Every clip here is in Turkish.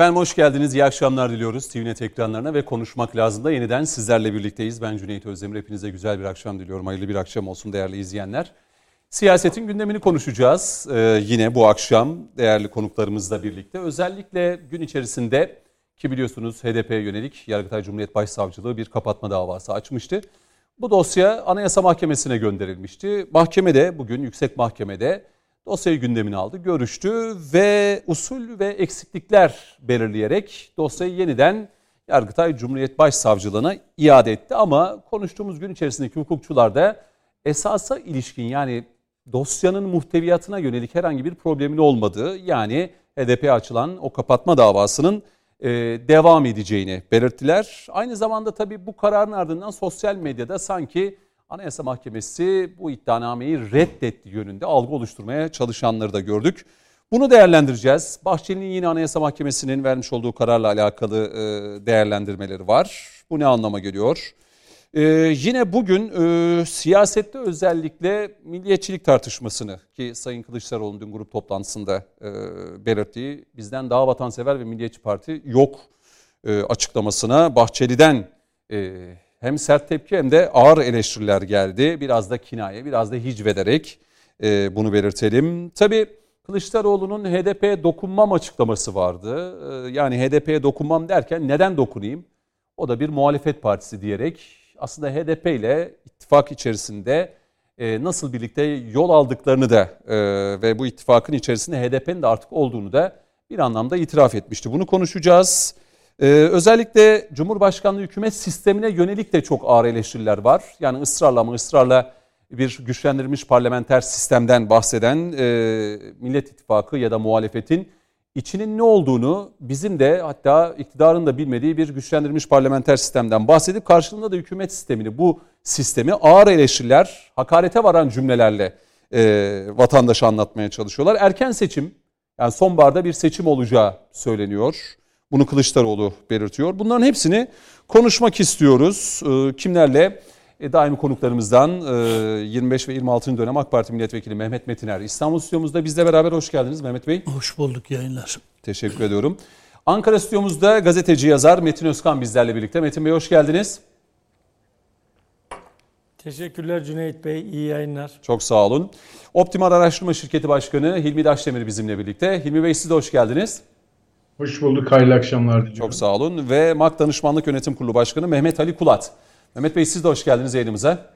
Efendim hoş geldiniz. İyi akşamlar diliyoruz TVNET ekranlarına ve konuşmak lazım da yeniden sizlerle birlikteyiz. Ben Cüneyt Özdemir. Hepinize güzel bir akşam diliyorum. Hayırlı bir akşam olsun değerli izleyenler. Siyasetin gündemini konuşacağız ee, yine bu akşam değerli konuklarımızla birlikte. Özellikle gün içerisinde ki biliyorsunuz HDP'ye yönelik Yargıtay Cumhuriyet Başsavcılığı bir kapatma davası açmıştı. Bu dosya Anayasa Mahkemesi'ne gönderilmişti. Mahkemede bugün Yüksek Mahkemede dosyayı gündemine aldı, görüştü ve usul ve eksiklikler belirleyerek dosyayı yeniden Yargıtay Cumhuriyet Başsavcılığına iade etti. Ama konuştuğumuz gün içerisindeki hukukçular da esasa ilişkin yani dosyanın muhteviyatına yönelik herhangi bir problemin olmadığı yani HDP açılan o kapatma davasının e, devam edeceğini belirttiler. Aynı zamanda tabii bu kararın ardından sosyal medyada sanki Anayasa Mahkemesi bu iddianameyi reddetti yönünde algı oluşturmaya çalışanları da gördük. Bunu değerlendireceğiz. Bahçeli'nin yine Anayasa Mahkemesi'nin vermiş olduğu kararla alakalı e, değerlendirmeleri var. Bu ne anlama geliyor? Ee, yine bugün e, siyasette özellikle milliyetçilik tartışmasını ki Sayın Kılıçdaroğlu'nun dün grup toplantısında e, belirttiği bizden daha vatansever ve milliyetçi parti yok e, açıklamasına Bahçeli'den e, hem sert tepki hem de ağır eleştiriler geldi. Biraz da kinaye, biraz da hicvederek e, bunu belirtelim. Tabii Kılıçdaroğlu'nun HDP'ye dokunmam açıklaması vardı. E, yani HDP'ye dokunmam derken neden dokunayım? O da bir muhalefet partisi diyerek aslında HDP ile ittifak içerisinde e, nasıl birlikte yol aldıklarını da e, ve bu ittifakın içerisinde HDP'nin de artık olduğunu da bir anlamda itiraf etmişti. Bunu konuşacağız. Ee, özellikle Cumhurbaşkanlığı hükümet sistemine yönelik de çok ağır eleştiriler var. Yani ısrarla mı ısrarla bir güçlendirilmiş parlamenter sistemden bahseden e, Millet İttifakı ya da muhalefetin içinin ne olduğunu bizim de hatta iktidarın da bilmediği bir güçlendirilmiş parlamenter sistemden bahsedip karşılığında da hükümet sistemini bu sistemi ağır eleştiriler, hakarete varan cümlelerle e, vatandaşa anlatmaya çalışıyorlar. Erken seçim yani sonbaharda bir seçim olacağı söyleniyor. Bunu Kılıçdaroğlu belirtiyor. Bunların hepsini konuşmak istiyoruz. Ee, kimlerle? E, daimi konuklarımızdan 25 e, ve 26. dönem AK Parti Milletvekili Mehmet Metiner İstanbul stüdyomuzda bizle beraber hoş geldiniz Mehmet Bey. Hoş bulduk yayınlar. Teşekkür ediyorum. Ankara stüdyomuzda gazeteci yazar Metin Özkan bizlerle birlikte. Metin Bey hoş geldiniz. Teşekkürler Cüneyt Bey, iyi yayınlar. Çok sağ olun. Optimal Araştırma Şirketi Başkanı Hilmi Daşdemir bizimle birlikte. Hilmi Bey siz de hoş geldiniz. Hoş bulduk, hayırlı akşamlar diliyorum. Çok sağ olun. Ve MAK Danışmanlık Yönetim Kurulu Başkanı Mehmet Ali Kulat. Mehmet Bey siz de hoş geldiniz yayınımıza.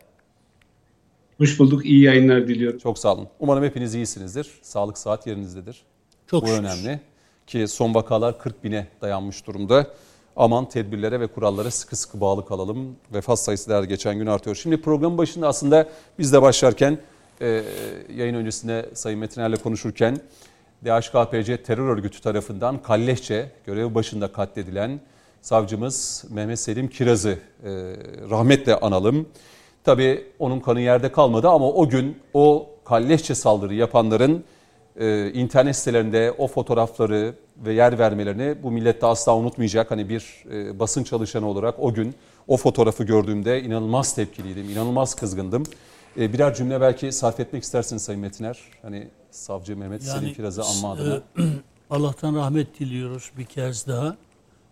Hoş bulduk, iyi yayınlar diliyorum. Çok sağ olun. Umarım hepiniz iyisinizdir. Sağlık saat yerinizdedir. Çok Bu şükür. önemli. Ki son vakalar 40 bine dayanmış durumda. Aman tedbirlere ve kurallara sıkı sıkı bağlı kalalım. Vefat sayısı da geçen gün artıyor. Şimdi programın başında aslında biz de başlarken e, yayın öncesinde Sayın Metiner'le konuşurken DHKPC terör örgütü tarafından kalleşçe görev başında katledilen savcımız Mehmet Selim Kiraz'ı e, rahmetle analım. Tabii onun kanı yerde kalmadı ama o gün o kalleşçe saldırı yapanların e, internet sitelerinde o fotoğrafları ve yer vermelerini bu millet de asla unutmayacak. Hani bir e, basın çalışanı olarak o gün o fotoğrafı gördüğümde inanılmaz tepkiliydim, inanılmaz kızgındım. E, birer cümle belki sarf etmek istersiniz Sayın Metiner. Hani Savcı Mehmet yani, Selim Kiraz'ı anma adına. E, Allah'tan rahmet diliyoruz bir kez daha.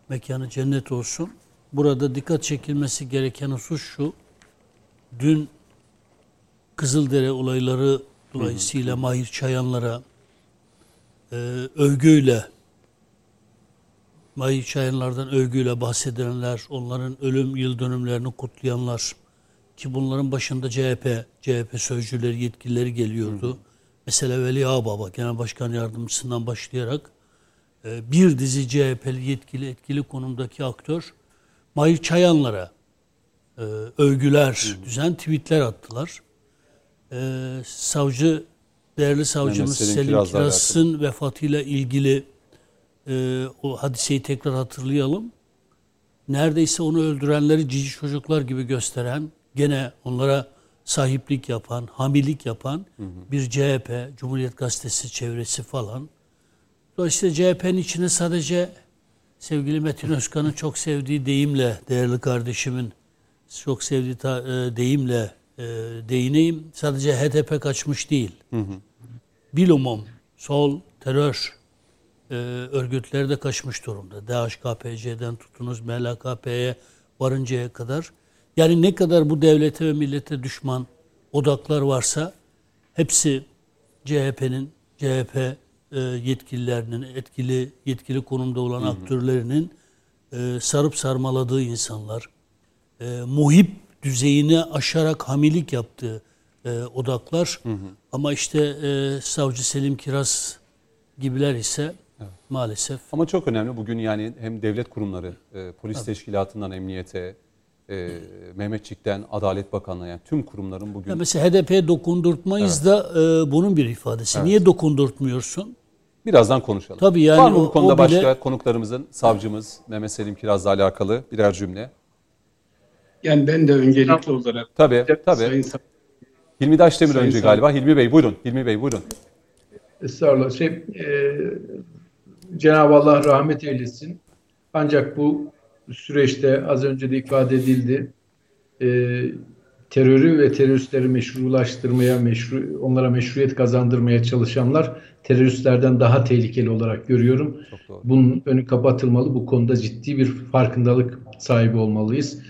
Mekanı cennet olsun. Burada dikkat çekilmesi gereken husus şu. Dün Kızıldere olayları dolayısıyla Mahir Çayanlara e, övgüyle Mahir Çayanlardan övgüyle bahsedenler, onların ölüm yıl dönümlerini kutlayanlar ki bunların başında CHP, CHP sözcüleri, yetkilileri geliyordu. Hı. Mesela Veli Ağbaba, Genel Başkan Yardımcısından başlayarak e, bir dizi CHP'li yetkili, etkili konumdaki aktör Mahir Çayanlar'a e, övgüler, hı. düzen tweetler attılar. E, savcı, değerli savcımız Selim, Selim Kiraz'ın vefatıyla ilgili o hadiseyi tekrar hatırlayalım. Neredeyse onu öldürenleri cici çocuklar gibi gösteren, gene onlara sahiplik yapan, hamilik yapan hı hı. bir CHP, Cumhuriyet Gazetesi çevresi falan. Dolayısıyla CHP'nin içine sadece sevgili Metin Özkan'ın çok sevdiği deyimle, değerli kardeşimin çok sevdiği ta, e, deyimle e, değineyim. Sadece HDP kaçmış değil. Hı hı. Bilumum, sol, terör, e, örgütleri de kaçmış durumda. DHKPC'den tutunuz MLKP'ye varıncaya kadar. Yani ne kadar bu devlete ve millete düşman odaklar varsa hepsi CHP'nin, CHP e, yetkililerinin, etkili yetkili konumda olan aktörlerinin e, sarıp sarmaladığı insanlar, e, muhip düzeyini aşarak hamilik yaptığı odaklar. Ama işte Savcı Selim Kiraz gibiler ise maalesef Ama çok önemli bugün yani hem devlet kurumları, polis teşkilatından emniyete, e, Mehmetçik'ten Adalet Bakanlığı'na yani tüm kurumların bugün Ya mesela HDP'ye dokundurtmayız da e, bunun bir ifadesi. Niye dokundurtmuyorsun? birazdan konuşalım. Tabii yani Var mı o- bu konuda o başka bile- konuklarımızın, savcımız Mehmet Selim Kiraz'la alakalı birer cümle? Yani ben de öncelikli olarak Tabii, tabii. Sayın Sa- Hilmi Daşdemir Sayın önce Savcı. galiba. Hilmi Bey buyurun. Hilmi Bey buyurun. Estağfurullah. Şey, e, Cenab-ı Allah rahmet eylesin. Ancak bu süreçte az önce de ifade edildi. E, terörü ve teröristleri meşrulaştırmaya, meşru, onlara meşruiyet kazandırmaya çalışanlar teröristlerden daha tehlikeli olarak görüyorum. Bunun önü kapatılmalı. Bu konuda ciddi bir farkındalık sahibi olmalıyız.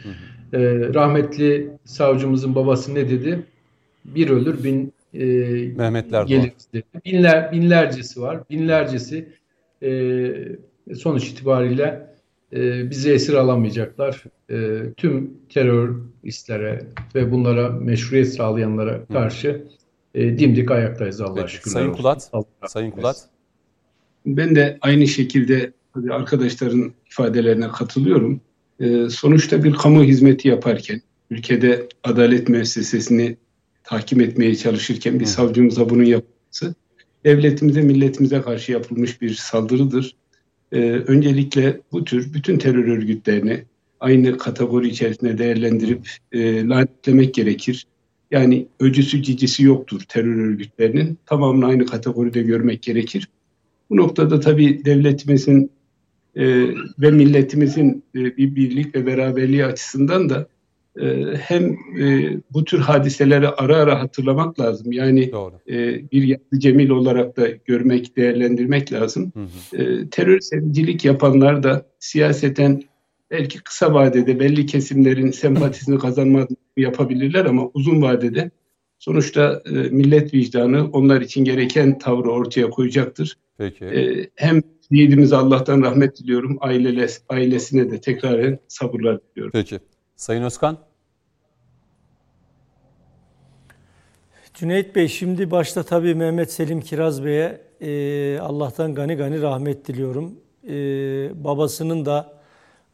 Ee, rahmetli savcımızın babası ne dedi? Bir ölür bin e, Mehmetler geliriz dedi. Binler, binlercesi var. Binlercesi e, sonuç itibariyle e, bizi esir alamayacaklar. E, tüm teröristlere ve bunlara meşruiyet sağlayanlara karşı e, dimdik ayaktayız Allah'a Peki. şükürler Sayın olsun. Kulat, Allah Sayın. Kulat. Ben de aynı şekilde tabii arkadaşların ifadelerine katılıyorum. Ee, sonuçta bir kamu hizmeti yaparken, ülkede adalet müessesesini tahkim etmeye çalışırken bir savcımıza bunun yapması, devletimize, milletimize karşı yapılmış bir saldırıdır. Ee, öncelikle bu tür bütün terör örgütlerini aynı kategori içerisinde değerlendirip e, lanetlemek gerekir. Yani öcüsü cicisi yoktur terör örgütlerinin. Tamamını aynı kategoride görmek gerekir. Bu noktada tabii devletimizin e, ve milletimizin e, bir birlik ve beraberliği açısından da e, hem e, bu tür hadiseleri ara ara hatırlamak lazım. Yani Doğru. e, bir yapı cemil olarak da görmek, değerlendirmek lazım. Hı hı. E, terör sevcilik yapanlar da siyaseten belki kısa vadede belli kesimlerin sempatisini kazanmak yapabilirler ama uzun vadede sonuçta e, millet vicdanı onlar için gereken tavrı ortaya koyacaktır. Peki. E, hem yiğidimize Allah'tan rahmet diliyorum, ailele, ailesine de tekrar sabırlar diliyorum. Peki. Sayın Özkan. Cüneyt Bey şimdi başta tabii Mehmet Selim Kiraz Bey'e e, Allah'tan gani gani rahmet diliyorum. E, babasının da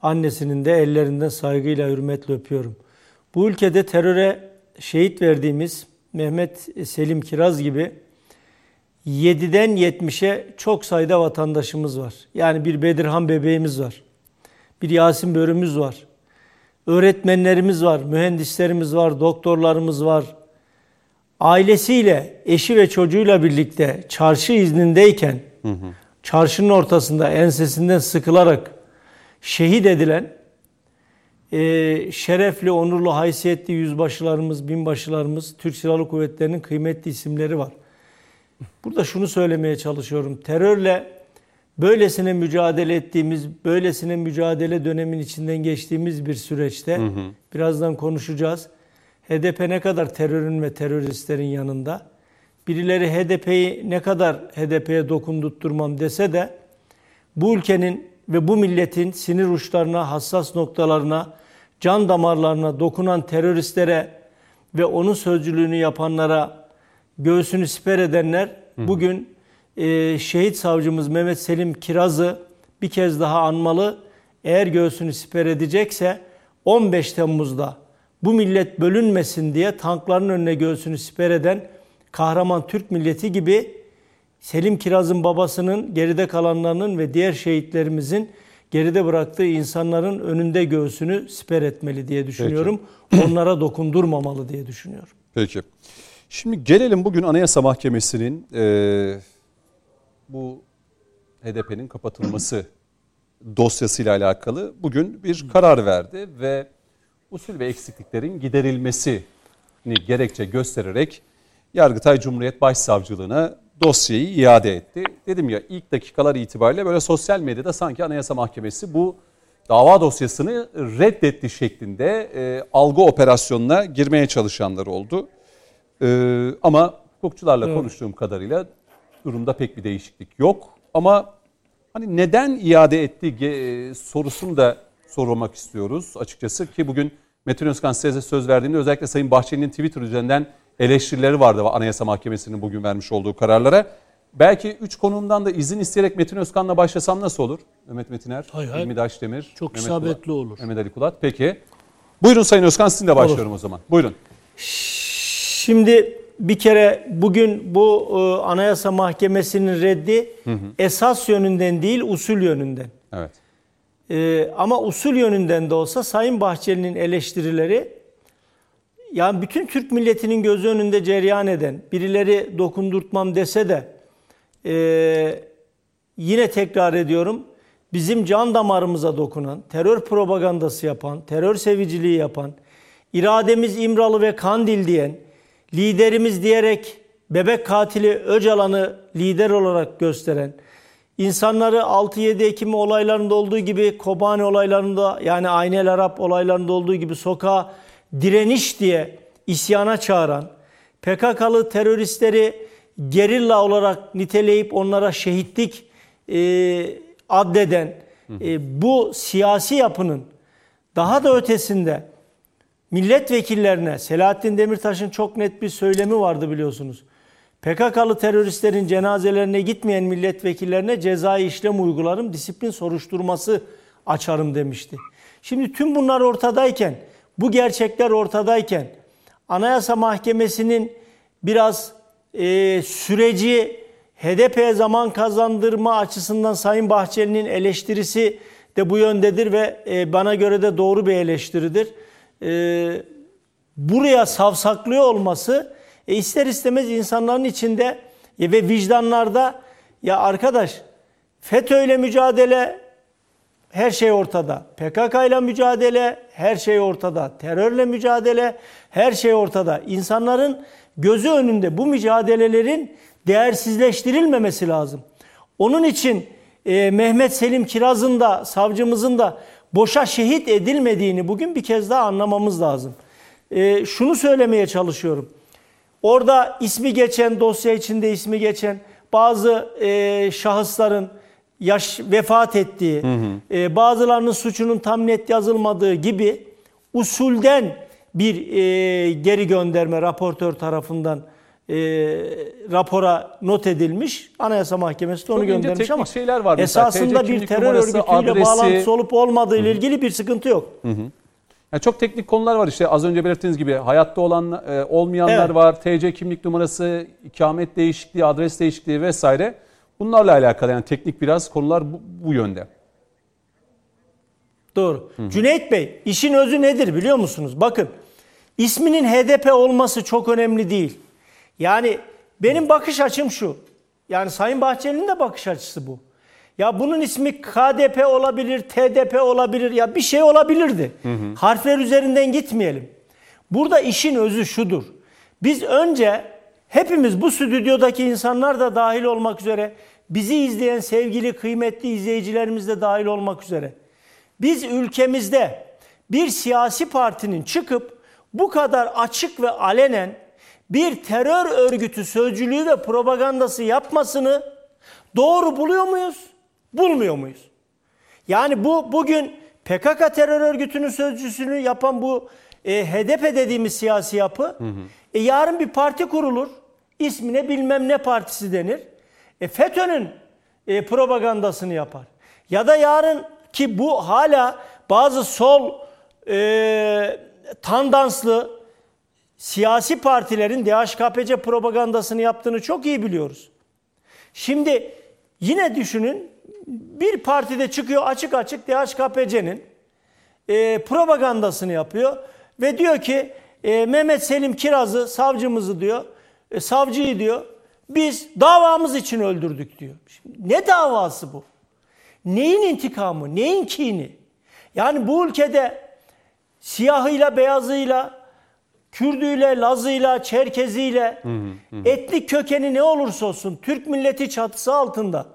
annesinin de ellerinden saygıyla hürmetle öpüyorum. Bu ülkede teröre şehit verdiğimiz Mehmet Selim Kiraz gibi 7'den 70'e çok sayıda vatandaşımız var. Yani bir Bedirhan bebeğimiz var. Bir Yasin Börümüz var. Öğretmenlerimiz var, mühendislerimiz var, doktorlarımız var. Ailesiyle, eşi ve çocuğuyla birlikte çarşı iznindeyken çarşının ortasında ensesinden sıkılarak şehit edilen e, şerefli, onurlu, haysiyetli yüzbaşılarımız, binbaşılarımız, Türk Silahlı Kuvvetleri'nin kıymetli isimleri var. Burada şunu söylemeye çalışıyorum. Terörle böylesine mücadele ettiğimiz, böylesine mücadele dönemin içinden geçtiğimiz bir süreçte birazdan konuşacağız. HDP ne kadar terörün ve teröristlerin yanında? Birileri HDP'yi ne kadar HDP'ye dokundurtturmam dese de bu ülkenin ve bu milletin sinir uçlarına, hassas noktalarına, can damarlarına dokunan teröristlere ve onun sözcülüğünü yapanlara göğsünü siper edenler bugün e, şehit savcımız Mehmet Selim Kiraz'ı bir kez daha anmalı. Eğer göğsünü siper edecekse 15 Temmuz'da bu millet bölünmesin diye tankların önüne göğsünü siper eden kahraman Türk milleti gibi Selim Kiraz'ın babasının, geride kalanlarının ve diğer şehitlerimizin geride bıraktığı insanların önünde göğsünü siper etmeli diye düşünüyorum. Onlara dokundurmamalı diye düşünüyorum. Peki. Şimdi gelelim bugün Anayasa Mahkemesi'nin e, bu HDP'nin kapatılması dosyasıyla alakalı bugün bir karar verdi ve usul ve eksikliklerin giderilmesini gerekçe göstererek Yargıtay Cumhuriyet Başsavcılığına dosyayı iade etti. Dedim ya ilk dakikalar itibariyle böyle sosyal medyada sanki Anayasa Mahkemesi bu dava dosyasını reddetti şeklinde e, algı operasyonuna girmeye çalışanlar oldu. E, ama hukukçularla konuştuğum kadarıyla durumda pek bir değişiklik yok. Ama hani neden iade etti ge- sorusunu da sormak istiyoruz açıkçası ki bugün Metin Özkan size söz verdiğinde özellikle Sayın Bahçeli'nin Twitter üzerinden eleştirileri vardı Anayasa Mahkemesi'nin bugün vermiş olduğu kararlara. Belki üç konumdan da izin isteyerek Metin Özkan'la başlasam nasıl olur? Mehmet Metiner, Hay hay. İlmi Daşdemir, Çok Mehmet isabetli Kulat- olur. Mehmet Ali Kulat. Peki. Buyurun Sayın Özkan sizinle başlıyorum o zaman. Buyurun. Şimdi bir kere bugün bu e, Anayasa Mahkemesi'nin reddi esas yönünden değil usul yönünden. Evet. E, ama usul yönünden de olsa Sayın Bahçeli'nin eleştirileri yani bütün Türk milletinin gözü önünde cereyan eden birileri dokundurtmam dese de e, yine tekrar ediyorum bizim can damarımıza dokunan, terör propagandası yapan, terör seviciliği yapan, irademiz İmralı ve Kandil diyen, liderimiz diyerek bebek katili Öcalan'ı lider olarak gösteren, insanları 6-7 Ekim olaylarında olduğu gibi Kobani olaylarında yani Aynel Arap olaylarında olduğu gibi sokağa direniş diye isyana çağıran, PKK'lı teröristleri gerilla olarak niteleyip onlara şehitlik e, addeden e, bu siyasi yapının daha da ötesinde milletvekillerine Selahattin Demirtaş'ın çok net bir söylemi vardı biliyorsunuz. PKK'lı teröristlerin cenazelerine gitmeyen milletvekillerine cezai işlem uygularım, disiplin soruşturması açarım demişti. Şimdi tüm bunlar ortadayken, bu gerçekler ortadayken Anayasa Mahkemesi'nin biraz e, süreci HDP'ye zaman kazandırma açısından Sayın Bahçeli'nin eleştirisi de bu yöndedir ve e, bana göre de doğru bir eleştiridir. E, buraya savsaklıyor olması e, ister istemez insanların içinde e, ve vicdanlarda ya arkadaş FETÖ ile mücadele her şey ortada. PKK ile mücadele her şey ortada. Terörle mücadele her şey ortada. İnsanların gözü önünde bu mücadelelerin değersizleştirilmemesi lazım. Onun için e, Mehmet Selim Kiraz'ın da savcımızın da boşa şehit edilmediğini bugün bir kez daha anlamamız lazım. E, şunu söylemeye çalışıyorum. Orada ismi geçen, dosya içinde ismi geçen bazı e, şahısların yaş vefat ettiği, e, bazılarının suçunun tam net yazılmadığı gibi usulden bir e, geri gönderme raportör tarafından e, rapora not edilmiş. Anayasa Mahkemesi de onu Çok göndermiş ama şeyler var esasında TC bir terör örgütüyle adresi- bağlantısı olup olmadığı ile ilgili bir sıkıntı yok. Yani çok teknik konular var işte az önce belirttiğiniz gibi hayatta olan e, olmayanlar Evet. var. TC kimlik numarası, ikamet değişikliği, adres değişikliği vesaire. Bunlarla alakalı yani teknik biraz konular bu, bu yönde. Doğru. Cüneyt Bey, işin özü nedir biliyor musunuz? Bakın, isminin HDP olması çok önemli değil. Yani benim bakış açım şu. Yani Sayın Bahçeli'nin de bakış açısı bu. Ya bunun ismi KDP olabilir, TDP olabilir, ya bir şey olabilirdi. Harfler üzerinden gitmeyelim. Burada işin özü şudur. Biz önce hepimiz bu stüdyodaki insanlar da dahil olmak üzere, bizi izleyen sevgili kıymetli izleyicilerimiz de dahil olmak üzere. Biz ülkemizde bir siyasi partinin çıkıp bu kadar açık ve alenen bir terör örgütü sözcülüğü ve propagandası yapmasını doğru buluyor muyuz? Bulmuyor muyuz? Yani bu bugün PKK terör örgütünün sözcüsünü yapan bu e, HDP dediğimiz siyasi yapı E, yarın bir parti kurulur. İsmine bilmem ne partisi denir. E, FETÖ'nün e, propagandasını yapar. Ya da yarın ki bu hala bazı sol e, tandanslı siyasi partilerin DHKPC propagandasını yaptığını çok iyi biliyoruz. Şimdi yine düşünün bir partide çıkıyor açık açık DHKPC'nin e, propagandasını yapıyor ve diyor ki e, Mehmet Selim Kiraz'ı savcımızı diyor e, savcıyı diyor biz davamız için öldürdük diyor. Şimdi ne davası bu? Neyin intikamı? Neyin kini? Yani bu ülkede siyahıyla beyazıyla Kürdüyle, Lazıyla, Çerkeziyle, etnik kökeni ne olursa olsun Türk milleti çatısı altında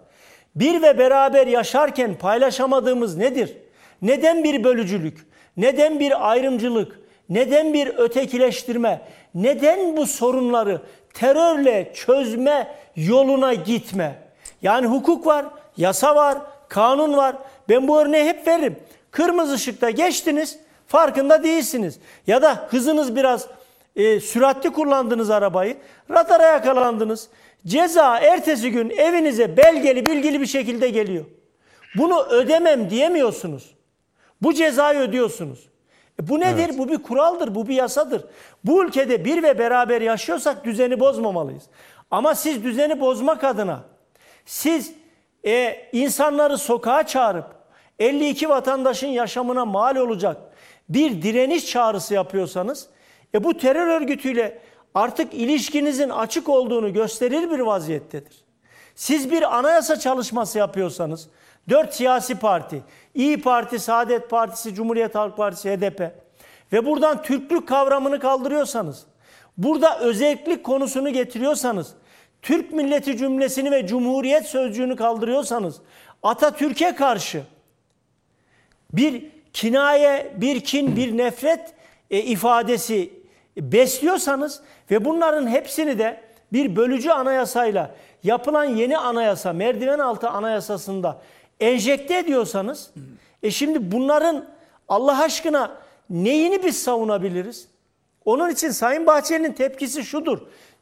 bir ve beraber yaşarken paylaşamadığımız nedir? Neden bir bölücülük? Neden bir ayrımcılık? Neden bir ötekileştirme? Neden bu sorunları terörle çözme yoluna gitme? Yani hukuk var, yasa var, kanun var. Ben bu örneği hep veririm. Kırmızı ışıkta geçtiniz, farkında değilsiniz. Ya da hızınız biraz e, süratli kullandınız arabayı, radara yakalandınız. Ceza ertesi gün evinize belgeli bilgili bir şekilde geliyor. Bunu ödemem diyemiyorsunuz. Bu cezayı ödüyorsunuz. E bu nedir? Evet. Bu bir kuraldır, bu bir yasadır. Bu ülkede bir ve beraber yaşıyorsak düzeni bozmamalıyız. Ama siz düzeni bozmak adına siz e, insanları sokağa çağırıp 52 vatandaşın yaşamına mal olacak bir direniş çağrısı yapıyorsanız e, bu terör örgütüyle artık ilişkinizin açık olduğunu gösterir bir vaziyettedir. Siz bir anayasa çalışması yapıyorsanız dört siyasi parti, İyi Parti, Saadet Partisi, Cumhuriyet Halk Partisi, HDP ve buradan Türklük kavramını kaldırıyorsanız, burada özellik konusunu getiriyorsanız, Türk milleti cümlesini ve Cumhuriyet sözcüğünü kaldırıyorsanız, Atatürk'e karşı bir kinaye, bir kin, bir nefret e, ifadesi besliyorsanız ve bunların hepsini de bir bölücü anayasayla yapılan yeni anayasa, merdiven altı anayasasında enjekte ediyorsanız e şimdi bunların Allah aşkına neyini biz savunabiliriz? Onun için Sayın Bahçeli'nin tepkisi şudur.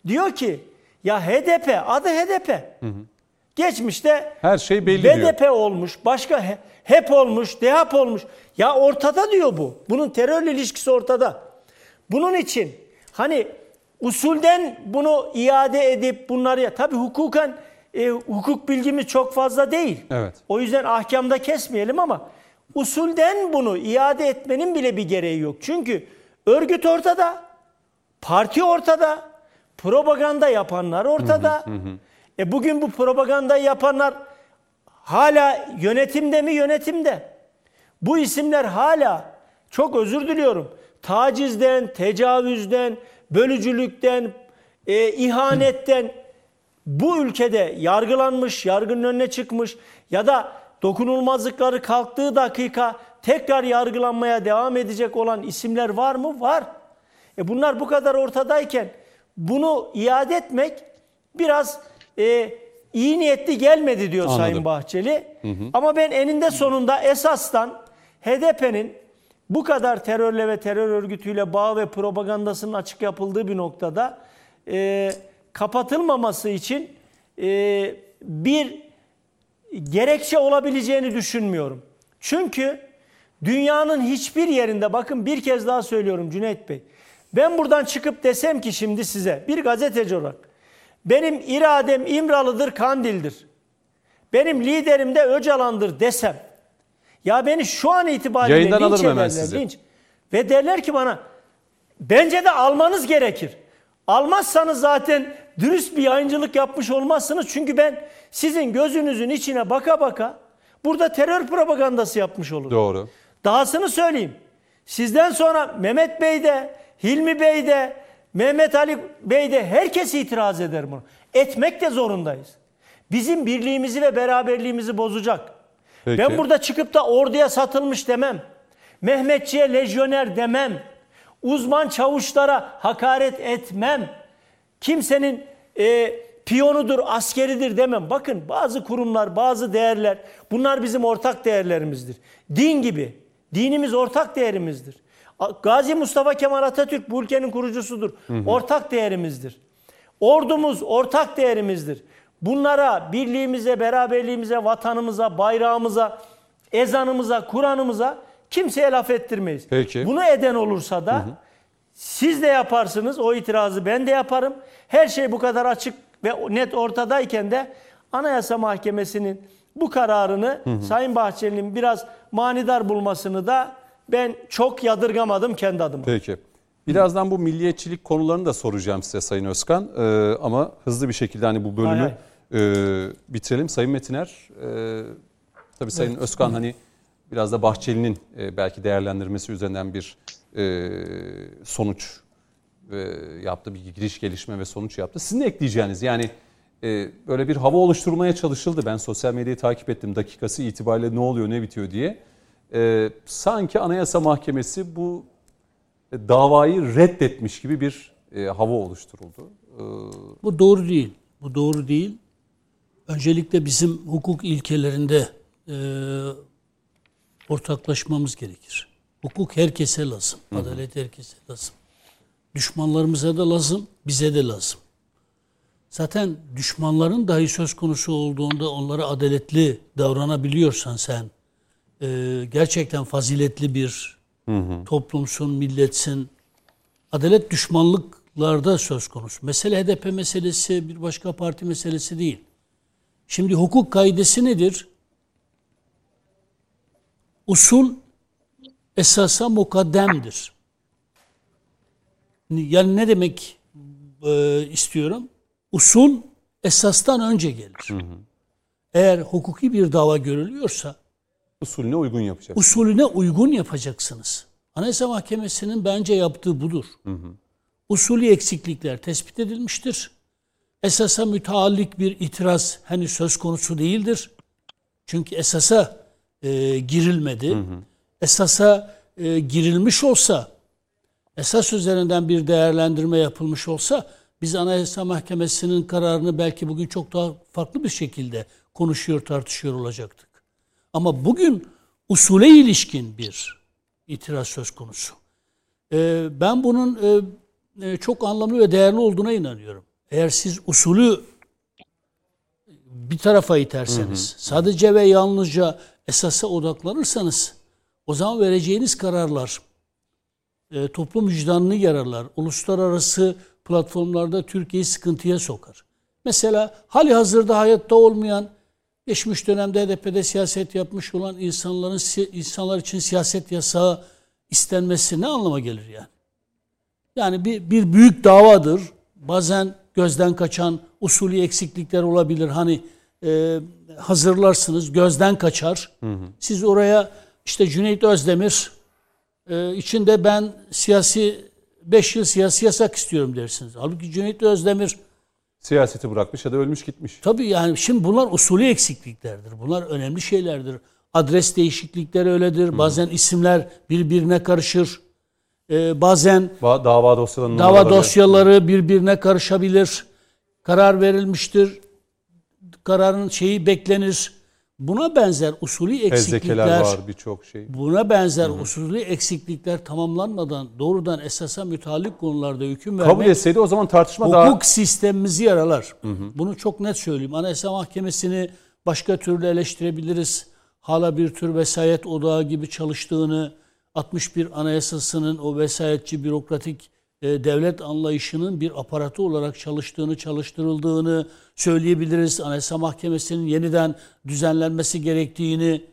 Diyor ki ya HDP adı HDP. Hı hı. Geçmişte her şey belli BDP diyor. olmuş, başka HEP olmuş, DEHAP olmuş. Ya ortada diyor bu. Bunun terörle ilişkisi ortada. Bunun için hani usulden bunu iade edip bunları ya tabii hukuken e, hukuk bilgimiz çok fazla değil. Evet. O yüzden ahkamda kesmeyelim ama usulden bunu iade etmenin bile bir gereği yok. Çünkü örgüt ortada, parti ortada, propaganda yapanlar ortada. Hı hı hı. E bugün bu propagandayı yapanlar hala yönetimde mi? Yönetimde. Bu isimler hala çok özür diliyorum. Tacizden, tecavüzden, bölücülükten, e, ihanetten bu ülkede yargılanmış, yargının önüne çıkmış ya da dokunulmazlıkları kalktığı dakika tekrar yargılanmaya devam edecek olan isimler var mı? Var. E bunlar bu kadar ortadayken bunu iade etmek biraz e, iyi niyetli gelmedi diyor Anladım. Sayın Bahçeli. Hı hı. Ama ben eninde sonunda esastan HDP'nin bu kadar terörle ve terör örgütüyle bağ ve propagandasının açık yapıldığı bir noktada e, kapatılmaması için e, bir gerekçe olabileceğini düşünmüyorum. Çünkü dünyanın hiçbir yerinde bakın bir kez daha söylüyorum Cüneyt Bey. Ben buradan çıkıp desem ki şimdi size bir gazeteci olarak benim iradem İmralı'dır, Kandil'dir. Benim liderim de Öcalan'dır desem. Ya beni şu an itibariyle Yayından linç alırım hemen sizi. linç. Ve derler ki bana bence de almanız gerekir. Almazsanız zaten dürüst bir yayıncılık yapmış olmazsınız. Çünkü ben sizin gözünüzün içine baka baka burada terör propagandası yapmış olurum. Doğru. Dahasını söyleyeyim. Sizden sonra Mehmet Bey de, Hilmi Bey de, Mehmet Ali Bey de herkes itiraz eder bunu. Etmek de zorundayız. Bizim birliğimizi ve beraberliğimizi bozacak. Peki. Ben burada çıkıp da orduya satılmış demem. Mehmetçiye lejyoner demem. Uzman çavuşlara hakaret etmem. Kimsenin e, piyonudur, askeridir demem. Bakın bazı kurumlar, bazı değerler bunlar bizim ortak değerlerimizdir. Din gibi. Dinimiz ortak değerimizdir. Gazi Mustafa Kemal Atatürk bu ülkenin kurucusudur. Hı hı. Ortak değerimizdir. Ordumuz ortak değerimizdir. Bunlara, birliğimize, beraberliğimize, vatanımıza, bayrağımıza, ezanımıza, Kur'an'ımıza kimseye laf ettirmeyiz. Peki. Bunu eden olursa da hı hı. siz de yaparsınız, o itirazı ben de yaparım. Her şey bu kadar açık ve net ortadayken de Anayasa Mahkemesi'nin bu kararını hı hı. Sayın Bahçeli'nin biraz manidar bulmasını da ben çok yadırgamadım kendi adıma. Peki. Birazdan bu milliyetçilik konularını da soracağım size Sayın Özkan. Ee, ama hızlı bir şekilde hani bu bölümü hay hay. E, bitirelim. Sayın Metiner, e, tabii Sayın evet. Özkan hani biraz da Bahçeli'nin e, belki değerlendirmesi üzerinden bir e, sonuç e, yaptı, bir giriş gelişme ve sonuç yaptı. Sizin ekleyeceğiniz yani e, böyle bir hava oluşturmaya çalışıldı. Ben sosyal medyayı takip ettim dakikası itibariyle ne oluyor ne bitiyor diye. E, sanki Anayasa Mahkemesi bu e, davayı reddetmiş gibi bir e, hava oluşturuldu. E, Bu doğru değil. Bu doğru değil. Öncelikle bizim hukuk ilkelerinde e, ortaklaşmamız gerekir. Hukuk herkese lazım. Adalet herkese lazım. Düşmanlarımıza da lazım, bize de lazım. Zaten düşmanların dahi söz konusu olduğunda onlara adaletli davranabiliyorsan sen e, gerçekten faziletli bir toplumsun, milletsin. Adalet düşmanlıklarda söz konusu. Mesele HDP meselesi, bir başka parti meselesi değil. Şimdi hukuk kaidesi nedir? Usul esasa mukaddemdir. Yani ne demek e, istiyorum? Usul esastan önce gelir. Eğer hukuki bir dava görülüyorsa usulüne uygun yapacak. usulüne uygun yapacaksınız. Anayasa Mahkemesi'nin bence yaptığı budur. Usulü eksiklikler tespit edilmiştir. Esasa müteallik bir itiraz henüz söz konusu değildir. Çünkü esasa e, girilmedi. Esasa e, girilmiş olsa, esas üzerinden bir değerlendirme yapılmış olsa biz Anayasa Mahkemesi'nin kararını belki bugün çok daha farklı bir şekilde konuşuyor, tartışıyor olacaktık. Ama bugün usule ilişkin bir itiraz söz konusu. Ee, ben bunun e, e, çok anlamlı ve değerli olduğuna inanıyorum. Eğer siz usulü bir tarafa iterseniz, sadece ve yalnızca esasa odaklanırsanız, o zaman vereceğiniz kararlar e, toplum vicdanını yararlar. Uluslararası platformlarda Türkiye'yi sıkıntıya sokar. Mesela hali hazırda hayatta olmayan, geçmiş dönemde HDP'de siyaset yapmış olan insanların insanlar için siyaset yasağı istenmesi ne anlama gelir yani? Yani bir, bir büyük davadır. Bazen gözden kaçan usulü eksiklikler olabilir. Hani e, hazırlarsınız, gözden kaçar. Siz oraya işte Cüneyt Özdemir e, içinde ben siyasi 5 yıl siyasi yasak istiyorum dersiniz. Halbuki Cüneyt Özdemir Siyaseti bırakmış ya da ölmüş gitmiş. Tabii yani şimdi bunlar usulü eksikliklerdir. Bunlar önemli şeylerdir. Adres değişiklikleri öyledir. Bazen isimler birbirine karışır. Ee, bazen Ba- Dava dosyalarının dava dosyaları birbirine karışabilir. Karar verilmiştir. Kararın şeyi beklenir. Buna benzer usulü eksiklikler var birçok şey. Buna benzer usulü eksiklikler tamamlanmadan doğrudan esasa müteallik konularda hüküm vermek Kabul etseydi o zaman tartışma daha... hukuk sistemimizi yaralar. Bunu çok net söyleyeyim. Anayasa Mahkemesi'ni başka türlü eleştirebiliriz. Hala bir tür vesayet odağı gibi çalıştığını, 61 Anayasası'nın o vesayetçi bürokratik e, devlet anlayışının bir aparatı olarak çalıştığını, çalıştırıldığını söyleyebiliriz. Anayasa Mahkemesi'nin yeniden düzenlenmesi gerektiğini,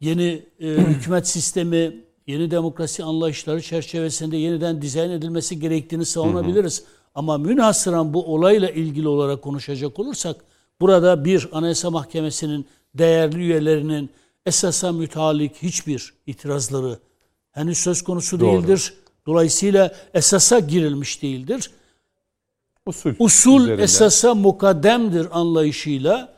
yeni e, hükümet sistemi, yeni demokrasi anlayışları çerçevesinde yeniden dizayn edilmesi gerektiğini savunabiliriz. Ama münhasıran bu olayla ilgili olarak konuşacak olursak, burada bir Anayasa Mahkemesi'nin değerli üyelerinin esasa müteallik hiçbir itirazları henüz söz konusu Doğru. değildir. Dolayısıyla esasa girilmiş değildir. Usul. Usul üzerinde. esasa mukaddemdir anlayışıyla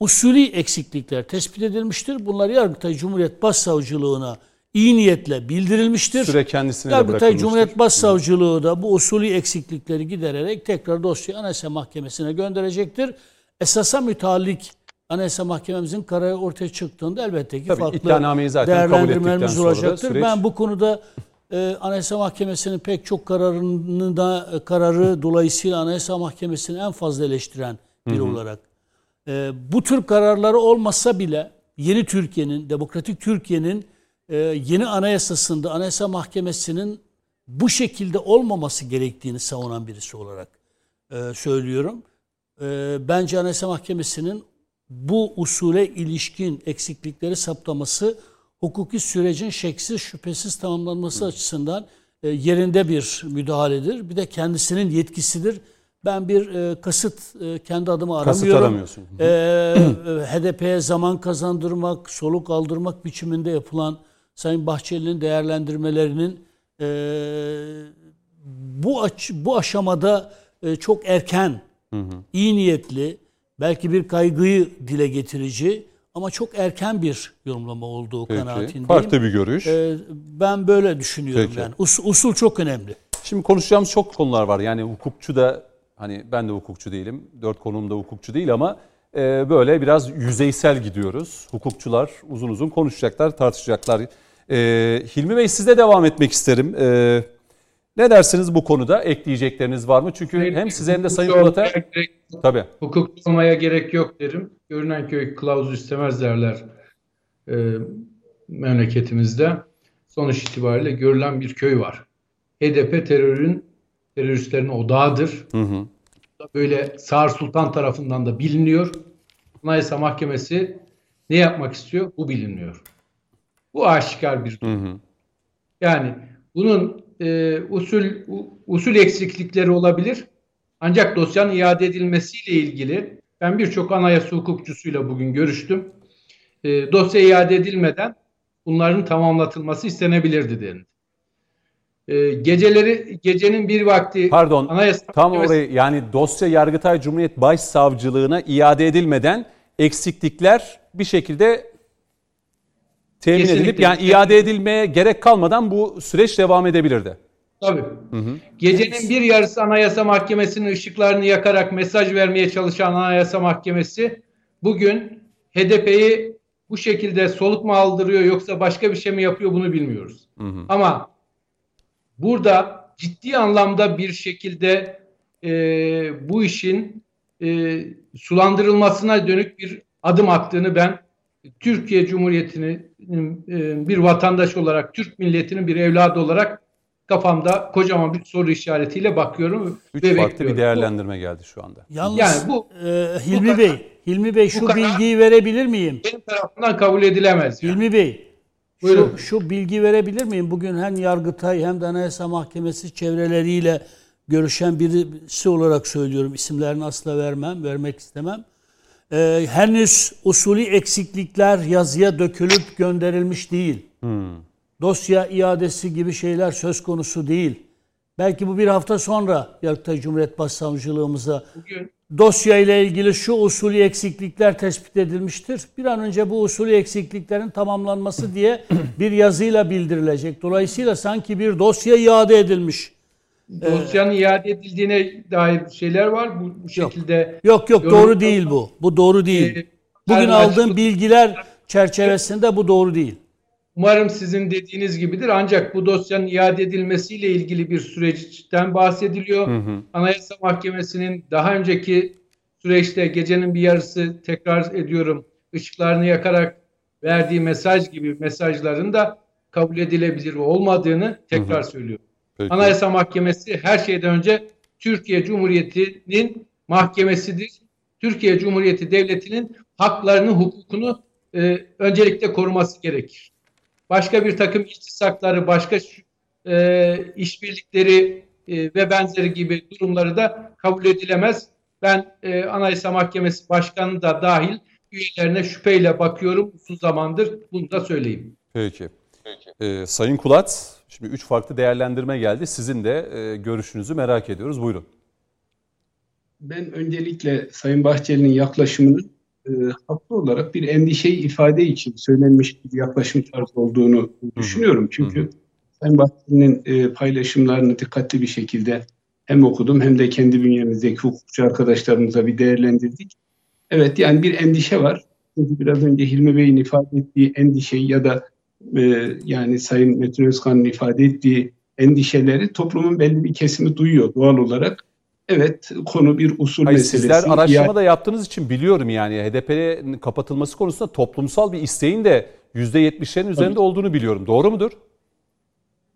usulü eksiklikler tespit edilmiştir. Bunlar Yargıtay Cumhuriyet Başsavcılığına iyi niyetle bildirilmiştir. Süre kendisine Yargıtay. Cumhuriyet Başsavcılığı da bu usulü eksiklikleri gidererek tekrar dosyayı Anayasa Mahkemesi'ne gönderecektir. Esasa müteallik Anayasa Mahkememizin kararı ortaya çıktığında elbette ki Tabii, farklı zaten değerlendirmelerimiz olacaktır. süreç- Ben bu konuda e, Anayasa Mahkemesi'nin pek çok kararını da e, kararı dolayısıyla Anayasa Mahkemesi'ni en fazla eleştiren biri olarak e, bu tür kararları olmasa bile yeni Türkiye'nin, demokratik Türkiye'nin e, yeni anayasasında Anayasa Mahkemesi'nin bu şekilde olmaması gerektiğini savunan birisi olarak e, söylüyorum. E, bence Anayasa Mahkemesi'nin bu usule ilişkin eksiklikleri saptaması hukuki sürecin şeksiz şüphesiz tamamlanması açısından e, yerinde bir müdahaledir. Bir de kendisinin yetkisidir. Ben bir e, kasıt e, kendi adıma Kasıt aramıyorum. aramıyorsun. Ee, HDP'ye zaman kazandırmak, soluk aldırmak biçiminde yapılan Sayın Bahçeli'nin değerlendirmelerinin e, bu aç, bu aşamada e, çok erken, iyi niyetli, belki bir kaygıyı dile getirici ama çok erken bir yorumlama olduğu Peki. kanaatindeyim. Farklı bir görüş. E, ben böyle düşünüyorum Peki. yani. Us- usul çok önemli. Şimdi konuşacağımız çok konular var. Yani hukukçu da hani ben de hukukçu değilim. Dört konumda hukukçu değil ama e, böyle biraz yüzeysel gidiyoruz. Hukukçular uzun uzun konuşacaklar, tartışacaklar. E, Hilmi Bey sizle devam etmek isterim. E, ne dersiniz bu konuda? Ekleyecekleriniz var mı? Çünkü hem size hem de Sayın Polat'a... gerek- Tabii. Hukukçu olmaya gerek yok derim. Görünen köy kılavuz istemez derler e, memleketimizde. Sonuç itibariyle görülen bir köy var. HDP terörün, teröristlerin odağıdır. Hı hı. Böyle Sağır Sultan tarafından da biliniyor. Anayasa Mahkemesi ne yapmak istiyor? Bu bilinmiyor. Bu aşikar bir durum. Hı hı. Yani bunun e, usul u- usul eksiklikleri olabilir. Ancak dosyanın iade edilmesiyle ilgili ben birçok anayasa hukukçusuyla bugün görüştüm. E, dosya iade edilmeden bunların tamamlatılması istenebilirdi denildi. E, geceleri gecenin bir vakti Pardon. Anayasa Tam Mahkemesi- orayı yani dosya Yargıtay Cumhuriyet Başsavcılığına iade edilmeden eksiklikler bir şekilde temin Kesinlikle. edilip yani iade edilmeye gerek kalmadan bu süreç devam edebilirdi. Tabii. Gecenin bir yarısı Anayasa Mahkemesi'nin ışıklarını yakarak mesaj vermeye çalışan Anayasa Mahkemesi bugün HDP'yi bu şekilde soluk mu aldırıyor yoksa başka bir şey mi yapıyor bunu bilmiyoruz. Ama burada ciddi anlamda bir şekilde e, bu işin e, sulandırılmasına dönük bir adım attığını ben Türkiye Cumhuriyeti'nin e, bir vatandaş olarak, Türk milletinin bir evladı olarak kafamda kocaman bir soru işaretiyle bakıyorum Üç ve farklı bekliyorum. bir değerlendirme geldi şu anda. Yalnız Yani bu- e, Hilmi karar- Bey, Hilmi Bey şu bilgiyi verebilir miyim? Bu benim tarafından kabul edilemez. yani. Hilmi Bey, şu, Buyurun. şu bilgi verebilir miyim? Bugün hem Yargıtay hem de Anayasa Mahkemesi çevreleriyle görüşen birisi olarak söylüyorum. İsimlerini asla vermem, vermek istemem. Ee, henüz usulü eksiklikler yazıya dökülüp gönderilmiş değil. Dosya iadesi gibi şeyler söz konusu değil. Belki bu bir hafta sonra Yargıtay Cumhuriyet Başsavcılığımıza Bugün dosya ile ilgili şu usulü eksiklikler tespit edilmiştir. Bir an önce bu usulü eksikliklerin tamamlanması diye bir yazıyla bildirilecek. Dolayısıyla sanki bir dosya iade edilmiş. Dosyanın iade edildiğine dair şeyler var. Bu, bu şekilde Yok yok doğru değil bu. Bu doğru değil. Ee, Bugün aldığım bilgiler çerçevesinde bu doğru değil. Umarım sizin dediğiniz gibidir. Ancak bu dosyanın iade edilmesiyle ilgili bir süreçten bahsediliyor. Anayasa Mahkemesi'nin daha önceki süreçte gecenin bir yarısı tekrar ediyorum ışıklarını yakarak verdiği mesaj gibi mesajların da kabul edilebilir olmadığını tekrar söylüyorum. Peki. Anayasa Mahkemesi her şeyden önce Türkiye Cumhuriyeti'nin mahkemesidir. Türkiye Cumhuriyeti Devleti'nin haklarını, hukukunu e, öncelikle koruması gerekir. Başka bir takım istisakları, başka e, işbirlikleri e, ve benzeri gibi durumları da kabul edilemez. Ben e, Anayasa Mahkemesi Başkanı da dahil üyelerine şüpheyle bakıyorum uzun zamandır. Bunu da söyleyeyim. Peki. Ee, Sayın Kulat, şimdi üç farklı değerlendirme geldi. Sizin de e, görüşünüzü merak ediyoruz. Buyurun. Ben öncelikle Sayın Bahçeli'nin yaklaşımının e, haklı olarak bir endişeyi ifade için söylenmiş bir yaklaşım tarzı olduğunu düşünüyorum. Çünkü Sayın Bahçeli'nin e, paylaşımlarını dikkatli bir şekilde hem okudum hem de kendi bünyemizdeki hukukçu arkadaşlarımıza bir değerlendirdik. Evet yani bir endişe var. Çünkü biraz önce Hilmi Bey'in ifade ettiği endişeyi ya da e, yani Sayın Metin Özkan'ın ifade ettiği endişeleri toplumun belli bir kesimi duyuyor doğal olarak. Evet konu bir usul Hayır, meselesi. sizler araştırma Yani- da yaptığınız için biliyorum yani HDP'nin kapatılması konusunda toplumsal bir isteğin de %70'lerin üzerinde olduğunu biliyorum. Doğru mudur?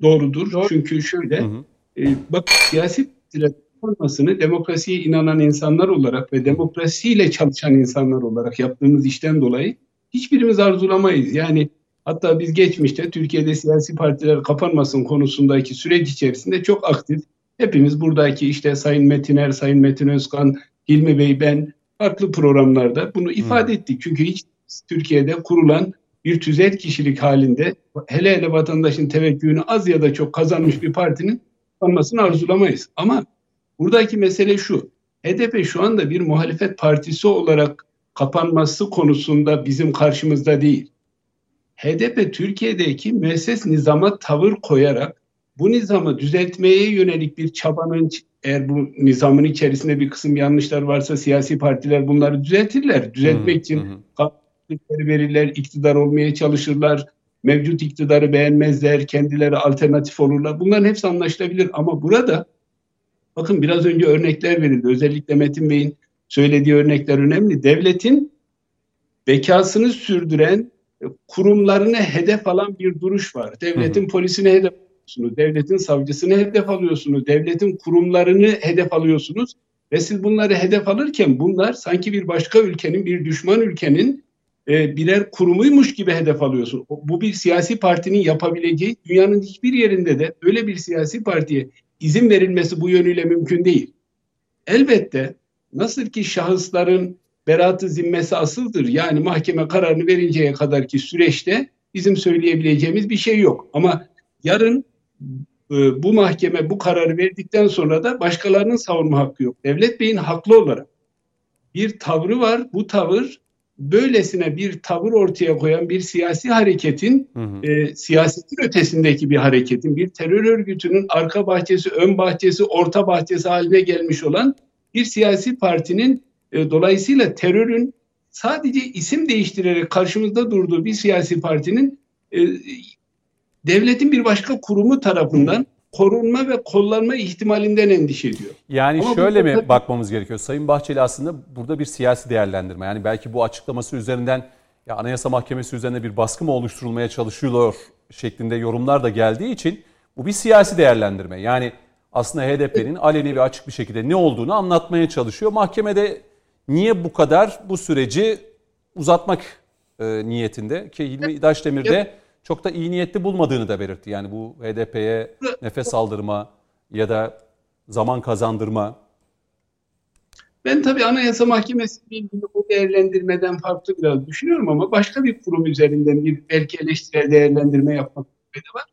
Doğrudur. Doğru. Çünkü şöyle, Hı hı. e, bak siyasi partiler olmasını demokrasiye inanan insanlar olarak ve demokrasiyle çalışan insanlar olarak yaptığımız işten dolayı hiçbirimiz arzulamayız. Yani hatta biz geçmişte Türkiye'de siyasi partiler kapanmasın konusundaki süreç içerisinde çok aktif. Hepimiz buradaki işte Sayın Metiner, Sayın Metin Özkan, Hilmi Bey, ben farklı programlarda bunu ifade ettik. Çünkü hiç Türkiye'de kurulan bir tüzel kişilik halinde hele hele vatandaşın teveccühünü az ya da çok kazanmış bir partinin kapanmasını arzulamayız. Ama buradaki mesele şu. HDP şu anda bir muhalefet partisi olarak kapanması konusunda bizim karşımızda değil. HDP Türkiye'deki müesses nizama tavır koyarak bu nizamı düzeltmeye yönelik bir çabanın eğer bu nizamın içerisinde bir kısım yanlışlar varsa siyasi partiler bunları düzeltirler. Düzeltmek için kanunları verirler, iktidar olmaya çalışırlar, mevcut iktidarı beğenmezler, kendileri alternatif olurlar. Bunların hepsi anlaşılabilir ama burada bakın biraz önce örnekler verildi. Özellikle Metin Bey'in söylediği örnekler önemli. Devletin bekasını sürdüren kurumlarını hedef alan bir duruş var. Devletin polisini hedef alıyorsunuz, devletin savcısını hedef alıyorsunuz, devletin kurumlarını hedef alıyorsunuz. Ve siz bunları hedef alırken bunlar sanki bir başka ülkenin, bir düşman ülkenin e, birer kurumuymuş gibi hedef alıyorsun. Bu bir siyasi partinin yapabileceği, dünyanın hiçbir yerinde de öyle bir siyasi partiye izin verilmesi bu yönüyle mümkün değil. Elbette nasıl ki şahısların beraatı zimmesi asıldır. Yani mahkeme kararını verinceye kadar ki süreçte bizim söyleyebileceğimiz bir şey yok. Ama yarın e, bu mahkeme bu kararı verdikten sonra da başkalarının savunma hakkı yok. Devlet Bey'in haklı olarak bir tavrı var. Bu tavır böylesine bir tavır ortaya koyan bir siyasi hareketin hı hı. E, siyasetin ötesindeki bir hareketin bir terör örgütünün arka bahçesi, ön bahçesi, orta bahçesi haline gelmiş olan bir siyasi partinin e, dolayısıyla terörün sadece isim değiştirerek karşımızda durduğu bir siyasi partinin e, devletin bir başka kurumu tarafından korunma ve kollanma ihtimalinden endişe ediyor. Yani Ama şöyle mi tabii... bakmamız gerekiyor? Sayın Bahçeli aslında burada bir siyasi değerlendirme. Yani belki bu açıklaması üzerinden ya Anayasa Mahkemesi üzerinde bir baskı mı oluşturulmaya çalışılıyor şeklinde yorumlar da geldiği için bu bir siyasi değerlendirme. Yani aslında HDP'nin aleni ve açık bir şekilde ne olduğunu anlatmaya çalışıyor. Mahkemede niye bu kadar bu süreci uzatmak e, niyetinde ki Hilmi Daşdemir de çok da iyi niyetli bulmadığını da belirtti. Yani bu HDP'ye nefes aldırma ya da zaman kazandırma. Ben tabii Anayasa Mahkemesi ilgili bu değerlendirmeden farklı biraz düşünüyorum ama başka bir kurum üzerinden bir belki eleştirel değerlendirme yapmak var.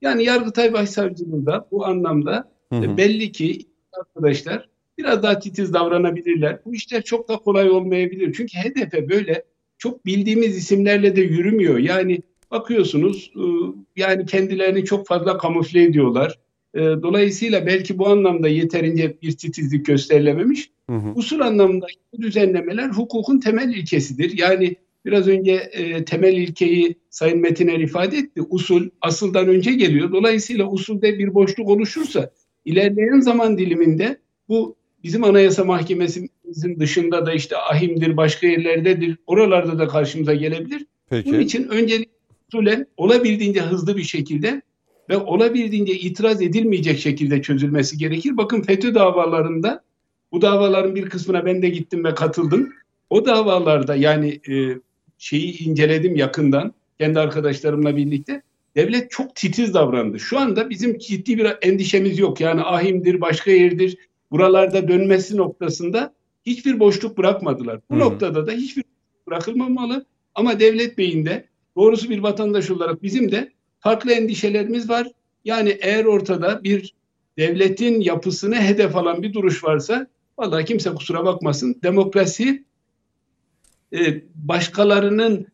Yani Yargıtay Başsavcılığı da bu anlamda hı hı. belli ki arkadaşlar biraz daha titiz davranabilirler. Bu işler çok da kolay olmayabilir. Çünkü HDP böyle çok bildiğimiz isimlerle de yürümüyor. Yani bakıyorsunuz e, yani kendilerini çok fazla kamufle ediyorlar. E, dolayısıyla belki bu anlamda yeterince bir titizlik gösterilememiş. Hı hı. Usul anlamında bu düzenlemeler hukukun temel ilkesidir. Yani biraz önce e, temel ilkeyi Sayın Metiner ifade etti. Usul asıldan önce geliyor. Dolayısıyla usulde bir boşluk oluşursa ilerleyen zaman diliminde bu bizim Anayasa Mahkemesimizin dışında da işte ahimdir, başka yerlerdedir. Oralarda da karşımıza gelebilir. Peki. Bunun için öncelikle olabildiğince hızlı bir şekilde ve olabildiğince itiraz edilmeyecek şekilde çözülmesi gerekir. Bakın FETÖ davalarında bu davaların bir kısmına ben de gittim ve katıldım. O davalarda yani e, şeyi inceledim yakından kendi arkadaşlarımla birlikte. Devlet çok titiz davrandı. Şu anda bizim ciddi bir endişemiz yok. Yani ahimdir, başka yerdir. Buralarda dönmesi noktasında hiçbir boşluk bırakmadılar. Bu Hı-hı. noktada da hiçbir bırakılmamalı. Ama devlet beyinde doğrusu bir vatandaş olarak bizim de farklı endişelerimiz var. Yani eğer ortada bir devletin yapısını hedef alan bir duruş varsa vallahi kimse kusura bakmasın. Demokrasi e, başkalarının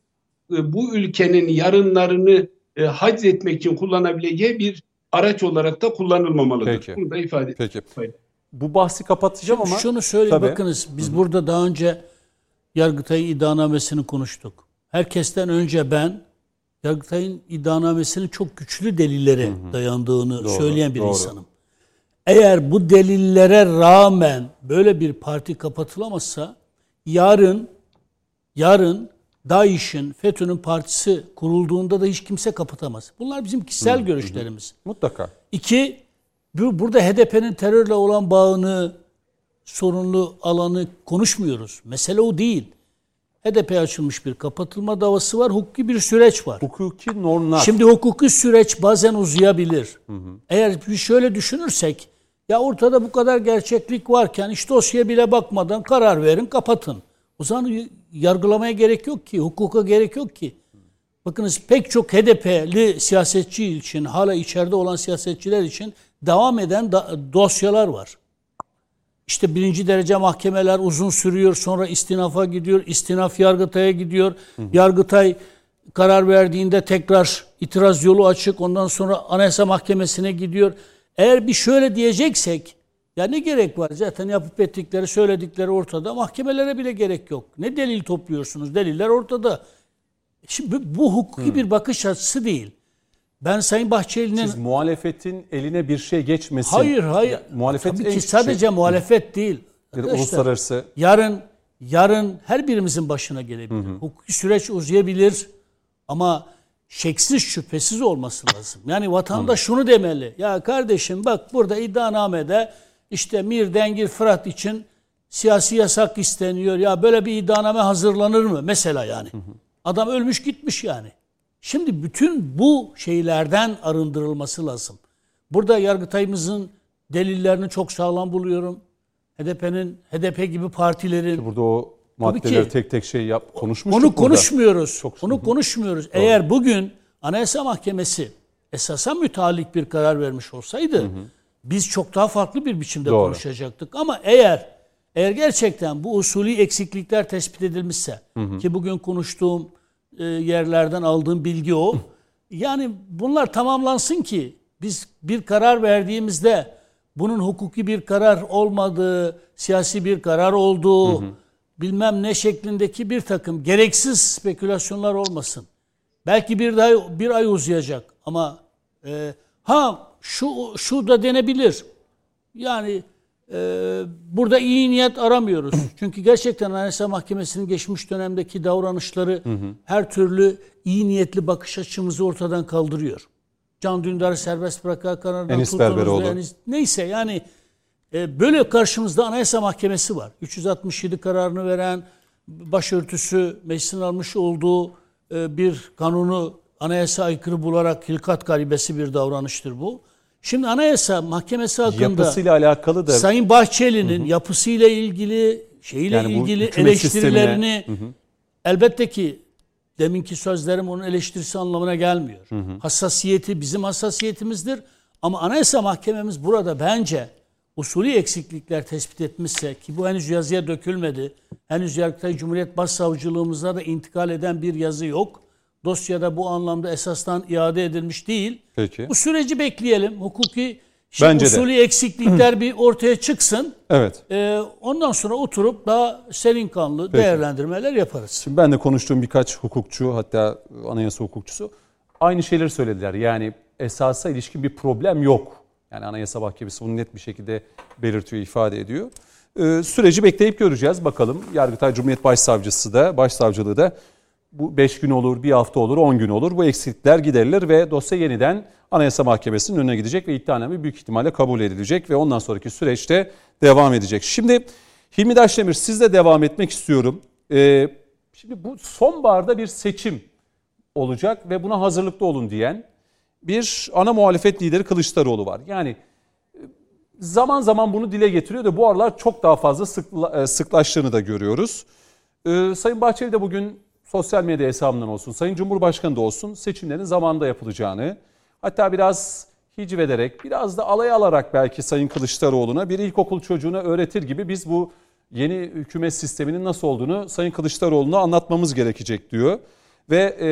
e, bu ülkenin yarınlarını e, haciz etmek için kullanabileceği bir araç olarak da kullanılmamalıdır. Peki. Bunu da ifade Peki. Ifade. Bu bahsi kapatacağım ama... Şunu söyleyeyim tabii. bakınız biz Hı-hı. burada daha önce Yargıtay iddianamesini konuştuk. Herkesten önce ben Yargıtay'ın iddianamesinin çok güçlü delillere Hı-hı. dayandığını doğru, söyleyen bir doğru. insanım. Eğer bu delillere rağmen böyle bir parti kapatılamazsa yarın yarın DAEŞ'in, FETÖ'nün partisi kurulduğunda da hiç kimse kapatamaz. Bunlar bizim kişisel hı, görüşlerimiz. Hı. Mutlaka. İki, burada HDP'nin terörle olan bağını, sorunlu alanı konuşmuyoruz. Mesele o değil. HDP'ye açılmış bir kapatılma davası var. Hukuki bir süreç var. Hukuki normlar. Şimdi hukuki süreç bazen uzayabilir. Hı hı. Eğer bir şöyle düşünürsek ya ortada bu kadar gerçeklik varken hiç dosya bile bakmadan karar verin kapatın. O zaman yargılamaya gerek yok ki, hukuka gerek yok ki. Bakınız pek çok HDP'li siyasetçi için, hala içeride olan siyasetçiler için devam eden da- dosyalar var. İşte birinci derece mahkemeler uzun sürüyor. Sonra istinafa gidiyor. İstinaf Yargıtay'a gidiyor. Yargıtay karar verdiğinde tekrar itiraz yolu açık. Ondan sonra Anayasa Mahkemesi'ne gidiyor. Eğer bir şöyle diyeceksek ya ne gerek var? Zaten yapıp ettikleri, söyledikleri ortada. Mahkemelere bile gerek yok. Ne delil topluyorsunuz? Deliller ortada. Şimdi bu- bu hukuki bir bakış açısı değil. Ben Sayın Bahçeli'nin Siz muhalefetin eline bir şey geçmesin. Hayır hayır. Ya, muhalefet Tabii ki sadece şey. muhalefet değil. Arkadaşlar, uluslararası Yarın yarın her birimizin başına gelebilir. Hukuki süreç uzayabilir ama şeksiz şüphesiz olması lazım. Yani vatandaş şunu demeli. Ya kardeşim bak burada iddianamede işte Mir Dengir Fırat için siyasi yasak isteniyor. Ya böyle bir iddianame hazırlanır mı? Mesela yani. Adam ölmüş gitmiş yani. Şimdi bütün bu şeylerden arındırılması lazım. Burada Yargıtay'ımızın delillerini çok sağlam buluyorum. HDP'nin, HDP gibi partilerin burada o maddeleri ki. tek tek şey yap konuşmuştuk onu konuşmuyoruz. Çok- onu konuşmuyoruz. Eğer bugün Anayasa Mahkemesi esasa müteallik bir karar vermiş olsaydı biz çok daha farklı bir biçimde Doğru. konuşacaktık. Ama eğer eğer gerçekten bu usulü eksiklikler tespit edilmişse ki bugün konuştuğum e, yerlerden aldığım bilgi o. yani bunlar tamamlansın ki biz bir karar verdiğimizde bunun hukuki bir karar olmadığı, siyasi bir karar olduğu, bilmem ne şeklindeki bir takım gereksiz spekülasyonlar olmasın. Belki bir ay bir ay uzayacak ama e, ha şu şu da denebilir. Yani burada iyi niyet aramıyoruz. Çünkü gerçekten Anayasa Mahkemesi'nin geçmiş dönemdeki davranışları her türlü iyi niyetli bakış açımızı ortadan kaldırıyor. Can Dündar'ı serbest bırakan kararından Enis Berberoğlu. Enis- neyse yani e, böyle karşımızda Anayasa Mahkemesi var. 367 kararını veren başörtüsü meclisin almış olduğu e, bir kanunu anayasa aykırı bularak hilkat garibesi bir davranıştır bu. Şimdi Anayasa Mahkemesi hakkında Yapısıyla alakalı da Sayın Bahçeli'nin yapısıyla ilgili şeyle Yani ilgili eleştirilerini elbette ki deminki sözlerim onun eleştirisi anlamına gelmiyor. Hassasiyeti bizim hassasiyetimizdir ama Anayasa Mahkememiz burada bence usulü eksiklikler tespit etmişse ki bu henüz yazıya dökülmedi. Henüz Yargıtay Cumhuriyet Başsavcılığımıza da intikal eden bir yazı yok. Dosyada bu anlamda esastan iade edilmiş değil. Peki. Bu süreci bekleyelim. Hukuki şey, Bence de. usulü eksiklikler bir ortaya çıksın. evet. Ee, ondan sonra oturup daha serin kanlı değerlendirmeler yaparız. Şimdi ben de konuştuğum birkaç hukukçu hatta anayasa hukukçusu aynı şeyleri söylediler. Yani esasa ilişkin bir problem yok. Yani Anayasa Mahkemesi bunu net bir şekilde belirtiyor, ifade ediyor. Ee, süreci bekleyip göreceğiz. Bakalım Yargıtay Cumhuriyet Başsavcısı da, Başsavcılığı da bu 5 gün olur, bir hafta olur, 10 gün olur. Bu eksiklikler giderilir ve dosya yeniden Anayasa Mahkemesi'nin önüne gidecek ve iddianame büyük ihtimalle kabul edilecek ve ondan sonraki süreçte devam edecek. Şimdi Hilmi Daşdemir sizle devam etmek istiyorum. Ee, şimdi bu sonbaharda bir seçim olacak ve buna hazırlıklı olun diyen bir ana muhalefet lideri Kılıçdaroğlu var. Yani e, zaman zaman bunu dile getiriyor da bu aralar çok daha fazla sıkla- e, sıklaştığını da görüyoruz. Ee, Sayın Bahçeli de bugün sosyal medya hesabından olsun, Sayın Cumhurbaşkanı da olsun seçimlerin zamanında yapılacağını, hatta biraz hicvederek, biraz da alay alarak belki Sayın Kılıçdaroğlu'na bir ilkokul çocuğuna öğretir gibi biz bu yeni hükümet sisteminin nasıl olduğunu Sayın Kılıçdaroğlu'na anlatmamız gerekecek diyor. Ve e,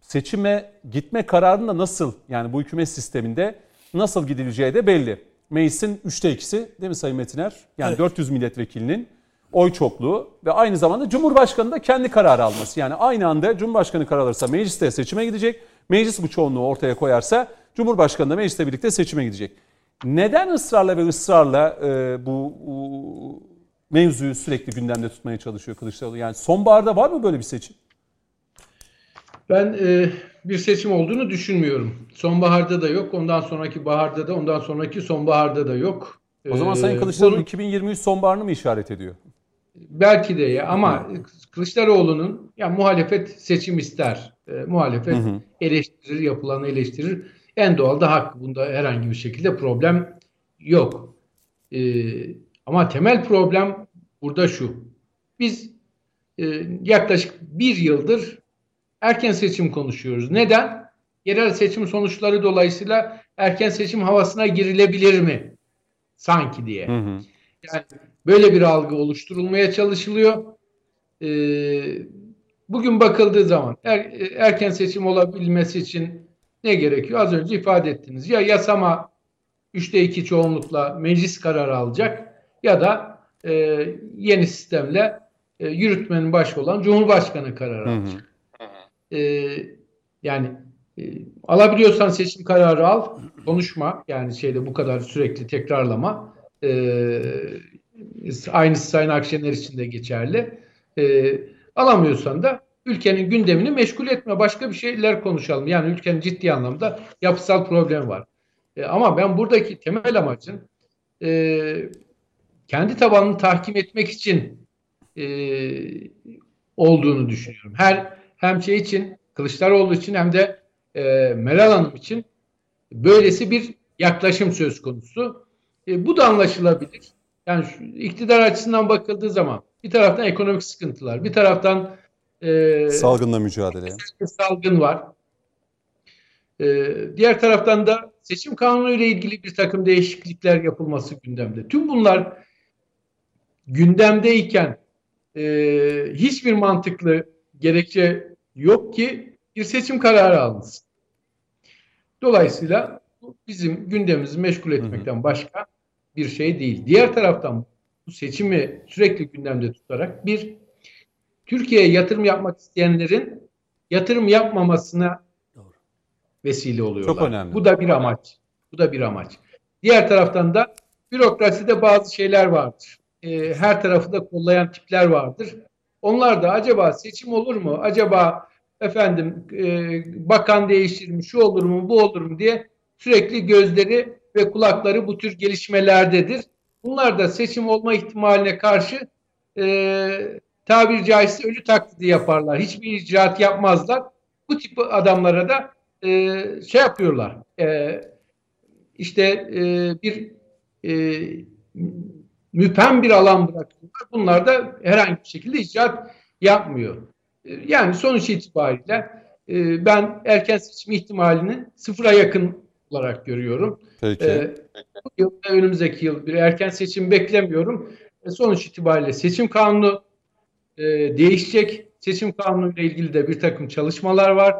seçime gitme kararında nasıl yani bu hükümet sisteminde nasıl gidileceği de belli. Meclisin 3'te 2'si değil mi Sayın Metiner? Yani Evet. 400 milletvekilinin oy çokluğu ve aynı zamanda Cumhurbaşkanı da kendi kararı alması. Yani aynı anda Cumhurbaşkanı karar alırsa meclis de seçime gidecek. Meclis bu çoğunluğu ortaya koyarsa Cumhurbaşkanı da meclisle birlikte seçime gidecek. Neden ısrarla ve ısrarla e, bu, bu mevzuyu sürekli gündemde tutmaya çalışıyor Kılıçdaroğlu? Yani sonbaharda var mı böyle bir seçim? Ben e, bir seçim olduğunu düşünmüyorum. Sonbaharda da yok, ondan sonraki baharda da, ondan sonraki sonbaharda da yok. O zaman Ee, Sayın Kılıçdaroğlu bunu- 2023 sonbaharını mı işaret ediyor? Belki de ya ama Kılıçdaroğlu'nun ya muhalefet seçim ister. E, muhalefet eleştirir, yapılanı eleştirir. En doğal da hak. Bunda herhangi bir şekilde problem yok. E, ama temel problem burada şu. Biz e, yaklaşık bir yıldır erken seçim konuşuyoruz. Neden? Yerel seçim sonuçları dolayısıyla erken seçim havasına girilebilir mi? Sanki diye. Hı hı. Yani böyle bir algı oluşturulmaya çalışılıyor. Ee, bugün bakıldığı zaman er- erken seçim olabilmesi için ne gerekiyor? Az önce ifade ettiniz. Ya yasama üçte iki çoğunlukla meclis kararı alacak ya da e, yeni sistemle e, yürütmenin başı olan Cumhurbaşkanı kararı Hı hı. alacak. E, yani e, alabiliyorsan seçim kararı al, konuşma. Yani şeyde bu kadar sürekli tekrarlama. E, aynısı Sayın Akşener için de geçerli. E, alamıyorsan da ülkenin gündemini meşgul etme. Başka bir şeyler konuşalım. Yani ülkenin ciddi anlamda yapısal problemi var. E, ama ben buradaki temel amacın e, kendi tabanını tahkim etmek için e, olduğunu düşünüyorum. Her hem şey için Kılıçdaroğlu için hem de e, Meral Hanım için böylesi bir yaklaşım söz konusu. E, bu da anlaşılabilir. Yani şu, iktidar açısından bakıldığı zaman bir taraftan ekonomik sıkıntılar, bir taraftan e, Salgınla mücadele. salgın var. Ee, diğer taraftan da seçim kanunu ile ilgili bir takım değişiklikler yapılması gündemde. Tüm bunlar gündemdeyken e, hiçbir mantıklı gerekçe yok ki bir seçim kararı alınsın. Dolayısıyla bu bizim gündemimizi meşgul etmekten başka bir şey değil. Diğer taraftan bu seçimi sürekli gündemde tutarak bir Türkiye'ye yatırım yapmak isteyenlerin yatırım yapmamasına vesile oluyorlar. Çok önemli. Bu da bir amaç. Bu da bir amaç. Diğer taraftan da bürokraside bazı şeyler vardır. Ee, her tarafı da kollayan tipler vardır. Onlar da acaba seçim olur mu? Acaba efendim e, bakan değişir mi? Şu olur mu? Bu olur mu? diye sürekli gözleri ve kulakları bu tür gelişmelerdedir. Bunlar da seçim olma ihtimaline karşı e, tabiri caizse ölü taklidi yaparlar. Hiçbir icraat yapmazlar. Bu tip adamlara da e, şey yapıyorlar. E, işte e, bir e, müphem bir alan bırakıyorlar. Bunlar da herhangi bir şekilde icraat yapmıyor. E, yani sonuç itibariyle e, ben erken seçim ihtimalini sıfıra yakın olarak görüyorum. Peki. E, bu yıl önümüzdeki yıl bir erken seçim beklemiyorum. E, sonuç itibariyle seçim kanunu e, değişecek. Seçim kanunu ile ilgili de bir takım çalışmalar var.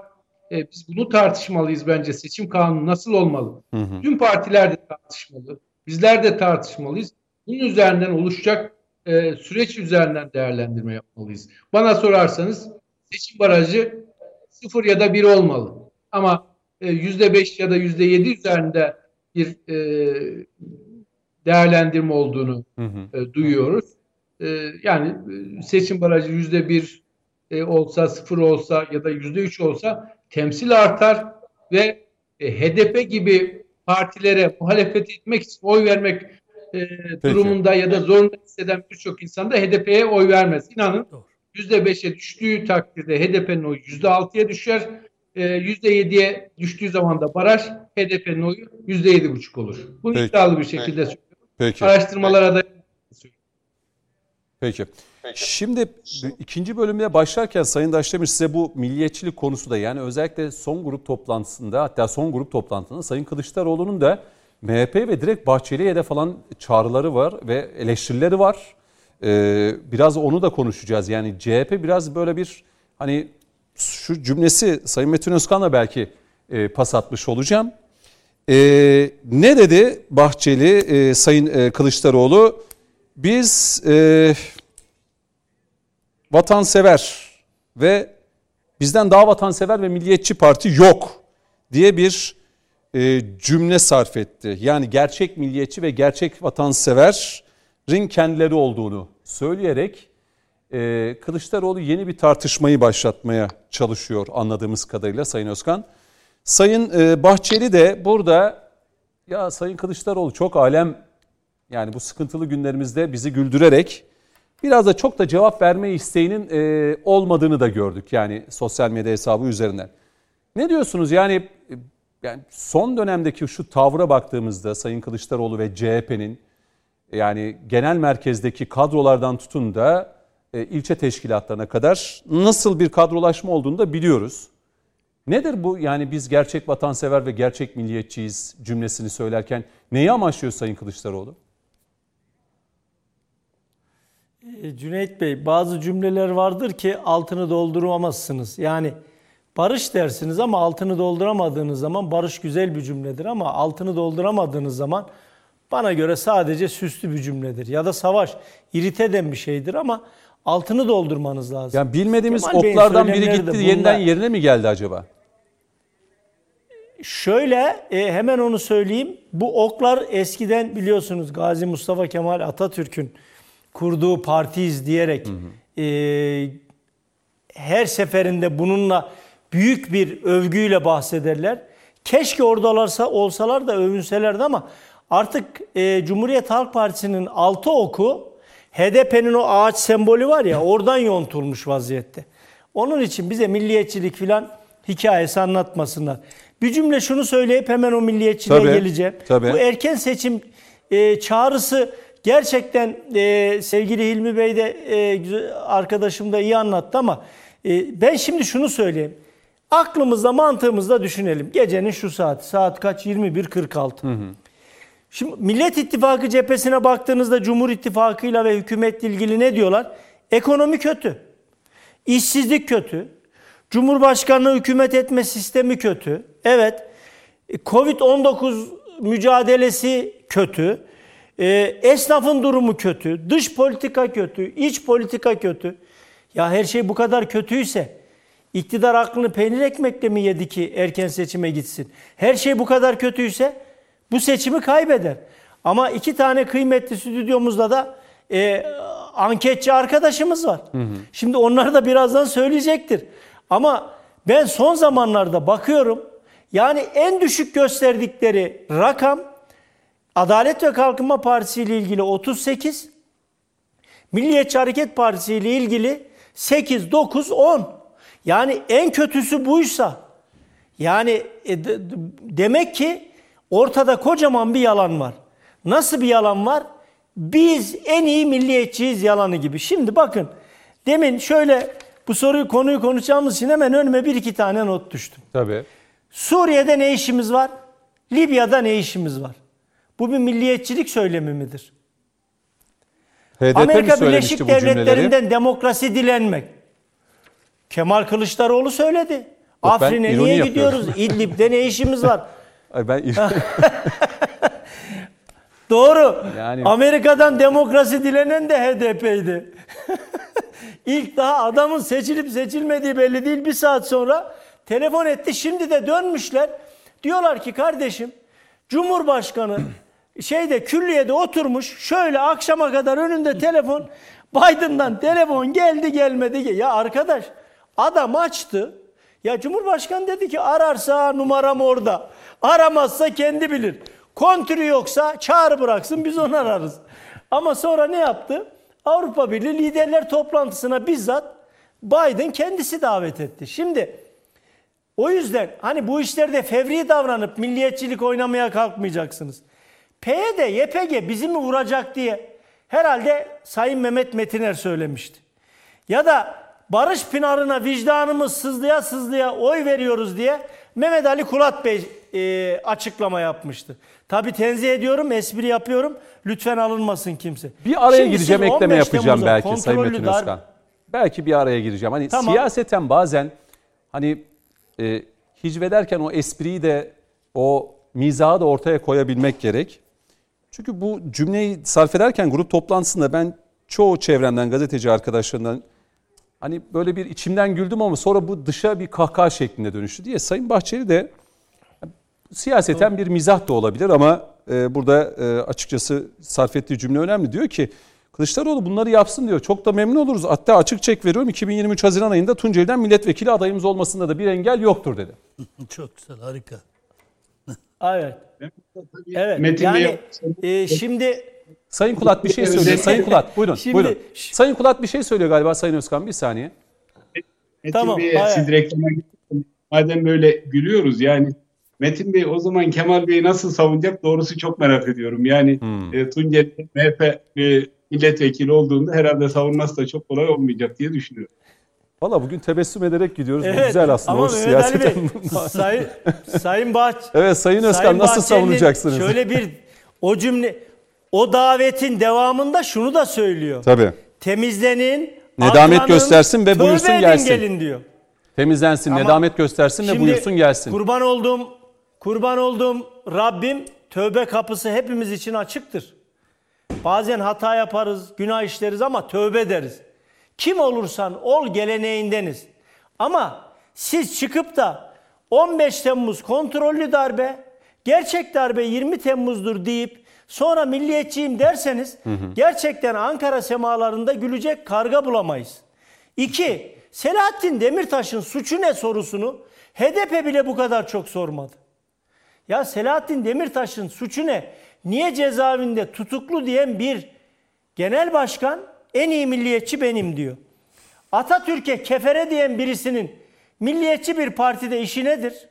E, biz bunu tartışmalıyız bence. Seçim kanunu nasıl olmalı? Hı hı. Tüm partiler de tartışmalı. Bizler de tartışmalıyız. Bunun üzerinden oluşacak e, süreç üzerinden değerlendirme yapmalıyız. Bana sorarsanız seçim barajı sıfır ya da bir olmalı. Ama yüzde beş ya da yüzde yedi üzerinde bir e, değerlendirme olduğunu Hı hı. e, duyuyoruz. E, yani e, seçim barajı yüzde bir e, olsa, sıfır olsa ya da yüzde üç olsa temsil artar ve e, HDP gibi partilere muhalefet etmek için oy vermek e, durumunda ya da zorunda hisseden birçok insan da HDP'ye oy vermez. İnanın yüzde beşe düştüğü takdirde HDP'nin oyu yüzde altıya düşer. E, Yüzde yediye düştüğü zaman da baraj HDP'nin oyu yüzde yedi buçuk olur. Bunu Peki. iddialı bir şekilde söylüyorum. Peki. Araştırmalara da Peki. Şimdi ikinci bölümde başlarken Sayın Daşdemir size bu milliyetçilik konusu da yani özellikle son grup toplantısında hatta son grup toplantısında Sayın Kılıçdaroğlu'nun da MHP ve direkt Bahçeli'ye de falan çağrıları var ve eleştirileri var. Ee, biraz onu da konuşacağız. Yani CHP biraz böyle bir hani şu cümlesi Sayın Metin Özkan'la belki e, pas atmış olacağım. Ee, ne dedi Bahçeli, e, Sayın e, Kılıçdaroğlu? Biz e, vatansever ve bizden daha vatansever ve milliyetçi parti yok diye bir e, cümle sarf etti. Yani gerçek milliyetçi ve gerçek vatanseverin kendileri olduğunu söyleyerek e, Kılıçdaroğlu yeni bir tartışmayı başlatmaya çalışıyor anladığımız kadarıyla Sayın Özkan. Sayın e, Bahçeli de burada ya Sayın Kılıçdaroğlu çok alem yani bu sıkıntılı günlerimizde bizi güldürerek biraz da çok da cevap verme isteğinin e, olmadığını da gördük yani sosyal medya hesabı üzerinden. Ne diyorsunuz yani, e, yani son dönemdeki şu tavra baktığımızda Sayın Kılıçdaroğlu ve CHP'nin yani genel merkezdeki kadrolardan tutun da ilçe teşkilatlarına kadar nasıl bir kadrolaşma olduğunu da biliyoruz. Nedir bu yani biz gerçek vatansever ve gerçek milliyetçiyiz cümlesini söylerken neyi amaçlıyor Sayın Kılıçdaroğlu? E, Cüneyt Bey bazı cümleler vardır ki altını dolduramazsınız. Yani barış dersiniz ama altını dolduramadığınız zaman barış güzel bir cümledir ama altını dolduramadığınız zaman bana göre sadece süslü bir cümledir. Ya da savaş irite eden bir şeydir ama altını doldurmanız lazım. Yani bilmediğimiz Kemal Bey'in otlardan biri söylemleri gitti de yeniden bunlar. yerine mi geldi acaba? Şöyle e, hemen onu söyleyeyim. Bu oklar eskiden biliyorsunuz Gazi Mustafa Kemal Atatürk'ün kurduğu partiyiz diyerek e, her seferinde bununla büyük bir övgüyle bahsederler. Keşke oradalarsa olsalar da övünselerdi ama artık e, Cumhuriyet Halk Partisi'nin altı oku HDP'nin o ağaç sembolü var ya oradan yontulmuş vaziyette. Onun için bize milliyetçilik filan hikayesi anlatmasınlar. Bir cümle şunu söyleyip hemen o milliyetçiliğe Tabii, geleceğim. tabii. Bu erken seçim e, çağrısı gerçekten e, sevgili Hilmi Bey de e, arkadaşım da iyi anlattı ama e, ben şimdi şunu söyleyeyim. Aklımızda mantığımızda düşünelim. Gecenin şu saati. Saat kaç? 21.46. Şimdi Millet İttifakı cephesine baktığınızda Cumhur İttifakı'yla ve hükümetle ilgili ne diyorlar? Ekonomi kötü. İşsizlik kötü. Cumhurbaşkanlığı hükümet etme sistemi kötü. Evet. E, Covid-19 mücadelesi kötü. E, esnafın durumu kötü. Dış politika kötü. iç politika kötü. Ya her şey bu kadar kötüyse iktidar aklını peynir ekmekle mi yedi ki erken seçime gitsin? Her şey bu kadar kötüyse bu seçimi kaybeder. Ama iki tane kıymetli stüdyomuzda da e, anketçi arkadaşımız var. Şimdi onlar da birazdan söyleyecektir. Ama ben son zamanlarda bakıyorum yani en düşük gösterdikleri rakam Adalet ve Kalkınma Partisi ile ilgili 38, Milliyetçi Hareket Partisi ile ilgili 8, 9, 10. Yani en kötüsü buysa yani e, de- de- demek ki ortada kocaman bir yalan var. Nasıl bir yalan var? Biz en iyi milliyetçiyiz yalanı gibi. Şimdi bakın demin şöyle bu soruyu konuyu konuşacağımız için hemen önüme bir iki tane not düştüm. Tabii. Suriye'de ne işimiz var? Libya'da ne işimiz var? Bu bir milliyetçilik söylemi midir? HDP Amerika Birleşik? Devletleri'nden demokrasi dilenmek. Kemal Kılıçdaroğlu söyledi. Yok, Afrin'e niye yapıyorum. gidiyoruz? İdlib'de ne işimiz var? Ay ben Doğru. Yani- Amerika'dan demokrasi dilenen de HDP'ydi. İlk daha adamın seçilip seçilmediği belli değil. Bir saat sonra telefon etti. Şimdi de dönmüşler. Diyorlar ki kardeşim Cumhurbaşkanı şeyde külliyede oturmuş. Şöyle akşama kadar önünde telefon. Biden'dan telefon geldi gelmedi. Ya arkadaş adam açtı. Ya Cumhurbaşkanı dedi ki ararsa numaram orada. Aramazsa kendi bilir. Kontürü yoksa çağrı bıraksın biz onu ararız. Ama sonra ne yaptı? Avrupa Birliği liderler toplantısına bizzat Biden kendisi davet etti. Şimdi o yüzden hani bu işlerde fevri davranıp milliyetçilik oynamaya kalkmayacaksınız. PYD, YPG bizi mi vuracak diye herhalde Sayın Mehmet Metiner söylemişti. Ya da Barış Pınarı'na vicdanımız sızlıya sızlıya oy veriyoruz diye Mehmet Ali Kulat Bey e, açıklama yapmıştı. Tabi tenzih ediyorum, espri yapıyorum. Lütfen alınmasın kimse. Bir araya Şimdi gireceğim, ekleme 15 yapacağım belki Sayın Metin dar- Özkan. Belki bir araya gireceğim. Hani Tamam. siyaseten bazen hani e, hicvederken o espriyi de o mizahı da ortaya koyabilmek gerek. Çünkü bu cümleyi sarf ederken grup toplantısında ben çoğu çevremden, gazeteci arkadaşlarından hani böyle bir içimden güldüm ama sonra bu dışa bir kahkaha şeklinde dönüştü diye Sayın Bahçeli de siyaseten bir mizah da olabilir ama e, burada e, açıkçası sarf ettiği cümle önemli. Diyor ki Kılıçdaroğlu bunları yapsın diyor. Çok da memnun oluruz. Hatta açık çek veriyorum 2023 Haziran ayında Tunceli'den milletvekili adayımız olmasında da bir engel yoktur dedi. Çok güzel, harika. Evet. Evet. Metin yani e, şimdi Sayın Kulat bir şey söylüyor. Sayın Kulat buyurun. Şimdi- buyurun. Sayın Kulat bir şey söylüyor galiba Sayın Özkan bir saniye. Metin Tamam, Bey'e siz reklama. Madem böyle gülüyoruz yani Metin Bey o zaman Kemal Bey'i nasıl savunacak doğrusu çok merak ediyorum. Yani Hmm. e, Tunceli MHP e, milletvekili olduğunda herhalde savunması da çok kolay olmayacak diye düşünüyorum. Valla bugün tebessüm ederek gidiyoruz. Bu Evet, güzel aslında. Ama Mehmet Ali. Bey, Sayın, Sayın Bahç, evet Sayın Özkan Sayın nasıl savunacaksınız? Şöyle bir o cümle o davetin devamında şunu da söylüyor. Tabii. Temizlenin, Nedamet aklanın, göstersin ve buyursun gelsin. gelin diyor. Temizlensin, Ama nedamet göstersin ve buyursun gelsin. Kurban olduğum kurban olduğum Rabbim tövbe kapısı hepimiz için açıktır. Bazen hata yaparız, günah işleriz ama tövbe ederiz. Kim olursan ol geleneğindeniz. Ama siz çıkıp da 15 Temmuz kontrollü darbe, gerçek darbe 20 Temmuz'dur deyip sonra milliyetçiyim derseniz gerçekten Ankara semalarında gülecek karga bulamayız. İki, Selahattin Demirtaş'ın suçu ne sorusunu HDP bile bu kadar çok sormadı. Ya Selahattin Demirtaş'ın suçu ne? Niye cezaevinde tutuklu diyen bir genel başkan en iyi milliyetçi benim diyor. Atatürk'e kefere diyen birisinin milliyetçi bir partide işi nedir?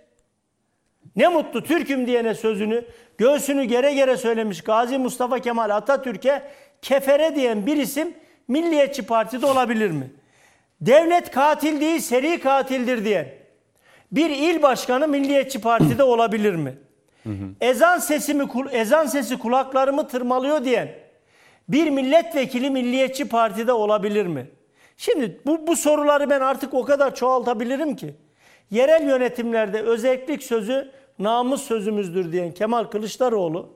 Ne mutlu Türk'üm diyene sözünü göğsünü gere gere söylemiş Gazi Mustafa Kemal Atatürk'e kefere diyen bir isim milliyetçi partide olabilir mi? Devlet katil değil seri katildir diyen bir il başkanı milliyetçi partide olabilir mi? Ezan sesimi ezan sesi kulaklarımı tırmalıyor diyen bir milletvekili milliyetçi partide olabilir mi? Şimdi bu, bu soruları ben artık o kadar çoğaltabilirim ki. Yerel yönetimlerde özellik sözü namus sözümüzdür diyen Kemal Kılıçdaroğlu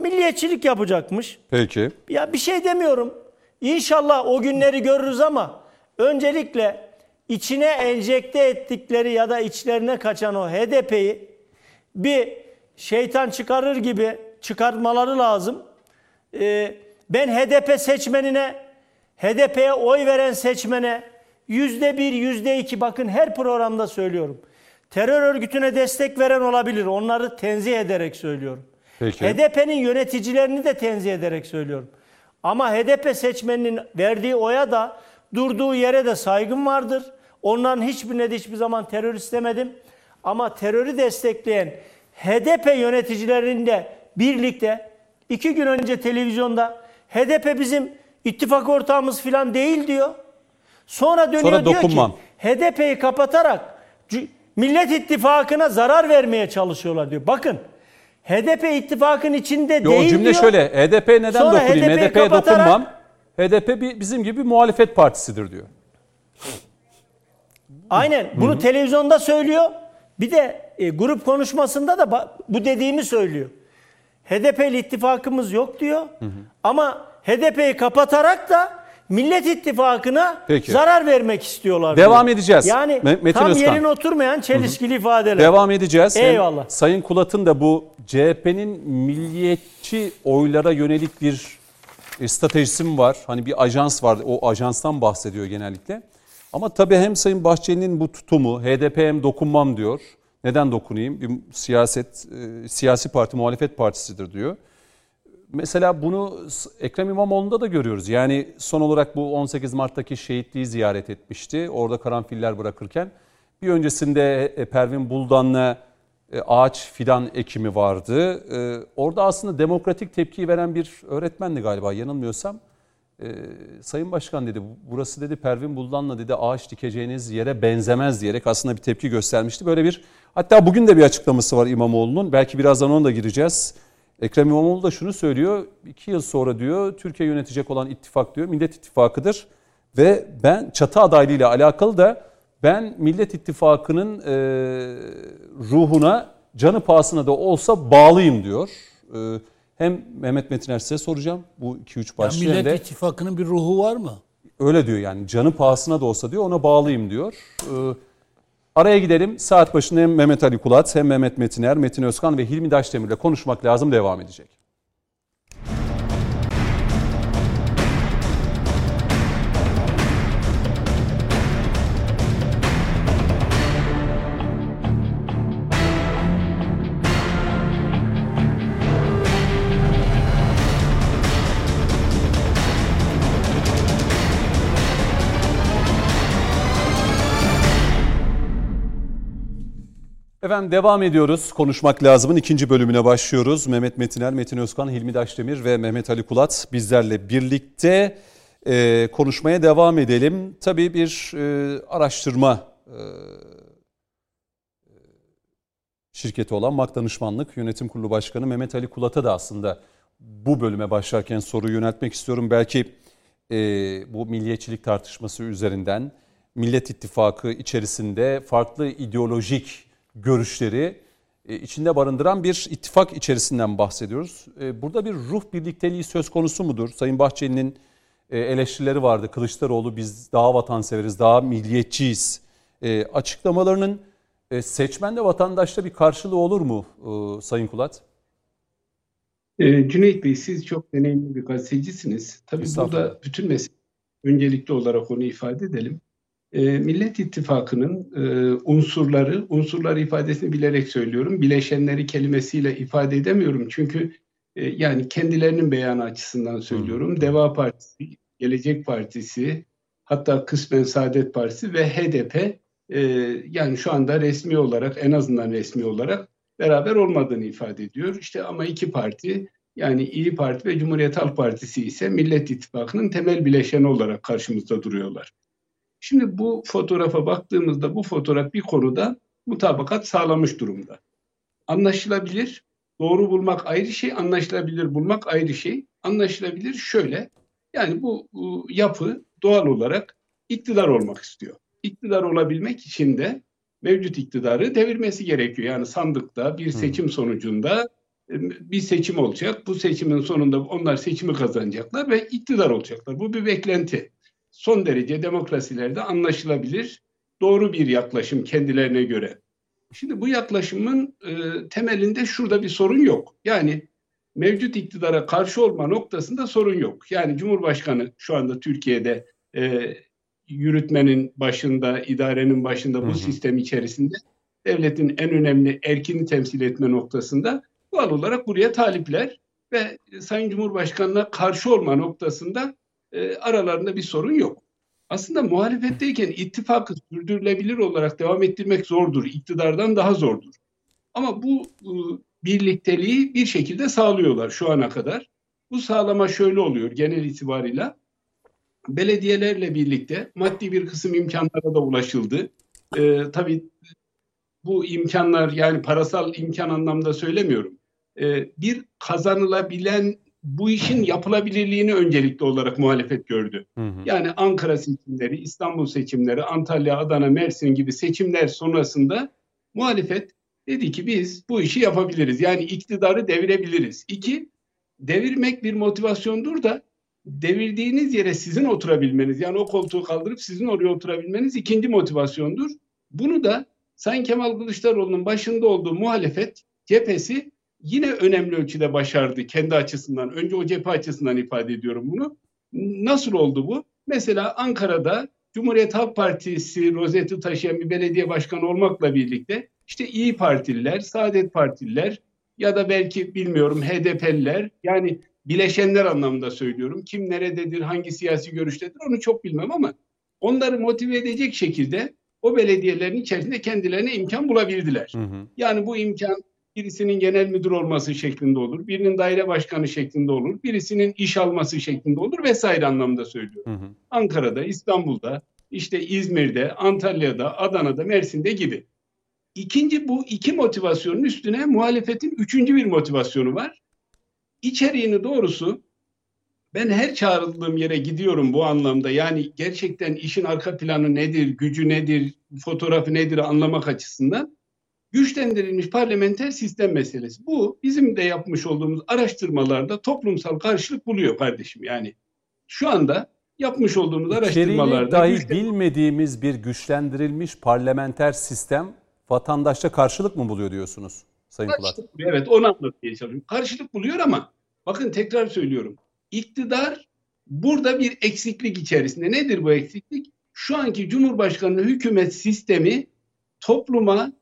milliyetçilik yapacakmış. Peki. Ya bir şey demiyorum. İnşallah o günleri görürüz ama öncelikle içine enjekte ettikleri ya da içlerine kaçan o HDP'yi bir şeytan çıkarır gibi çıkartmaları lazım. Ee, ben HDP seçmenine, HDP'ye oy veren seçmene yüzde bir, yüzde iki bakın her programda söylüyorum. Terör örgütüne destek veren olabilir. Onları tenzih ederek söylüyorum. HDP'nin yöneticilerini de tenzih ederek söylüyorum. Ama HDP seçmeninin verdiği oya da durduğu yere de saygım vardır. Onların hiçbirine de hiçbir zaman terör istemedim. Ama terörü destekleyen HDP yöneticilerinde birlikte iki gün önce televizyonda HDP bizim ittifak ortağımız falan değil diyor. Sonra dönüyor Sonra diyor dokunmam. ki HDP'yi kapatarak Millet İttifakı'na zarar vermeye çalışıyorlar diyor. Bakın HDP ittifakın içinde Yo, değil cümle diyor. şöyle. HDP neden Sonra dokunayım? HDP'ye kapatarak- dokunmam. HDP bir, bizim gibi muhalefet partisidir diyor. Aynen bunu televizyonda söylüyor. Bir de e, grup konuşmasında da bu dediğimi söylüyor. HDP ile ittifakımız yok diyor. Ama HDP'yi kapatarak da Millet İttifakı'na Peki. zarar vermek istiyorlar. Devam diyor. edeceğiz. Yani Me- Metin tam Özkan. yerine oturmayan çelişkili ifadeler. Devam edeceğiz. Hem Eyvallah. Sayın Kulat'ın da bu CHP'nin milliyetçi oylara yönelik bir e, stratejisi mi var? Hani bir ajans var. O ajanstan bahsediyor genellikle. Ama tabii hem Sayın Bahçeli'nin bu tutumu HDP hem dokunmam diyor. Neden dokunayım? Bir siyaset e, siyasi parti muhalefet partisidir diyor. Mesela bunu Ekrem İmamoğlu'nda da görüyoruz. Yani son olarak bu 18 Mart'taki şehitliği ziyaret etmişti. Orada karanfiller bırakırken. Bir öncesinde e, Pervin Buldan'la e, ağaç fidan ekimi vardı. Orada aslında demokratik tepkiyi veren bir öğretmendi galiba yanılmıyorsam. Sayın Başkan dedi burası dedi Pervin Buldan'la dedi ağaç dikeceğiniz yere benzemez diyerek aslında bir tepki göstermişti. Böyle bir hatta bugün de bir açıklaması var İmamoğlu'nun. Belki birazdan ona da gireceğiz. Ekrem İmamoğlu da şunu söylüyor. iki yıl sonra diyor Türkiye yönetecek olan ittifak diyor Millet İttifakı'dır. Ve ben çatı adaylığıyla alakalı da ben Millet İttifakı'nın e, ruhuna canı pahasına da olsa bağlıyım diyor. E, hem Mehmet Metiner size soracağım bu 2-3 Ya başlığı hem Millet de İttifakı'nın bir ruhu var mı? öyle diyor yani canı pahasına da olsa diyor ona bağlıyım diyor. E, araya gidelim saat başında hem Mehmet Ali Kulat hem Mehmet Metiner, Metin Özkan ve Hilmi Daşdemir ile konuşmak lazım devam edecek. Efendim devam ediyoruz. Konuşmak lazımın ikinci bölümüne başlıyoruz. Mehmet Metiner, Metin Özkan, Hilmi Daşdemir ve Mehmet Ali Kulat bizlerle birlikte. e, konuşmaya devam edelim. Tabii bir e, araştırma e, şirketi olan MAK Danışmanlık Yönetim Kurulu Başkanı Mehmet Ali Kulat'a da aslında bu bölüme başlarken soruyu yöneltmek istiyorum. Belki e, bu milliyetçilik tartışması üzerinden Millet İttifakı içerisinde farklı ideolojik görüşleri e, içinde barındıran bir ittifak içerisinden bahsediyoruz. E, burada bir ruh birlikteliği söz konusu mudur? Sayın Bahçeli'nin e, eleştirileri vardı. Kılıçdaroğlu biz daha vatanseveriz, daha milliyetçiyiz. Açıklamalarının seçmende vatandaşta bir karşılığı olur mu Sayın Kulat? Cüneyt Bey siz çok deneyimli bir gazetecisiniz. Tabii burada bütün mesele öncelikli olarak onu ifade edelim. E, Millet İttifakı'nın e, unsurları, unsurlar ifadesini bilerek söylüyorum. Bileşenleri kelimesiyle ifade edemiyorum. Çünkü e, yani kendilerinin beyanı açısından söylüyorum. Deva Partisi, Gelecek Partisi, hatta kısmen Saadet Partisi ve HDP e, yani şu anda resmi olarak en azından resmi olarak beraber olmadığını ifade ediyor. İşte ama iki parti yani İyi Parti ve Cumhuriyet Halk Partisi ise Millet İttifakı'nın temel bileşeni olarak karşımızda duruyorlar. Şimdi bu fotoğrafa baktığımızda bu fotoğraf bir konuda mutabakat sağlamış durumda. Anlaşılabilir, doğru bulmak ayrı şey, anlaşılabilir bulmak ayrı şey. Anlaşılabilir şöyle, yani bu, bu yapı doğal olarak iktidar olmak istiyor. İktidar olabilmek için de mevcut iktidarı devirmesi gerekiyor. Yani sandıkta bir seçim sonucunda e, bir seçim olacak. Bu seçimin sonunda onlar seçimi kazanacaklar ve iktidar olacaklar. Bu bir beklenti son derece demokrasilerde anlaşılabilir, doğru bir yaklaşım kendilerine göre. Şimdi bu yaklaşımın e, temelinde şurada bir sorun yok. Yani mevcut iktidara karşı olma noktasında sorun yok. Yani Cumhurbaşkanı şu anda Türkiye'de e, yürütmenin başında, idarenin başında bu hı hı. sistem içerisinde devletin en önemli erkini temsil etme noktasında doğal olarak buraya talipler ve Sayın Cumhurbaşkanı'na karşı olma noktasında e, aralarında bir sorun yok. Aslında muhalefetteyken ittifakı sürdürülebilir olarak devam ettirmek zordur. İktidardan daha zordur. Ama bu birlikteliği bir şekilde sağlıyorlar şu ana kadar. Bu sağlama şöyle oluyor genel itibarıyla. Belediyelerle birlikte maddi bir kısım imkanlara da ulaşıldı. Ee, tabii bu imkanlar yani parasal imkan anlamda söylemiyorum. Ee, bir kazanılabilen bu işin yapılabilirliğini öncelikli olarak muhalefet gördü. Hı hı. Yani Ankara seçimleri, İstanbul seçimleri, Antalya, Adana, Mersin gibi seçimler sonrasında muhalefet dedi ki biz bu işi yapabiliriz. Yani iktidarı devirebiliriz. İki, devirmek bir motivasyondur da devirdiğiniz yere sizin oturabilmeniz yani o koltuğu kaldırıp sizin oraya oturabilmeniz ikinci motivasyondur. Bunu da Sayın Kemal Kılıçdaroğlu'nun başında olduğu muhalefet cephesi yine önemli ölçüde başardı kendi açısından. Önce o cephe açısından ifade ediyorum bunu. Nasıl oldu bu? Mesela Ankara'da Cumhuriyet Halk Partisi rozeti taşıyan bir belediye başkanı olmakla birlikte işte İyi Partililer, Saadet Partililer ya da belki bilmiyorum HDP'liler yani bileşenler anlamında söylüyorum. Kim nerededir, hangi siyasi görüştedir onu çok bilmem ama onları motive edecek şekilde o belediyelerin içerisinde kendilerine imkan bulabildiler. Hı hı. Yani bu imkan birisinin genel müdür olması şeklinde olur, birinin daire başkanı şeklinde olur, birisinin iş alması şeklinde olur vesaire anlamda söylüyorum. Hı hı. Ankara'da, İstanbul'da, işte İzmir'de, Antalya'da, Adana'da, Mersin'de gibi. İkinci bu iki motivasyonun üstüne muhalefetin üçüncü bir motivasyonu var. İçeriğini doğrusu ben her çağrıldığım yere gidiyorum bu anlamda. Yani gerçekten işin arka planı nedir, gücü nedir, fotoğrafı nedir anlamak açısından güçlendirilmiş parlamenter sistem meselesi. Bu bizim de yapmış olduğumuz araştırmalarda toplumsal karşılık buluyor kardeşim. Yani şu anda yapmış olduğumuz araştırmalarda dahi güçlen... bilmediğimiz bir güçlendirilmiş parlamenter sistem vatandaşta karşılık mı buluyor diyorsunuz Sayın Kulat? Evet onu anlatmaya çalışıyorum. Karşılık buluyor ama bakın tekrar söylüyorum. İktidar burada bir eksiklik içerisinde. Nedir bu eksiklik? Şu anki Cumhurbaşkanlığı hükümet sistemi topluma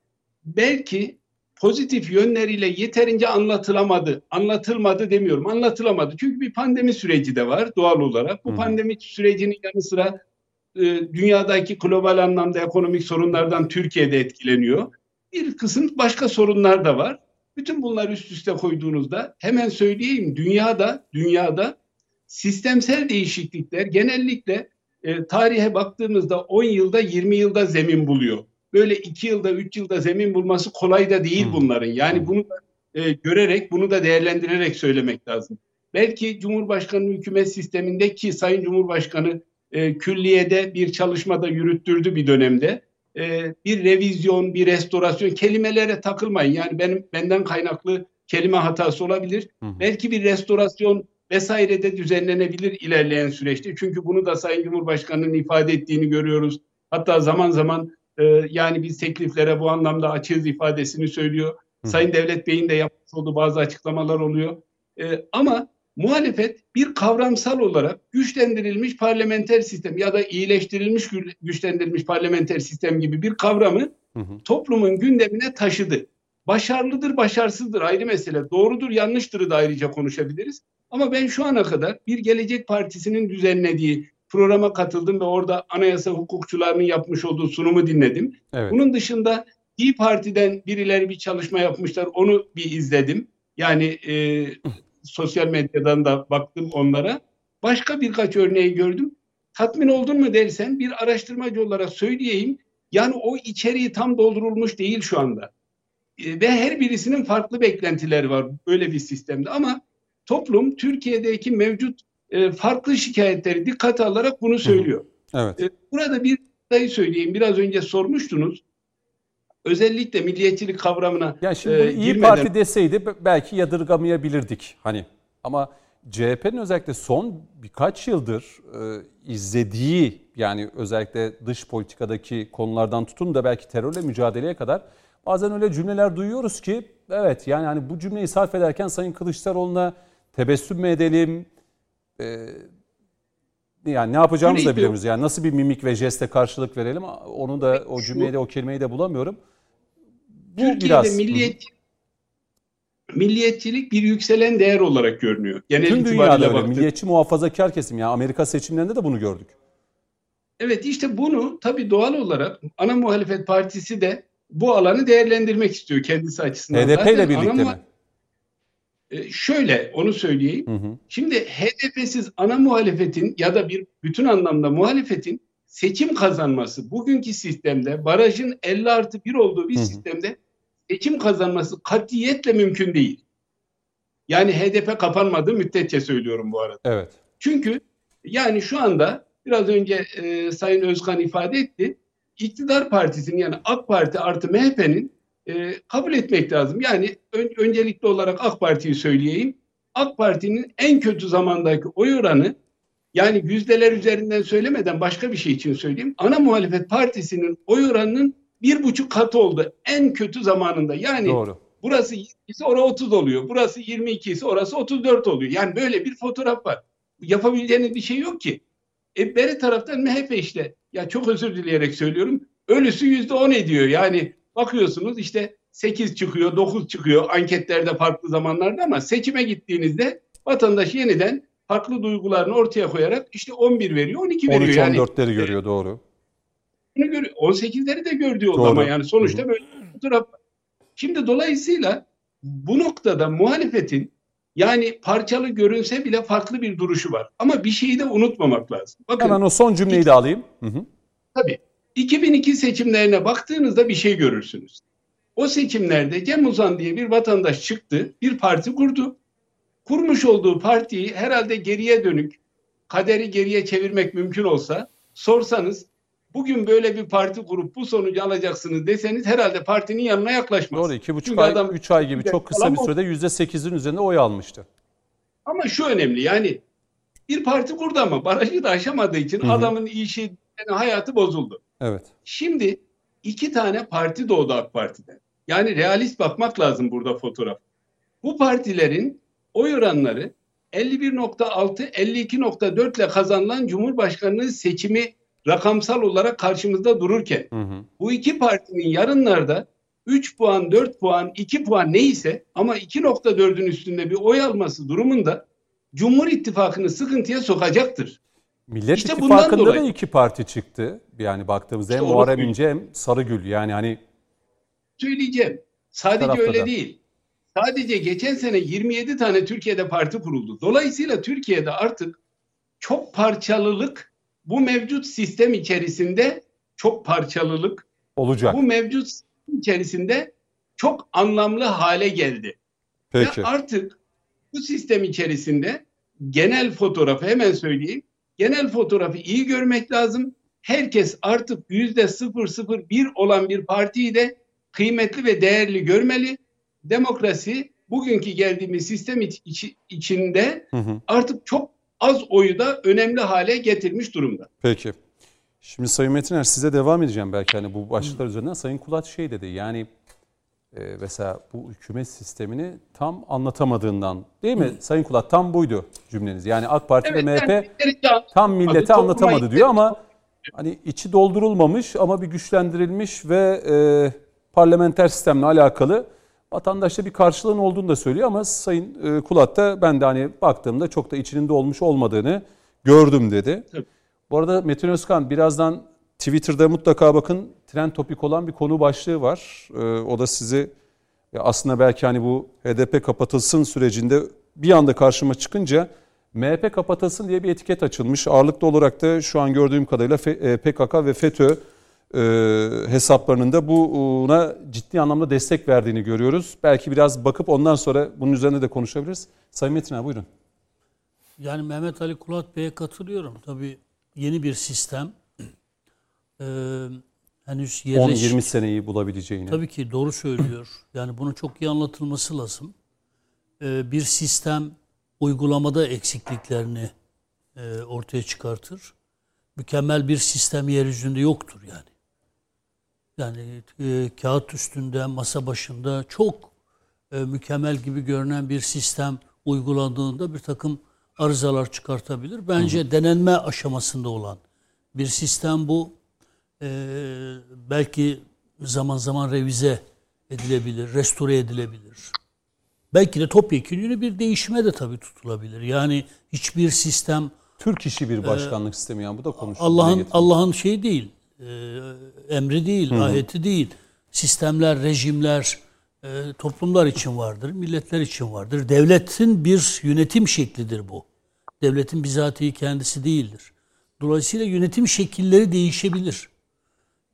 belki pozitif yönleriyle yeterince anlatılamadı. Anlatılmadı demiyorum. Anlatılamadı. Çünkü bir pandemi süreci de var doğal olarak. Bu pandemi sürecinin yanı sıra e, dünyadaki global anlamda ekonomik sorunlardan Türkiye'de etkileniyor. Bir kısım başka sorunlar da var. Bütün bunlar üst üste koyduğunuzda hemen söyleyeyim dünyada dünyada sistemsel değişiklikler genellikle e, tarihe baktığımızda 10 yılda 20 yılda zemin buluyor. Böyle 2 yılda 3 yılda zemin bulması kolay da değil bunların. Yani bunu da e, görerek bunu da değerlendirerek söylemek lazım. Belki Cumhurbaşkanı hükümet sistemindeki Sayın Cumhurbaşkanı e, külliyede bir çalışmada yürüttürdü bir dönemde. E, bir revizyon, bir restorasyon kelimelere takılmayın. Yani benim benden kaynaklı kelime hatası olabilir. Hı hı. Belki bir restorasyon vesaire de düzenlenebilir ilerleyen süreçte. Çünkü bunu da Sayın Cumhurbaşkanı'nın ifade ettiğini görüyoruz. Hatta zaman zaman e, yani biz tekliflere bu anlamda açığız ifadesini söylüyor. Hı. Sayın Devlet Bey'in de yapmış olduğu bazı açıklamalar oluyor. E, ama muhalefet bir kavramsal olarak güçlendirilmiş parlamenter sistem ya da iyileştirilmiş güçlendirilmiş parlamenter sistem gibi bir kavramı hı hı. toplumun gündemine taşıdı. Başarılıdır, başarısızdır ayrı mesele. Doğrudur, yanlıştırı da ayrıca konuşabiliriz. Ama ben şu ana kadar bir Gelecek Partisi'nin düzenlediği programa katıldım ve orada anayasa hukukçularının yapmış olduğu sunumu dinledim. Evet. Bunun dışında İyi Parti'den birileri bir çalışma yapmışlar. Onu bir izledim. Yani e, sosyal medyadan da baktım onlara. Başka birkaç örneği gördüm. Tatmin oldun mu dersen bir araştırmacı olarak söyleyeyim. Yani o içeriği tam doldurulmuş değil şu anda. E, ve her birisinin farklı beklentileri var böyle bir sistemde. Ama toplum Türkiye'deki mevcut e, farklı şikayetleri dikkate alarak bunu söylüyor. Evet. E, burada bir sayı söyleyeyim. Biraz önce sormuştunuz. Özellikle milliyetçilik kavramına yani şimdi e, iyi girmeden... Parti deseydi belki yadırgamayabilirdik. Hani ama CHP'nin özellikle son birkaç yıldır e, izlediği yani özellikle dış politikadaki konulardan tutun da belki terörle mücadeleye kadar bazen öyle cümleler duyuyoruz ki evet yani hani bu cümleyi sarf ederken Sayın Kılıçdaroğlu'na tebessüm mü edelim? Ee, yani ne yapacağımızı da bilemiyoruz. Yani nasıl bir mimik ve jeste karşılık verelim onu da o cümleyi de o kelimeyi de bulamıyorum. Bu Türkiye'de biraz... milliyet milliyetçilik bir yükselen değer olarak görünüyor. Genel Tüm dünyada öyle. Baktık. Milliyetçi muhafazakar kesim. Yani Amerika seçimlerinde de bunu gördük. Evet işte bunu tabii doğal olarak ana muhalefet partisi de bu alanı değerlendirmek istiyor kendisi açısından. HDP ile birlikte ana mi? E, şöyle onu söyleyeyim. Hı hı. Şimdi HDP'siz ana muhalefetin ya da bir bütün anlamda muhalefetin seçim kazanması bugünkü sistemde barajın 50 artı 1 olduğu bir hı hı. sistemde seçim kazanması katiyetle mümkün değil. Yani HDP kapanmadığı müddetçe söylüyorum bu arada. Evet. Çünkü yani şu anda biraz önce e, Sayın Özkan ifade etti. İktidar partisinin yani AK Parti artı MHP'nin e, kabul etmek lazım. Yani ön, öncelikli olarak AK Parti'yi söyleyeyim. AK Parti'nin en kötü zamandaki oy oranı yani yüzdeler üzerinden söylemeden başka bir şey için söyleyeyim. Ana muhalefet partisinin oy oranının bir buçuk katı oldu en kötü zamanında. Yani Doğru. burası 22 ise orası 30 oluyor. Burası 22 ise orası 34 oluyor. Yani böyle bir fotoğraf var. Yapabileceğiniz bir şey yok ki. E beri taraftan MHP işte ya çok özür dileyerek söylüyorum. Ölüsü yüzde on ediyor. Yani bakıyorsunuz işte 8 çıkıyor, 9 çıkıyor anketlerde farklı zamanlarda ama seçime gittiğinizde vatandaş yeniden farklı duygularını ortaya koyarak işte 11 veriyor, 12 veriyor. 13 yani. 14'leri görüyor doğru. Bunu görüyor. 18'leri de gördüğü o zaman yani sonuçta böyle fotoğraf. Şimdi dolayısıyla bu noktada muhalefetin yani parçalı görünse bile farklı bir duruşu var. Ama bir şeyi de unutmamak lazım. Bakın, Hemen o son cümleyi de alayım. Hı hı. Tabii. 2002 seçimlerine baktığınızda bir şey görürsünüz. O seçimlerde Cem Uzan diye bir vatandaş çıktı, bir parti kurdu. Kurmuş olduğu partiyi herhalde geriye dönük, kaderi geriye çevirmek mümkün olsa sorsanız bugün böyle bir parti kurup bu sonucu alacaksınız deseniz herhalde partinin yanına yaklaşmaz. Doğru iki buçuk ay, adam, üç ay gibi çok kısa bir sürede yüzde sekizin üzerinde oy almıştı. Ama şu önemli yani bir parti kurdu ama barajı da aşamadığı için Hı-hı. adamın işi yani hayatı bozuldu. Evet. Şimdi iki tane parti doğdu AK Parti'den. Yani realist bakmak lazım burada fotoğraf. Bu partilerin oy oranları 51.6 52.4 ile kazanılan Cumhurbaşkanlığı seçimi rakamsal olarak karşımızda dururken hı hı. bu iki partinin yarınlarda 3 puan, 4 puan, 2 puan neyse ama 2.4'ün üstünde bir oy alması durumunda Cumhur İttifakı'nı sıkıntıya sokacaktır. Millet işte İttifakı'nda da iki parti çıktı. Yani baktığımızda işte hem Muharrem İnce hem Sarıgül yani hani söyleyeceğim. Sadece öyle da. değil. Sadece geçen sene 27 tane Türkiye'de parti kuruldu. Dolayısıyla Türkiye'de artık çok parçalılık bu mevcut sistem içerisinde çok parçalılık Olacak. bu mevcut sistem içerisinde çok anlamlı hale geldi. Peki. Ve artık bu sistem içerisinde genel fotoğrafı hemen söyleyeyim. Genel fotoğrafı iyi görmek lazım. Herkes artık yüzde 001 olan bir partiyi de kıymetli ve değerli görmeli. Demokrasi bugünkü geldiğimiz sistem iç- içinde Hı hı. artık çok az oyu da önemli hale getirmiş durumda. Peki. Şimdi Sayın Metiner size devam edeceğim belki hani bu başlıklar üzerinden. Sayın Kulat şey dedi yani e, mesela bu hükümet sistemini tam anlatamadığından değil mi? Sayın Kulat tam buydu cümleniz. Yani AK Parti ve MHP yani tam millete anlatamadı diyor ama hani içi doldurulmamış ama bir güçlendirilmiş ve e, parlamenter sistemle alakalı vatandaşta bir karşılığın olduğunu da söylüyor ama Sayın e, Kulat da ben de hani baktığımda çok da içinin dolmuş olmadığını gördüm dedi. Tabii. Bu arada Metin Özkan birazdan Twitter'da mutlaka bakın trend topik olan bir konu başlığı var. E, o da sizi ya aslında belki hani bu HDP kapatılsın sürecinde bir anda karşıma çıkınca MHP kapatılsın diye bir etiket açılmış. Ağırlıklı olarak da şu an gördüğüm kadarıyla e, PKK ve FETÖ e, hesaplarının da buna ciddi anlamda destek verdiğini görüyoruz. Belki biraz bakıp ondan sonra bunun üzerine de konuşabiliriz. Sayın Metin abi buyurun. Yani Mehmet Ali Kulat Bey'e katılıyorum. Tabii yeni bir sistem. Ee, henüz yerleş... 10-20 seneyi bulabileceğini. Tabii ki doğru söylüyor. Yani bunu çok iyi anlatılması lazım. Ee, bir sistem uygulamada eksikliklerini e, ortaya çıkartır. Mükemmel bir sistem yeryüzünde yoktur yani. Yani e, kağıt üstünde, masa başında çok e, mükemmel gibi görünen bir sistem uygulandığında bir takım arızalar çıkartabilir. Bence denenme aşamasında olan bir sistem bu. Ee, belki zaman zaman revize edilebilir, restore edilebilir. Belki de topyekun bir değişime de tabii tutulabilir. Yani hiçbir sistem Türk işi bir başkanlık sistemi yani bu da konuşuldu. Ee, Allah'ın. Allah'ın şeyi değil, e, emri değil, ayeti değil. Sistemler, rejimler e, toplumlar için vardır, milletler için vardır. Devletin bir yönetim şeklidir bu. Devletin bizatihi kendisi değildir. Dolayısıyla yönetim şekilleri değişebilir.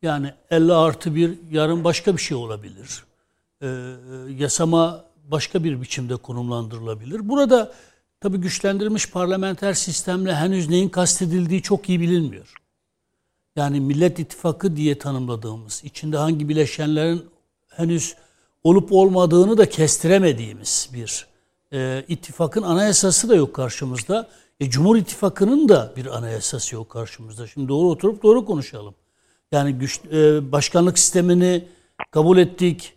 Yani 50 artı bir yarın başka bir şey olabilir. Ee, yasama başka bir biçimde konumlandırılabilir. Burada tabii güçlendirilmiş parlamenter sistemle henüz neyin kastedildiği çok iyi bilinmiyor. Yani Millet İttifakı diye tanımladığımız, içinde hangi bileşenlerin henüz olup olmadığını da kestiremediğimiz bir e, ittifakın anayasası da yok karşımızda. E, Cumhur İttifakı'nın da bir anayasası yok karşımızda. Şimdi doğru oturup doğru konuşalım. Yani güç, e, başkanlık sistemini kabul ettik.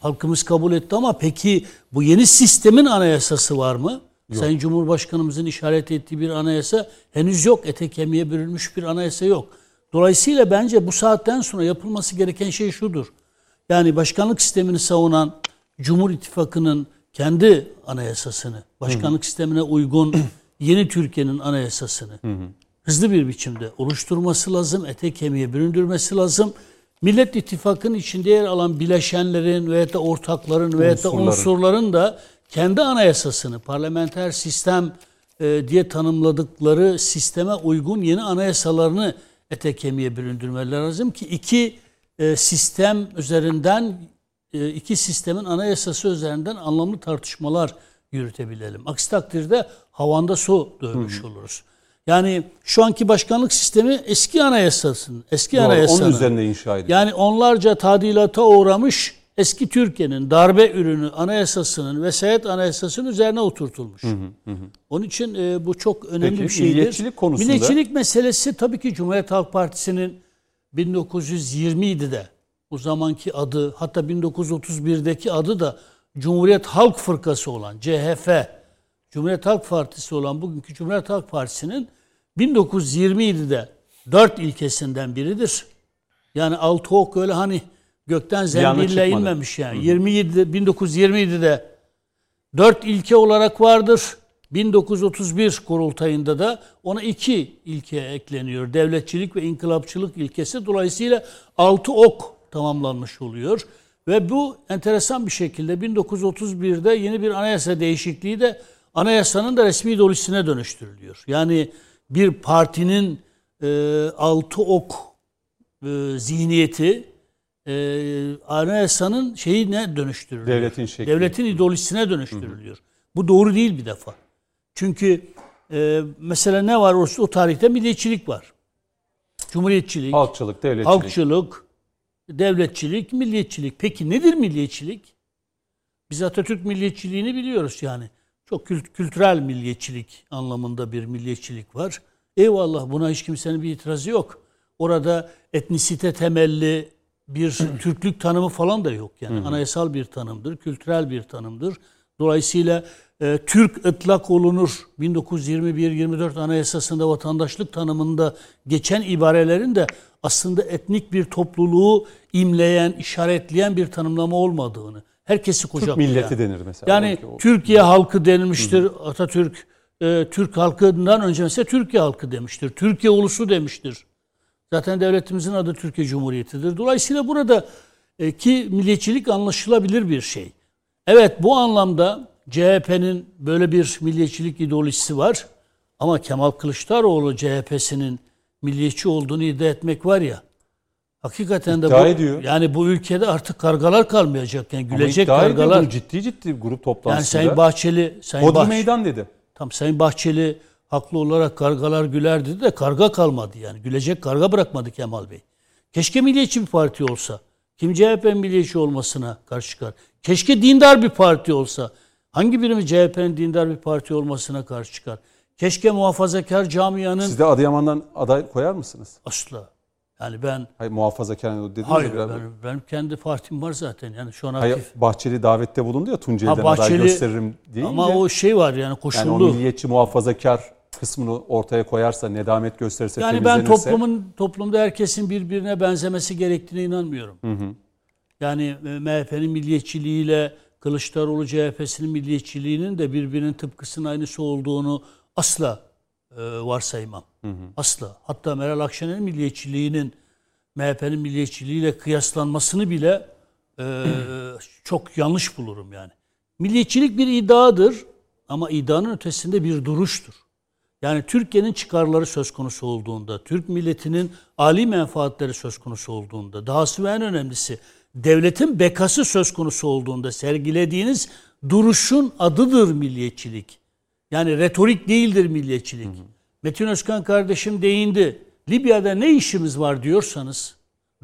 Halkımız kabul etti ama peki bu yeni sistemin anayasası var mı? Sayın Cumhurbaşkanımızın işaret ettiği bir anayasa henüz yok. Ete kemiğe bürünmüş bir anayasa yok. Dolayısıyla bence bu saatten sonra yapılması gereken şey şudur. Yani başkanlık sistemini savunan Cumhur İttifakı'nın kendi anayasasını, başkanlık sistemine uygun yeni Türkiye'nin anayasasını hızlı bir biçimde oluşturması lazım, ete kemiğe büründürmesi lazım. Millet İttifakı'nın içinde yer alan bileşenlerin veya da ortakların veya da Unsurların. da kendi anayasasını, parlamenter sistem e, diye tanımladıkları sisteme uygun yeni anayasalarını ete kemiğe büründürmeleri lazım ki iki e, sistem üzerinden, e, iki sistemin anayasası üzerinden anlamlı tartışmalar yürütebilelim. Aksi takdirde havanda su dövmüş oluruz. Yani şu anki başkanlık sistemi eski anayasasının, eski Doğru, anayasanın. Onun üzerine inşa ediliyor. Yani onlarca tadilata uğramış eski Türkiye'nin darbe ürünü anayasasının vesayet anayasasının üzerine oturtulmuş. Onun için e, bu çok önemli Peki, bir şeydir. milliyetçilik konusunda- Milliyetçilik meselesi tabii ki Cumhuriyet Halk Partisi'nin 1920'de o zamanki adı hatta 1931'deki adı da Cumhuriyet Halk Fırkası olan CHF, Cumhuriyet Halk Partisi olan bugünkü Cumhuriyet Halk Partisi'nin 1927'de dört ilkesinden biridir. Yani altı ok öyle hani gökten zembille inmemiş yani. 27'de 1927'de dört ilke olarak vardır. 1931 kurultayında da ona iki ilke ekleniyor. Devletçilik ve inkılapçılık ilkesi. Dolayısıyla altı ok tamamlanmış oluyor. Ve bu enteresan bir şekilde 1931'de yeni bir anayasa değişikliği de anayasanın da resmi dolisine dönüştürülüyor. Yani bir partinin e, altı ok e, zihniyeti e, anayasanın şeyine dönüştürülüyor. Devletin şekli. Devletin ideolojisine dönüştürülüyor. Bu doğru değil bir defa. Çünkü e, mesela ne var o, o tarihte milliyetçilik var. Cumhuriyetçilik, Halkçılık, devletçilik. halkçılık, devletçilik, milliyetçilik. Peki nedir milliyetçilik? Biz Atatürk milliyetçiliğini biliyoruz yani. Çok kült- kültürel milliyetçilik anlamında bir milliyetçilik var. Eyvallah buna hiç kimsenin bir itirazı yok. Orada etnisite temelli bir Türklük tanımı falan da yok. Yani anayasal bir tanımdır, kültürel bir tanımdır. Dolayısıyla e, Türk ıtlak olunur 1921-24 Anayasası'nda vatandaşlık tanımında geçen ibarelerin de aslında etnik bir topluluğu imleyen, işaretleyen bir tanımlama olmadığını, herkesi Türk kucaklayan. milleti denir mesela. Yani o- Türkiye halkı denilmiştir. Atatürk e, Türk halkından önce mesela Türkiye halkı demiştir. Türkiye ulusu demiştir. Zaten devletimizin adı Türkiye Cumhuriyeti'dir. Dolayısıyla burada e, ki milliyetçilik anlaşılabilir bir şey. Evet bu anlamda CHP'nin böyle bir milliyetçilik ideolojisi var. Ama Kemal Kılıçdaroğlu CHP'sinin milliyetçi olduğunu iddia etmek var ya. Hakikaten de İddia bu, ediyor. yani bu ülkede artık kargalar kalmayacak. Yani Ama gülecek iddia ediyor kargalar. bunu ciddi ciddi grup Yani toplantısında. Sayın Bahçeli, Sayın Hodri Bahçeli, meydan dedi. tam Sayın Bahçeli haklı olarak kargalar güler dedi de karga kalmadı yani. Gülecek karga bırakmadı Kemal Bey. Keşke milliyetçi bir parti olsa. Kim CHP milliyetçi olmasına karşı çıkar? Keşke dindar bir parti olsa. Hangi birimiz CHP'nin dindar bir parti olmasına karşı çıkar? Keşke muhafazakar camianın Siz de Adıyaman'dan aday koyar mısınız? asla. Yani ben Hayır muhafazakar dediniz hayır ya biraz. ben, benim kendi partim var zaten. Yani şu an Hayır, aktif. Bahçeli davette bulundu ya Tunceli'den Ha, aday Bahçeli- gösteririm deyince. Ama o şey var yani yani o koşullu. milliyetçi muhafazakar kısmını ortaya koyarsa, nedamet gösterirse, Yani ben toplumun toplumda herkesin birbirine benzemesi gerektiğine inanmıyorum. Yani e, MHP'nin milliyetçiliğiyle Kılıçdaroğlu CHP'sinin milliyetçiliğinin de birbirinin tıpkısının aynısı olduğunu asla e, varsaymam. Asla. Hatta Meral Akşener'in milliyetçiliğinin MHP'nin milliyetçiliğiyle kıyaslanmasını bile e, çok yanlış bulurum yani. Milliyetçilik bir iddiadır ama iddianın ötesinde bir duruştur. Yani Türkiye'nin çıkarları söz konusu olduğunda, Türk milletinin âli menfaatleri söz konusu olduğunda, dahası ve en önemlisi devletin bekası söz konusu olduğunda sergilediğiniz duruşun adıdır milliyetçilik. Yani retorik değildir milliyetçilik. Metin Özkan kardeşim değindi. Libya'da ne işimiz var diyorsanız,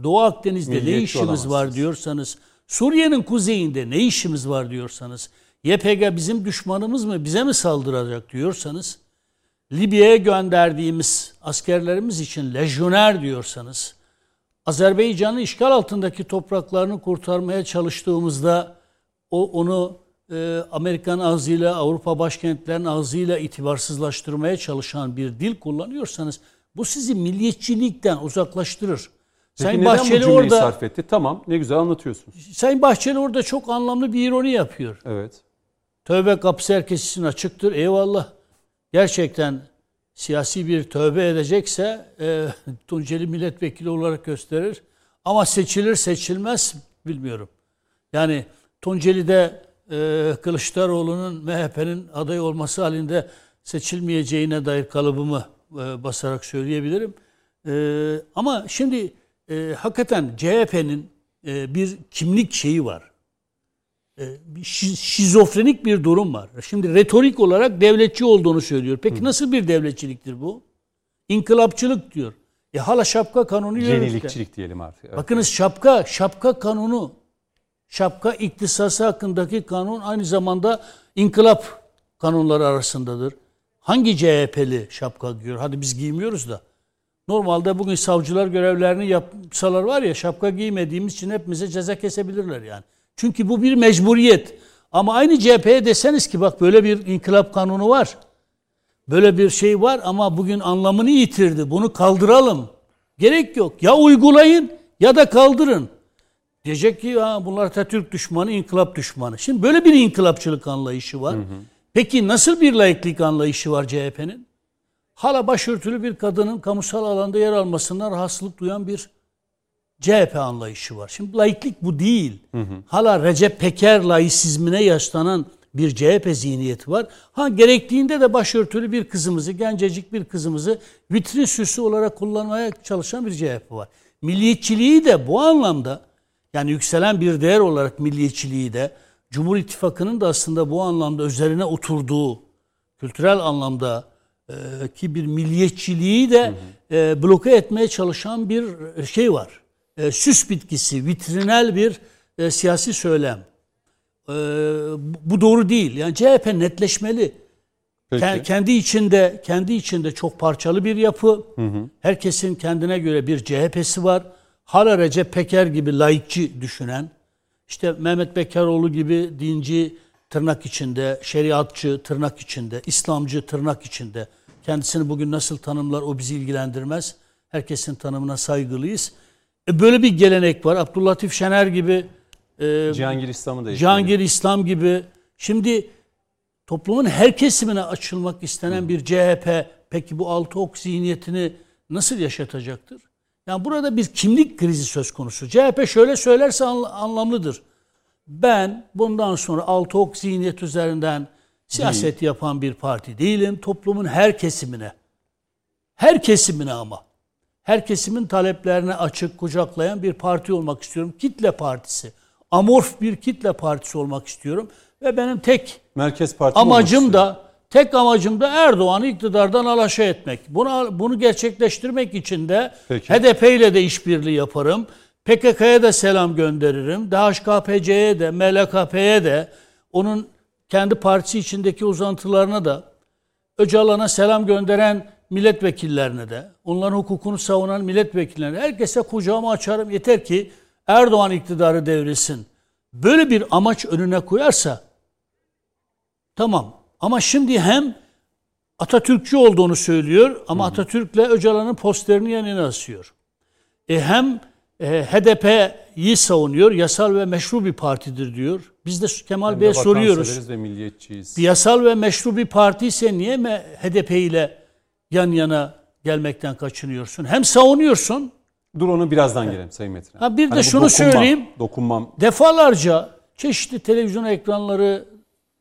Doğu Akdeniz'de ne işimiz var diyorsanız, Suriye'nin kuzeyinde ne işimiz var diyorsanız, YPG bizim düşmanımız mı, bize mi saldıracak diyorsanız, Libya'ya gönderdiğimiz askerlerimiz için lejyoner diyorsanız, Azerbaycan'ın işgal altındaki topraklarını kurtarmaya çalıştığımızda o onu e, Amerikan ağzıyla, Avrupa başkentlerinin ağzıyla itibarsızlaştırmaya çalışan bir dil kullanıyorsanız bu sizi milliyetçilikten uzaklaştırır. Peki Sayın neden bu Bahçeli cümleyi orada sarf etti? Tamam ne güzel anlatıyorsunuz. Sayın Bahçeli orada çok anlamlı bir ironi yapıyor. Evet. Tövbe kapısı herkes için açıktır. Eyvallah. Gerçekten siyasi bir tövbe edecekse e, Tunceli milletvekili olarak gösterir. Ama seçilir seçilmez bilmiyorum. Yani Tunceli'de e, Kılıçdaroğlu'nun MHP'nin aday olması halinde seçilmeyeceğine dair kalıbımı e, basarak söyleyebilirim. E, ama şimdi e, hakikaten CHP'nin e, bir kimlik şeyi var bir şi- şizofrenik bir durum var. Şimdi retorik olarak devletçi olduğunu söylüyor. Peki nasıl bir devletçiliktir bu? İnkılapçılık diyor. E hala şapka kanunu yürürlükte. Yenilikçilik diyelim artık. Evet. Bakınız şapka, şapka kanunu, şapka iktisası hakkındaki kanun aynı zamanda inkılap kanunları arasındadır. Hangi CHP'li şapka giyiyor? Hadi biz giymiyoruz da. Normalde bugün savcılar görevlerini yapsalar var ya şapka giymediğimiz için hepimize ceza kesebilirler yani. Çünkü bu bir mecburiyet. Ama aynı CHP'ye deseniz ki bak böyle bir inkılap kanunu var. Böyle bir şey var ama bugün anlamını yitirdi. Bunu kaldıralım. Gerek yok. Ya uygulayın ya da kaldırın. Diyecek ki ha, bunlar Atatürk düşmanı, inkılap düşmanı. Şimdi böyle bir inkılapçılık anlayışı var. Peki nasıl bir laiklik anlayışı var CHP'nin? Hala başörtülü bir kadının kamusal alanda yer almasından rahatsızlık duyan bir CHP anlayışı var. Şimdi laiklik bu değil. Hala Recep Peker laisizmine yaslanan bir CHP zihniyeti var. Ha gerektiğinde de başörtülü bir kızımızı, gencecik bir kızımızı vitrin süsü olarak kullanmaya çalışan bir CHP var. Milliyetçiliği de bu anlamda yani yükselen bir değer olarak milliyetçiliği de Cumhur İttifakı'nın da aslında bu anlamda üzerine oturduğu kültürel anlamda e, ki bir milliyetçiliği de e, bloke etmeye çalışan bir şey var. E, süs bitkisi, vitrinel bir e, siyasi söylem. E, bu doğru değil. Yani CHP netleşmeli. Peki. Kendi içinde kendi içinde çok parçalı bir yapı. Herkesin kendine göre bir CHP'si var. Hala Recep Peker gibi laikçi düşünen, işte Mehmet Bekaroğlu gibi dinci tırnak içinde, şeriatçı tırnak içinde, İslamcı tırnak içinde. Kendisini bugün nasıl tanımlar o bizi ilgilendirmez. Herkesin tanımına saygılıyız. E böyle bir gelenek var. Abdüllatif Şener gibi, e, Cihangir İslam'ı da Cihangir İslam gibi. Şimdi toplumun her kesimine açılmak istenen bir CHP peki bu altı ok zihniyetini nasıl yaşatacaktır? Yani burada bir kimlik krizi söz konusu. CHP şöyle söylerse anla- anlamlıdır. Ben bundan sonra altı ok zihniyet üzerinden siyaset yapan bir parti değilim. Toplumun her kesimine, her kesimine ama, her kesimin taleplerine açık, kucaklayan bir parti olmak istiyorum. Kitle partisi, amorf bir kitle partisi olmak istiyorum. Ve benim tek Merkez Parti amacım da tek amacım da Erdoğan'ı iktidardan alaşağı etmek. Bunu bunu gerçekleştirmek için de Peki. HDP ile de işbirliği yaparım. PKK'ya da selam gönderirim. DHKPC'ye de, MLKP'ye de, onun kendi partisi içindeki uzantılarına da, Öcalan'a selam gönderen milletvekillerine de, onların hukukunu savunan milletvekillerine, herkese kucağımı açarım. Yeter ki Erdoğan iktidarı devrilsin. Böyle bir amaç önüne koyarsa Tamam. Ama şimdi hem Atatürkçü olduğunu söylüyor ama Atatürk'le Öcalan'ın posterini yanına asıyor. E hem e, HDP'yi savunuyor, yasal ve meşru bir partidir diyor. Biz de Kemal Hem de Bey'e soruyoruz. ve milliyetçiyiz. Yasal ve meşru bir parti ise niye HDP ile yan yana gelmekten kaçınıyorsun? Hem savunuyorsun, Dur onu birazdan gelelim Sayın Metin. Ha, bir de bu şunu dokunmam, söyleyeyim. Dokunmam. defalarca çeşitli televizyon ekranları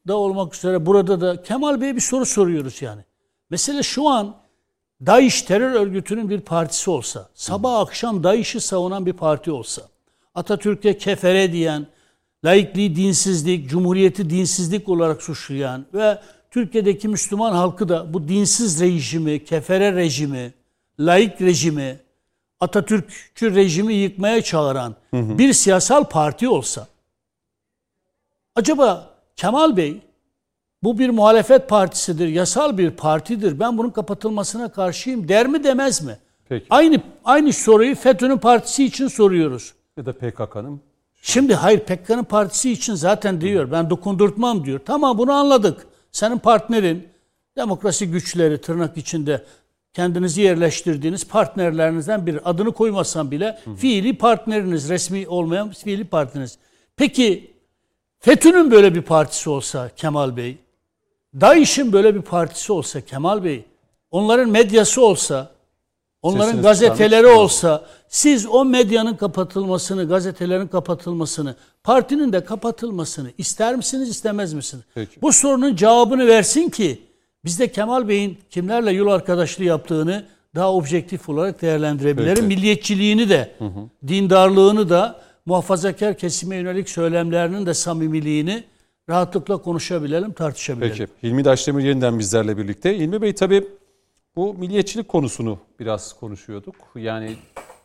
da olmak üzere burada da Kemal Bey'e bir soru soruyoruz yani. Mesele şu an DAEŞ terör örgütünün bir partisi olsa, sabah akşam DAEŞ'i savunan bir parti olsa, Atatürk'e kefere diyen, laikliği dinsizlik, cumhuriyeti dinsizlik olarak suçlayan ve Türkiye'deki Müslüman halkı da bu dinsiz rejimi, kefere rejimi, laik rejimi, Atatürkçü rejimi yıkmaya çağıran bir siyasal parti olsa, acaba Kemal Bey bu bir muhalefet partisidir, yasal bir partidir. Ben bunun kapatılmasına karşıyım der mi demez mi? Peki. Aynı aynı soruyu FETÖ'nün partisi için soruyoruz. Ya da PKK'nın. Şimdi hayır PKK'nın partisi için zaten diyor. Ben dokundurtmam diyor. Tamam bunu anladık. Senin partnerin demokrasi güçleri tırnak içinde kendinizi yerleştirdiğiniz partnerlerinizden biri. Adını koymasan bile fiili partneriniz, resmi olmayan fiili partneriniz. Peki FETÖ'nün böyle bir partisi olsa Kemal Bey, DAEŞ'in böyle bir partisi olsa Kemal Bey, onların medyası olsa, onların Sesini gazeteleri çıkarmış olsa, siz o medyanın kapatılmasını, gazetelerin kapatılmasını, partinin de kapatılmasını ister misiniz, istemez misiniz? Peki. Bu sorunun cevabını versin ki biz de Kemal Bey'in kimlerle yol arkadaşlığı yaptığını daha objektif olarak değerlendirebilirim. Peki. Milliyetçiliğini de, dindarlığını da, muhafazakar kesime yönelik söylemlerinin de samimiliğini rahatlıkla konuşabilelim, tartışabilelim. Peki. Hilmi Daşdemir yeniden bizlerle birlikte. Hilmi Bey tabii bu milliyetçilik konusunu biraz konuşuyorduk. Yani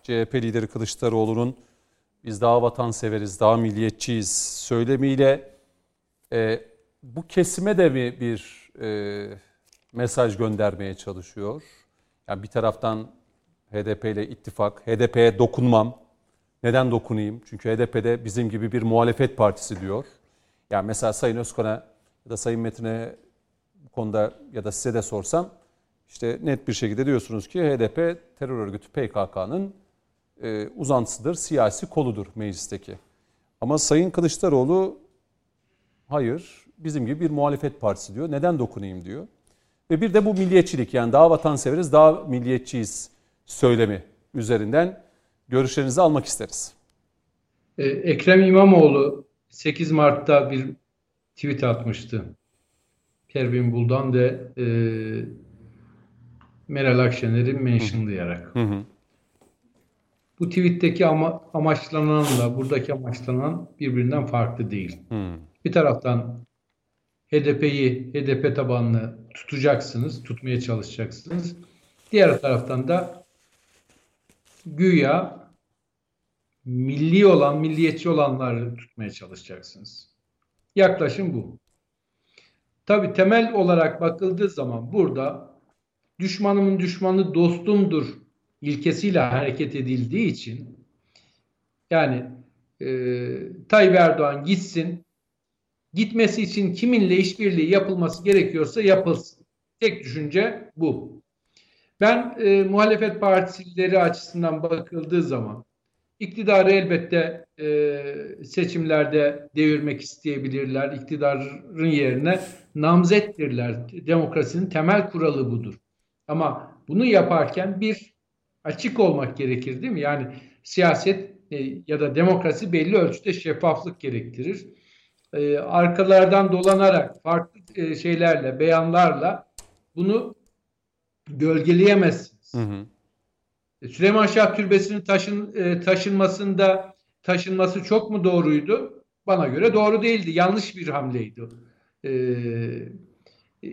CHP lideri Kılıçdaroğlu'nun biz daha vatanseveriz, daha milliyetçiyiz söylemiyle e, bu kesime de mi bir e, mesaj göndermeye çalışıyor? Yani bir taraftan HDP ile ittifak, HDP'ye dokunmam. Neden dokunayım? Çünkü HDP'de bizim gibi bir muhalefet partisi diyor. Yani mesela Sayın Özkan'a ya da Sayın Metin'e bu konuda ya da size de sorsam işte net bir şekilde diyorsunuz ki HDP terör örgütü PKK'nın e, uzantısıdır, siyasi koludur meclisteki. Ama Sayın Kılıçdaroğlu hayır bizim gibi bir muhalefet partisi diyor. Neden dokunayım diyor. Ve bir de bu milliyetçilik yani daha vatanseveriz, daha milliyetçiyiz söylemi üzerinden görüşlerinizi almak isteriz. Ee, Ekrem İmamoğlu 8 Mart'ta bir tweet atmıştı. Pervin Buldan ve e, Meral Akşener'i mentionlayarak. Hı hı. Bu tweetteki ama, amaçlananla buradaki amaçlanan birbirinden farklı değil. Hı. Bir taraftan HDP'yi, HDP tabanlı tutacaksınız, tutmaya çalışacaksınız. Diğer taraftan da güya milli olan, milliyetçi olanları tutmaya çalışacaksınız. Yaklaşım bu. Tabi temel olarak bakıldığı zaman burada düşmanımın düşmanı dostumdur ilkesiyle hareket edildiği için yani e, Tayyip Erdoğan gitsin gitmesi için kiminle işbirliği yapılması gerekiyorsa yapılsın. Tek düşünce bu. Ben e, muhalefet partileri açısından bakıldığı zaman iktidarı elbette e, seçimlerde devirmek isteyebilirler. İktidarın yerine namzettirler. Demokrasinin temel kuralı budur. Ama bunu yaparken bir açık olmak gerekir değil mi? Yani siyaset e, ya da demokrasi belli ölçüde şeffaflık gerektirir. E, arkalardan dolanarak farklı e, şeylerle, beyanlarla bunu gölgeleyemezsiniz. Hı hı. Süleyman Şah Türbesi'nin taşın, e, taşınmasında taşınması çok mu doğruydu? Bana göre doğru değildi. Yanlış bir hamleydi. E, e,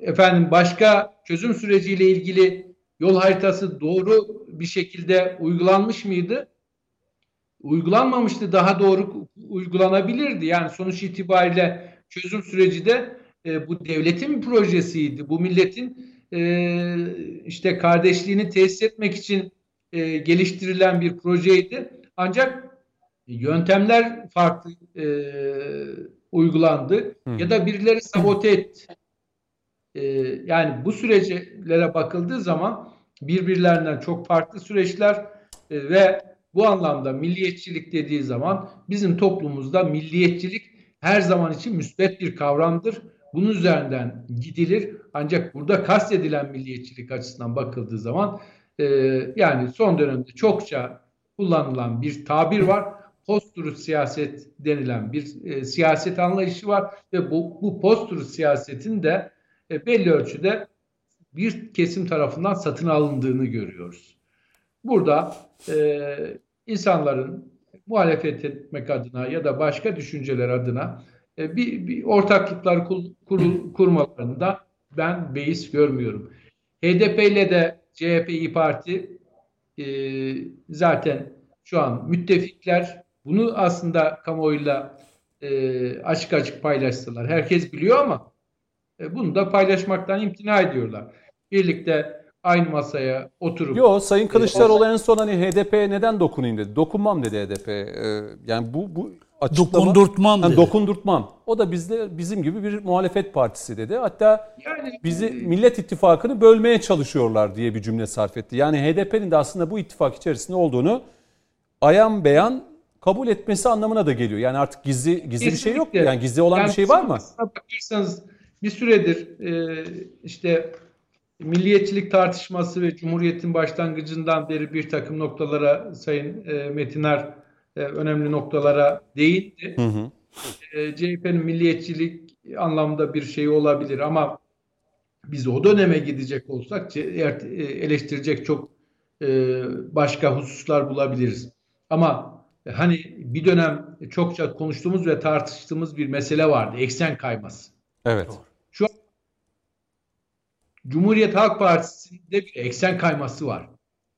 efendim başka çözüm süreciyle ilgili yol haritası doğru bir şekilde uygulanmış mıydı? Uygulanmamıştı. Daha doğru uygulanabilirdi. Yani sonuç itibariyle çözüm süreci de e, bu devletin projesiydi. Bu milletin e, işte kardeşliğini tesis etmek için e, geliştirilen bir projeydi. Ancak yöntemler farklı e, uygulandı Hı. ya da birileri sabote etti. E, yani bu süreçlere bakıldığı zaman birbirlerinden çok farklı süreçler e, ve bu anlamda milliyetçilik dediği zaman bizim toplumumuzda milliyetçilik her zaman için müsbet bir kavramdır bunun üzerinden gidilir. Ancak burada kastedilen milliyetçilik açısından bakıldığı zaman e, yani son dönemde çokça kullanılan bir tabir var. Post siyaset denilen bir e, siyaset anlayışı var ve bu, bu post siyasetin de e, belli ölçüde bir kesim tarafından satın alındığını görüyoruz. Burada e, insanların muhalefet etmek adına ya da başka düşünceler adına e, bir, bir ortaklıklar kur, kur, kurmalarında ben beis görmüyorum. HDP ile de CHP İyi Parti e, zaten şu an müttefikler. Bunu aslında kamuoyuyla e, açık açık paylaştılar. Herkes biliyor ama e, bunu da paylaşmaktan imtina ediyorlar. Birlikte aynı masaya oturup... Yo Sayın Kılıçdaroğlu en son hani HDP'ye neden dokunayım dedi. Dokunmam dedi HDP. Ee, yani bu bu açıklama... Dokundurtmam dedi. Dokundurtmam. O da bizde bizim gibi bir muhalefet partisi dedi. Hatta Yani- bizi Millet İttifakı'nı bölmeye çalışıyorlar diye bir cümle sarf etti. Yani HDP'nin de aslında bu ittifak içerisinde olduğunu ayan beyan kabul etmesi anlamına da geliyor. Yani artık gizli gizli bir şey yok. Kesinlikle. Yani gizli olan bir Yani şey var mı? Bakarsanız bir süredir e, işte milliyetçilik tartışması ve Cumhuriyet'in başlangıcından beri bir takım noktalara Sayın e, Metiner e, önemli noktalara değindi. Hı hı. E, CHP'nin milliyetçilik anlamda bir şey olabilir ama biz o döneme gidecek olsak e, eleştirecek çok e, başka hususlar bulabiliriz. Ama e, hani bir dönem çokça konuştuğumuz ve tartıştığımız bir mesele vardı. Eksen kayması. Evet. Cumhuriyet Halk Partisi'nde bir eksen kayması var.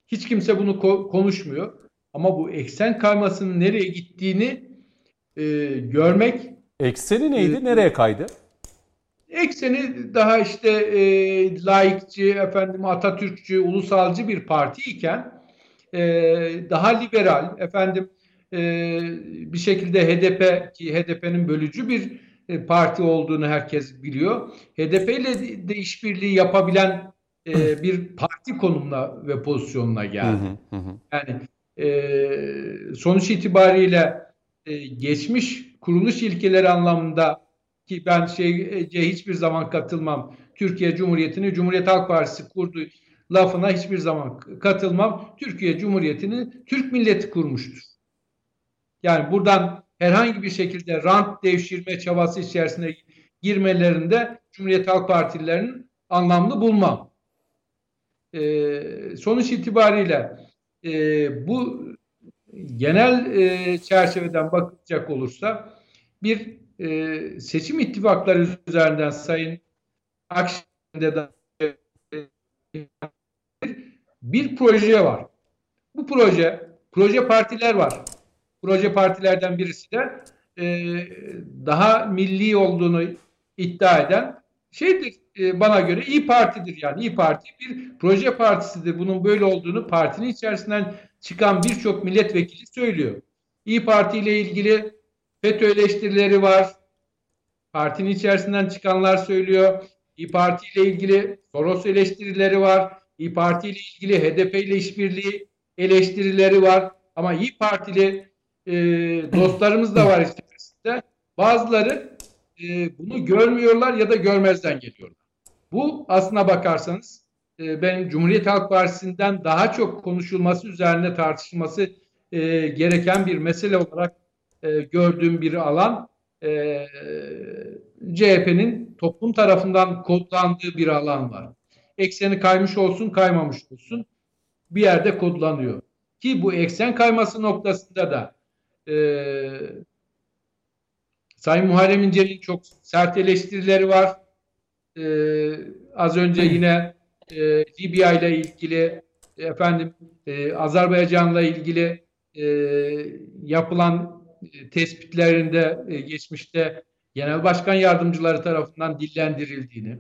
Hiç kimse bunu ko- konuşmuyor. Ama bu eksen kaymasının nereye gittiğini e, görmek Ekseni neydi? Evet. Nereye kaydı? ekseni daha işte e, laikçi, efendim Atatürkçü, ulusalcı bir parti iken e, daha liberal, efendim e, bir şekilde HDP ki HDP'nin bölücü bir e, parti olduğunu herkes biliyor. HDP ile de işbirliği yapabilen e, bir parti konumuna ve pozisyonuna geldi. hı, hı hı. Yani e, sonuç itibariyle e, geçmiş kuruluş ilkeleri anlamında ki ben şeye hiçbir zaman katılmam. Türkiye Cumhuriyeti'ni Cumhuriyet Halk Partisi kurdu lafına hiçbir zaman katılmam. Türkiye Cumhuriyeti'ni Türk milleti kurmuştur. Yani buradan herhangi bir şekilde rant devşirme çabası içerisine girmelerinde Cumhuriyet Halk Partililerinin anlamlı bulmam. E, sonuç itibariyle e, bu genel e, çerçeveden bakacak olursa bir e, seçim ittifakları üzerinden Sayın Akşener'de de bir proje var. Bu proje, proje partiler var. Proje partilerden birisi de e, daha milli olduğunu iddia eden şeydir bana göre İyi Parti'dir yani. İyi Parti bir proje partisidir. Bunun böyle olduğunu partinin içerisinden çıkan birçok milletvekili söylüyor. İyi Parti ile ilgili FETÖ eleştirileri var. Partinin içerisinden çıkanlar söylüyor. İyi Parti ile ilgili Soros eleştirileri var. İyi Parti ile ilgili HDP ile işbirliği eleştirileri var. Ama İyi Partili e, dostlarımız da var içerisinde. Bazıları e, bunu görmüyorlar ya da görmezden geliyorlar. Bu aslına bakarsanız e, benim Cumhuriyet Halk Partisi'nden daha çok konuşulması üzerine tartışılması e, gereken bir mesele olarak e, gördüğüm bir alan. E, CHP'nin toplum tarafından kodlandığı bir alan var. Ekseni kaymış olsun kaymamış olsun bir yerde kodlanıyor. Ki bu eksen kayması noktasında da e, Sayın Muharrem İnce'nin çok sert eleştirileri var. E, az önce yine e, Libya ile ilgili efendim e, Azerbaycan'la ilgili e, yapılan e, tespitlerinde e, geçmişte genel başkan yardımcıları tarafından dillendirildiğini,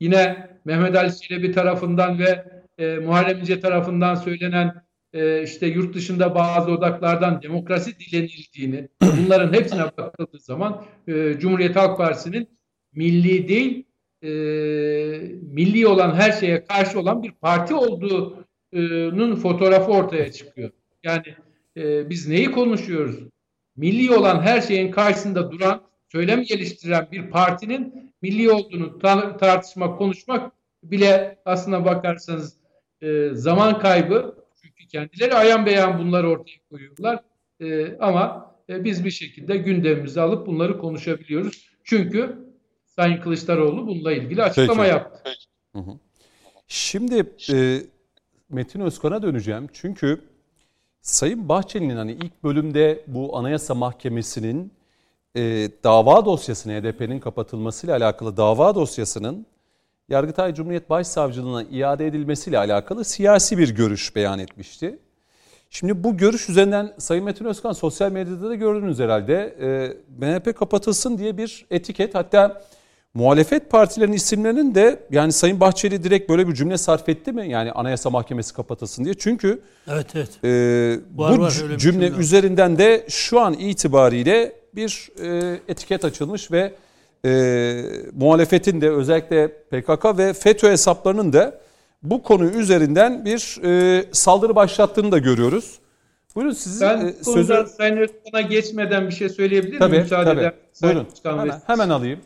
yine Mehmet Ali Çelebi tarafından ve e, Muharrem İnce tarafından söylenen e, işte yurt dışında bazı odaklardan demokrasi dilenildiğini, bunların hepsine bakıldığı zaman e, Cumhuriyet Halk Partisi'nin milli değil, e, milli olan her şeye karşı olan bir parti olduğunun fotoğrafı ortaya çıkıyor. Yani e, biz neyi konuşuyoruz? Milli olan her şeyin karşısında duran, söylem geliştiren bir partinin milli olduğunu tartışmak, konuşmak bile aslına bakarsanız e, zaman kaybı. Çünkü kendileri ayan beyan bunları ortaya koyuyorlar. E, ama e, biz bir şekilde gündemimizi alıp bunları konuşabiliyoruz. Çünkü Sayın Kılıçdaroğlu bununla ilgili açıklama Peki. yaptı. Hı hı. Şimdi e, Metin Özkan'a döneceğim. Çünkü Sayın Bahçeli'nin hani ilk bölümde bu Anayasa Mahkemesi'nin e, dava dosyasını HDP'nin kapatılmasıyla alakalı dava dosyasının Yargıtay Cumhuriyet Başsavcılığına iade edilmesiyle alakalı siyasi bir görüş beyan etmişti. Şimdi bu görüş üzerinden Sayın Metin Özkan sosyal medyada da gördünüz herhalde. E, MHP kapatılsın diye bir etiket hatta muhalefet partilerinin isimlerinin de yani Sayın Bahçeli direkt böyle bir cümle sarf etti mi? Yani Anayasa Mahkemesi kapatılsın diye. Çünkü Evet evet. e, Var, bu var, cümle cümle var. üzerinden de şu an itibariyle bir e, etiket açılmış ve e, muhalefetin de özellikle PKK ve FETÖ hesaplarının da bu konu üzerinden bir e, saldırı başlattığını da görüyoruz. Buyurun sizi Ben e, sözü Sayın Özkan'a geçmeden bir şey söyleyebilir miyim? tabii Müsaade tabii. Buyurun. Hemen, hemen alayım.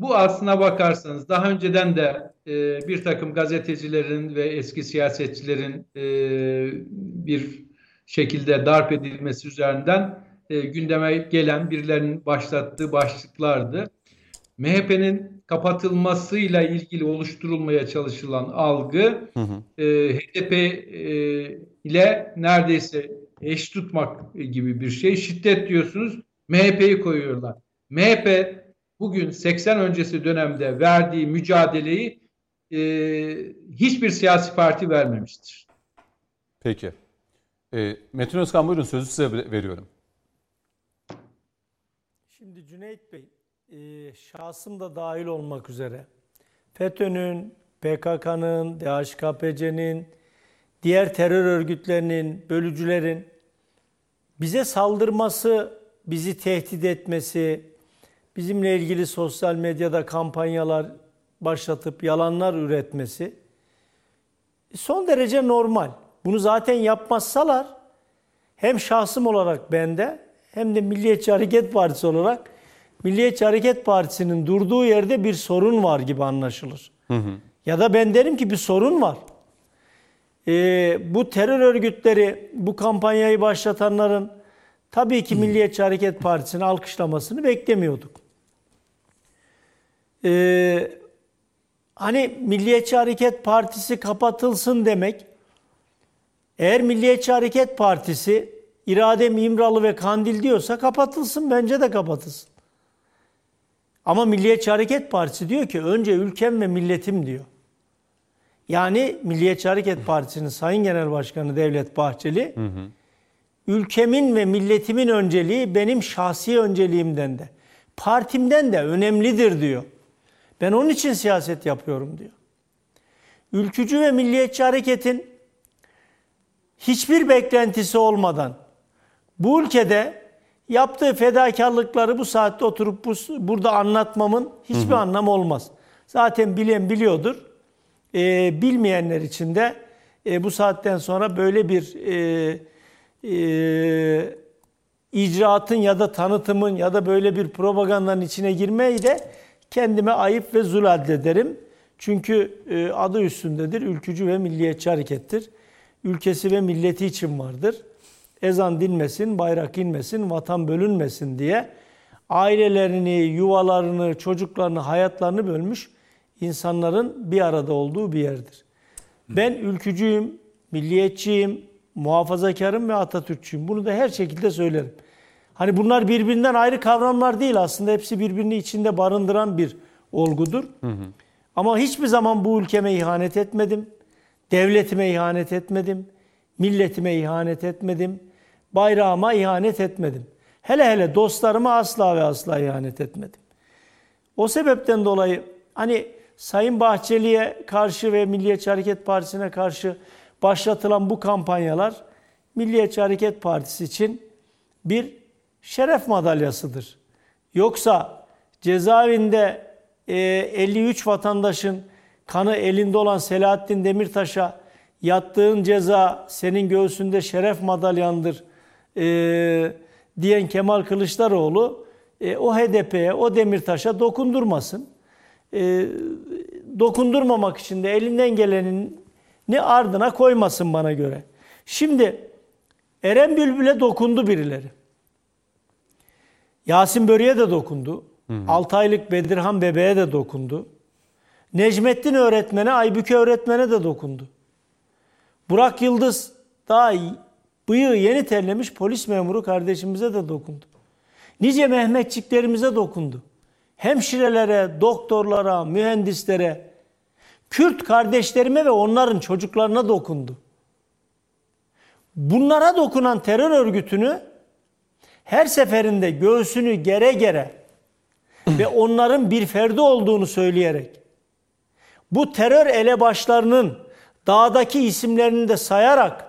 Bu aslına bakarsanız daha önceden de e, bir takım gazetecilerin ve eski siyasetçilerin e, bir şekilde darp edilmesi üzerinden e, gündeme gelen birilerinin başlattığı başlıklardı. MHP'nin kapatılmasıyla ilgili oluşturulmaya çalışılan algı Hı hı. e, HDP e, ile neredeyse eş tutmak gibi bir şey. Şiddet diyorsunuz, MHP'yi koyuyorlar. MHP bugün 80 öncesi dönemde verdiği mücadeleyi e, hiçbir siyasi parti vermemiştir. Peki. E, Metin Özkan buyurun sözü size veriyorum. Şimdi Cüneyt Bey, e, şahsım da dahil olmak üzere FETÖ'nün, PKK'nın, DHKPC'nin, diğer terör örgütlerinin, bölücülerin bize saldırması, bizi tehdit etmesi, bizimle ilgili sosyal medyada kampanyalar başlatıp yalanlar üretmesi son derece normal. Bunu zaten yapmazsalar hem şahsım olarak bende hem de Milliyetçi Hareket Partisi olarak Milliyetçi Hareket Partisi'nin durduğu yerde bir sorun var gibi anlaşılır. Ya da ben derim ki bir sorun var. Ee, bu terör örgütleri, bu kampanyayı başlatanların tabii ki Milliyetçi Hareket Partisi'ni alkışlamasını beklemiyorduk. Ee, hani Milliyetçi Hareket Partisi kapatılsın demek, eğer Milliyetçi Hareket Partisi İradem İmralı ve Kandil diyorsa kapatılsın, bence de kapatılsın. Ama Milliyetçi Hareket Partisi diyor ki önce ülkem ve milletim diyor. Yani Milliyetçi Hareket Partisi'nin Sayın Genel Başkanı Devlet Bahçeli, ülkemin ve milletimin önceliği benim şahsi önceliğimden de, partimden de önemlidir diyor. Ben onun için siyaset yapıyorum diyor. Ülkücü ve milliyetçi hareketin hiçbir beklentisi olmadan bu ülkede yaptığı fedakarlıkları bu saatte oturup bu, burada anlatmamın hiçbir anlamı olmaz. Zaten bilen biliyordur. Ee, bilmeyenler için de e, bu saatten sonra böyle bir e, e, icraatın ya da tanıtımın ya da böyle bir propagandanın içine girmeyi de kendime ayıp ve zul addederim. Çünkü e, adı üstündedir. Ülkücü ve milliyetçi harekettir. Ülkesi ve milleti için vardır. Ezan dinmesin, bayrak inmesin, vatan bölünmesin diye ailelerini, yuvalarını, çocuklarını, hayatlarını bölmüş insanların bir arada olduğu bir yerdir. Ben ülkücüyüm, milliyetçiyim, muhafazakarım ve Atatürkçüyüm. Bunu da her şekilde söylerim. Hani bunlar birbirinden ayrı kavramlar değil aslında hepsi birbirini içinde barındıran bir olgudur. Ama hiçbir zaman bu ülkeme ihanet etmedim. Devletime ihanet etmedim. Milletime ihanet etmedim. Bayrağıma ihanet etmedim. Hele hele dostlarıma asla ve asla ihanet etmedim. O sebepten dolayı hani Sayın Bahçeli'ye karşı ve Milliyetçi Hareket Partisi'ne karşı başlatılan bu kampanyalar Milliyetçi Hareket Partisi için bir şeref madalyasıdır. Yoksa cezaevinde e, 53 vatandaşın kanı elinde olan Selahattin Demirtaş'a yattığın ceza senin göğsünde şeref madalyandır e, diyen Kemal Kılıçdaroğlu e, o HDP'ye, o Demirtaş'a dokundurmasın. E, dokundurmamak için de elinden gelenin ne ardına koymasın bana göre. Şimdi Eren Bülbül'e dokundu birileri. Yasin Börü'ye de dokundu. 6 aylık Bedirhan bebeğe de dokundu. Necmettin öğretmene, Aybüke öğretmene de dokundu. Burak Yıldız daha bıyığı yeni terlemiş polis memuru kardeşimize de dokundu. Nice Mehmetçiklerimize dokundu. Hemşirelere, doktorlara, mühendislere, Kürt kardeşlerime ve onların çocuklarına dokundu. Bunlara dokunan terör örgütünü her seferinde göğsünü gere gere ve onların bir ferdi olduğunu söyleyerek bu terör elebaşlarının dağdaki isimlerini de sayarak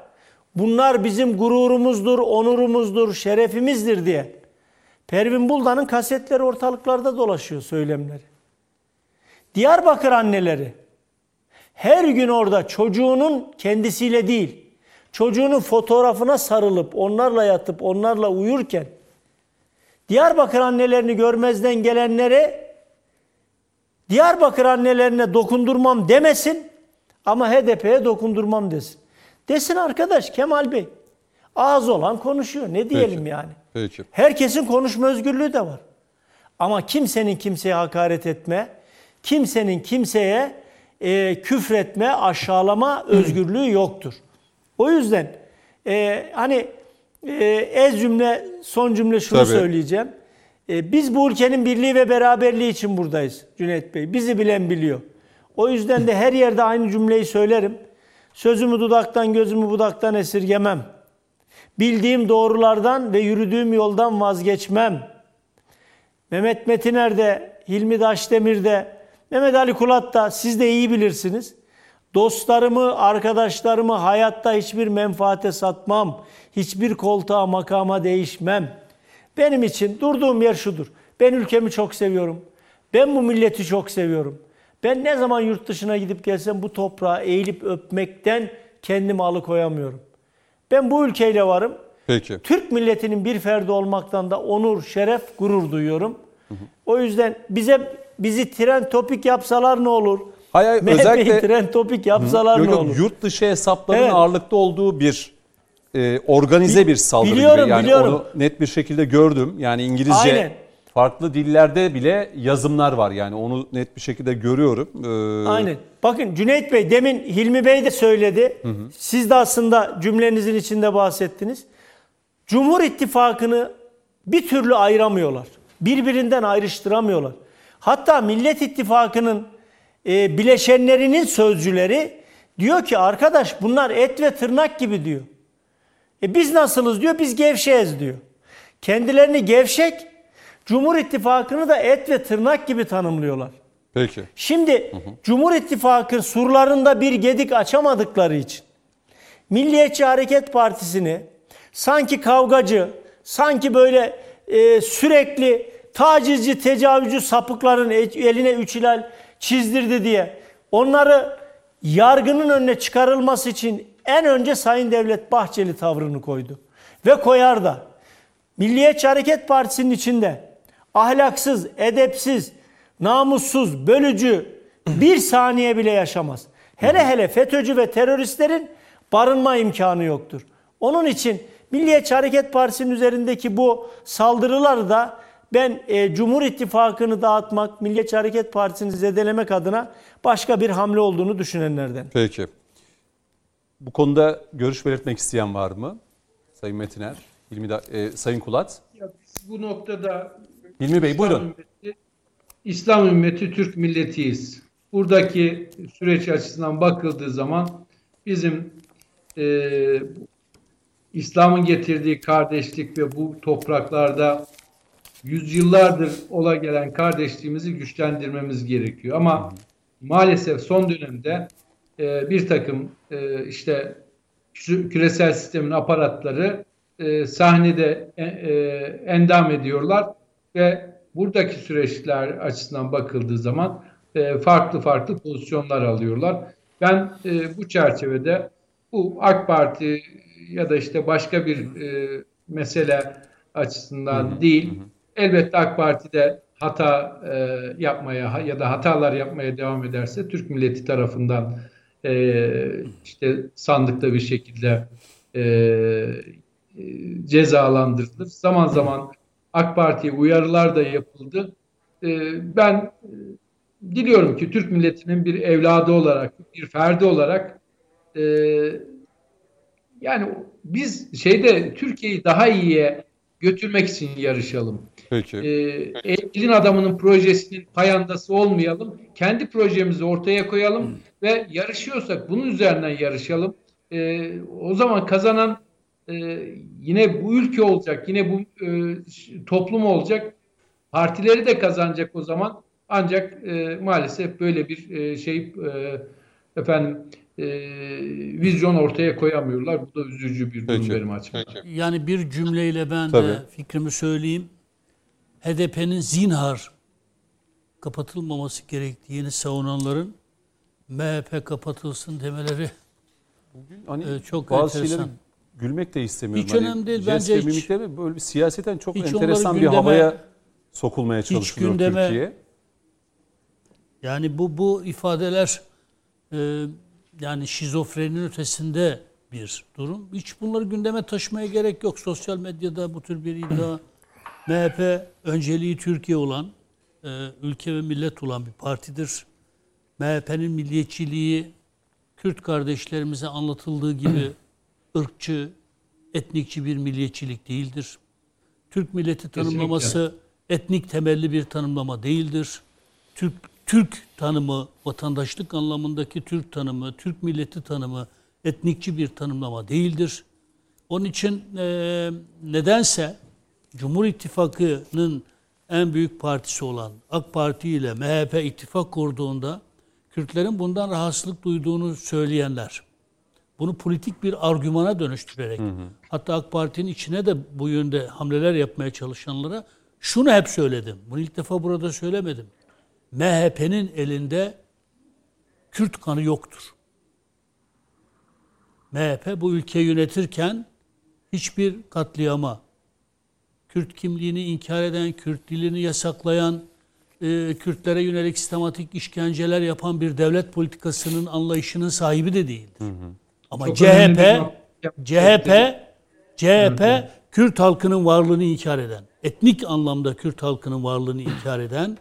bunlar bizim gururumuzdur, onurumuzdur, şerefimizdir diye Pervin Buldan'ın kasetleri ortalıklarda dolaşıyor söylemleri. Diyarbakır anneleri her gün orada çocuğunun kendisiyle değil, çocuğunun fotoğrafına sarılıp onlarla yatıp onlarla uyurken Diyarbakır annelerini görmezden gelenlere Diyarbakır annelerine dokundurmam demesin ama HDP'ye dokundurmam desin. Desin arkadaş Kemal Bey. Ağız olan konuşuyor. Ne diyelim Peki. yani? Peki. Herkesin konuşma özgürlüğü de var. Ama kimsenin kimseye hakaret etme, kimsenin kimseye e, küfretme, aşağılama özgürlüğü yoktur. O yüzden e, hani e, ez cümle, son cümle şunu Tabii. söyleyeceğim. E, biz bu ülkenin birliği ve beraberliği için buradayız Cüneyt Bey. Bizi bilen biliyor. O yüzden de her yerde aynı cümleyi söylerim. Sözümü dudaktan, gözümü budaktan esirgemem. Bildiğim doğrulardan ve yürüdüğüm yoldan vazgeçmem. Mehmet Metiner de, Hilmi Daşdemir de, Mehmet Ali Kulat da siz de iyi bilirsiniz. Dostlarımı, arkadaşlarımı hayatta hiçbir menfaate satmam. Hiçbir koltuğa, makama değişmem. Benim için durduğum yer şudur. Ben ülkemi çok seviyorum. Ben bu milleti çok seviyorum. Ben ne zaman yurt dışına gidip gelsem bu toprağa eğilip öpmekten kendimi alıkoyamıyorum. Ben bu ülkeyle varım. Peki. Türk milletinin bir ferdi olmaktan da onur, şeref, gurur duyuyorum. O yüzden bize bizi tren topik yapsalar ne olur? Hayır, hayır, MHP'yi özellikle tren topik yapsalar yok, ne yok, olur? yurt dışı hesapların Evet. ağırlıkta olduğu bir e, organize bir saldırı biliyorum, gibi. Yani biliyorum. onu net bir şekilde gördüm. Yani İngilizce Aynen. farklı dillerde bile yazımlar var. Yani onu net bir şekilde görüyorum. Ee, Aynen. Bakın Cüneyt Bey demin Hilmi Bey de söyledi. Siz de aslında cümlenizin içinde bahsettiniz. Cumhur İttifakı'nı bir türlü ayıramıyorlar. Birbirinden ayrıştıramıyorlar. Hatta Millet İttifakı'nın e, bileşenlerinin sözcüleri diyor ki arkadaş bunlar et ve tırnak gibi diyor. E biz nasılız diyor, biz gevşeyiz diyor. Kendilerini gevşek, Cumhur İttifakı'nı da et ve tırnak gibi tanımlıyorlar. Peki. Şimdi Cumhur İttifakı surlarında bir gedik açamadıkları için Milliyetçi Hareket Partisi'ni sanki kavgacı, sanki böyle e, sürekli tacizci, tecavüzcü sapıkların e- eline üç hilal çizdirdi diye onları yargının önüne çıkarılması için en önce Sayın Devlet Bahçeli tavrını koydu. Ve koyar da. Milliyetçi Hareket Partisi'nin içinde ahlaksız, edepsiz, namussuz, bölücü bir saniye bile yaşamaz. Hele hele FETÖ'cü ve teröristlerin barınma imkanı yoktur. Onun için Milliyetçi Hareket Partisi'nin üzerindeki bu saldırıları da ben e, Cumhur İttifakı'nı dağıtmak, Milliyetçi Hareket Partisi'ni zedelemek adına başka bir hamle olduğunu düşünenlerden. Peki. Bu konuda görüş belirtmek isteyen var mı? Sayın Metiner, Hilmi da, e, Sayın Kulat. Ya bu noktada Hilmi Bey İslam buyurun. ümmeti, İslam ümmeti Türk milletiyiz. Buradaki süreç açısından bakıldığı zaman bizim e, İslam'ın getirdiği kardeşlik ve bu topraklarda yüzyıllardır ola gelen kardeşliğimizi güçlendirmemiz gerekiyor. Ama maalesef son dönemde e, bir takım e, işte kü- küresel sistemin aparatları e, sahnede e, e, endam ediyorlar ve buradaki süreçler açısından bakıldığı zaman e, farklı farklı pozisyonlar alıyorlar. Ben e, bu çerçevede bu AK Parti ya da işte başka bir e, mesele açısından değil, elbette AK Parti de hata e, yapmaya ya da hatalar yapmaya devam ederse Türk milleti tarafından e, işte sandıkta bir şekilde e, e, cezalandırılır. Zaman zaman AK Parti'ye uyarılar da yapıldı. E, ben e, diliyorum ki Türk milletinin bir evladı olarak, bir ferdi olarak e, yani biz şeyde Türkiye'yi daha iyiye götürmek için yarışalım. Peki. Ee, elin adamının projesinin payandası olmayalım. Kendi projemizi ortaya koyalım ve yarışıyorsak bunun üzerinden yarışalım. Ee, o zaman kazanan e, yine bu ülke olacak, yine bu e, toplum olacak. Partileri de kazanacak o zaman. Ancak e, maalesef böyle bir e, şey e, efendim e, vizyon ortaya koyamıyorlar. Bu da üzücü bir durum Peki. benim açımdan. Yani bir cümleyle ben Tabii. de fikrimi söyleyeyim. HDP'nin zinhar kapatılmaması gerektiğini savunanların MHP kapatılsın demeleri Hani e, çok bazı enteresan. şeyleri gülmek de istemiyorum. Hiç önemli değil. Bence hiç- böyle bir siyaseten çok Hiç enteresan onları bir gündeme- havaya sokulmaya çalışılıyor gündeme- Türkiye. Yani bu bu ifadeler e, yani şizofrenin ötesinde bir durum. Hiç bunları gündeme taşımaya gerek yok. Sosyal medyada bu tür bir iddia. MHP önceliği Türkiye olan, e, ülke ve millet olan bir partidir. MHP'nin milliyetçiliği Kürt kardeşlerimize anlatıldığı gibi ırkçı, etnikçi bir milliyetçilik değildir. Türk milleti tanımlaması etnik temelli bir tanımlama değildir. Türk Türk tanımı, vatandaşlık anlamındaki Türk tanımı, Türk milleti tanımı etnikçi bir tanımlama değildir. Onun için eee, nedense Cumhur İttifakı'nın en büyük partisi olan AK Parti ile MHP ittifak kurduğunda Kürtlerin bundan rahatsızlık duyduğunu söyleyenler, bunu politik bir argümana dönüştürerek hatta AK Parti'nin içine de bu yönde hamleler yapmaya çalışanlara şunu hep söyledim. Bunu ilk defa burada söylemedim. MHP'nin elinde Kürt kanı yoktur. MHP bu ülkeyi yönetirken hiçbir katliama, Kürt kimliğini inkar eden, Kürt dilini yasaklayan, e, Kürtlere yönelik sistematik işkenceler yapan bir devlet politikasının anlayışının sahibi de değildir. Ama Çok CHP CHP CHP Kürt halkının varlığını inkar eden, etnik anlamda Kürt halkının varlığını inkar eden,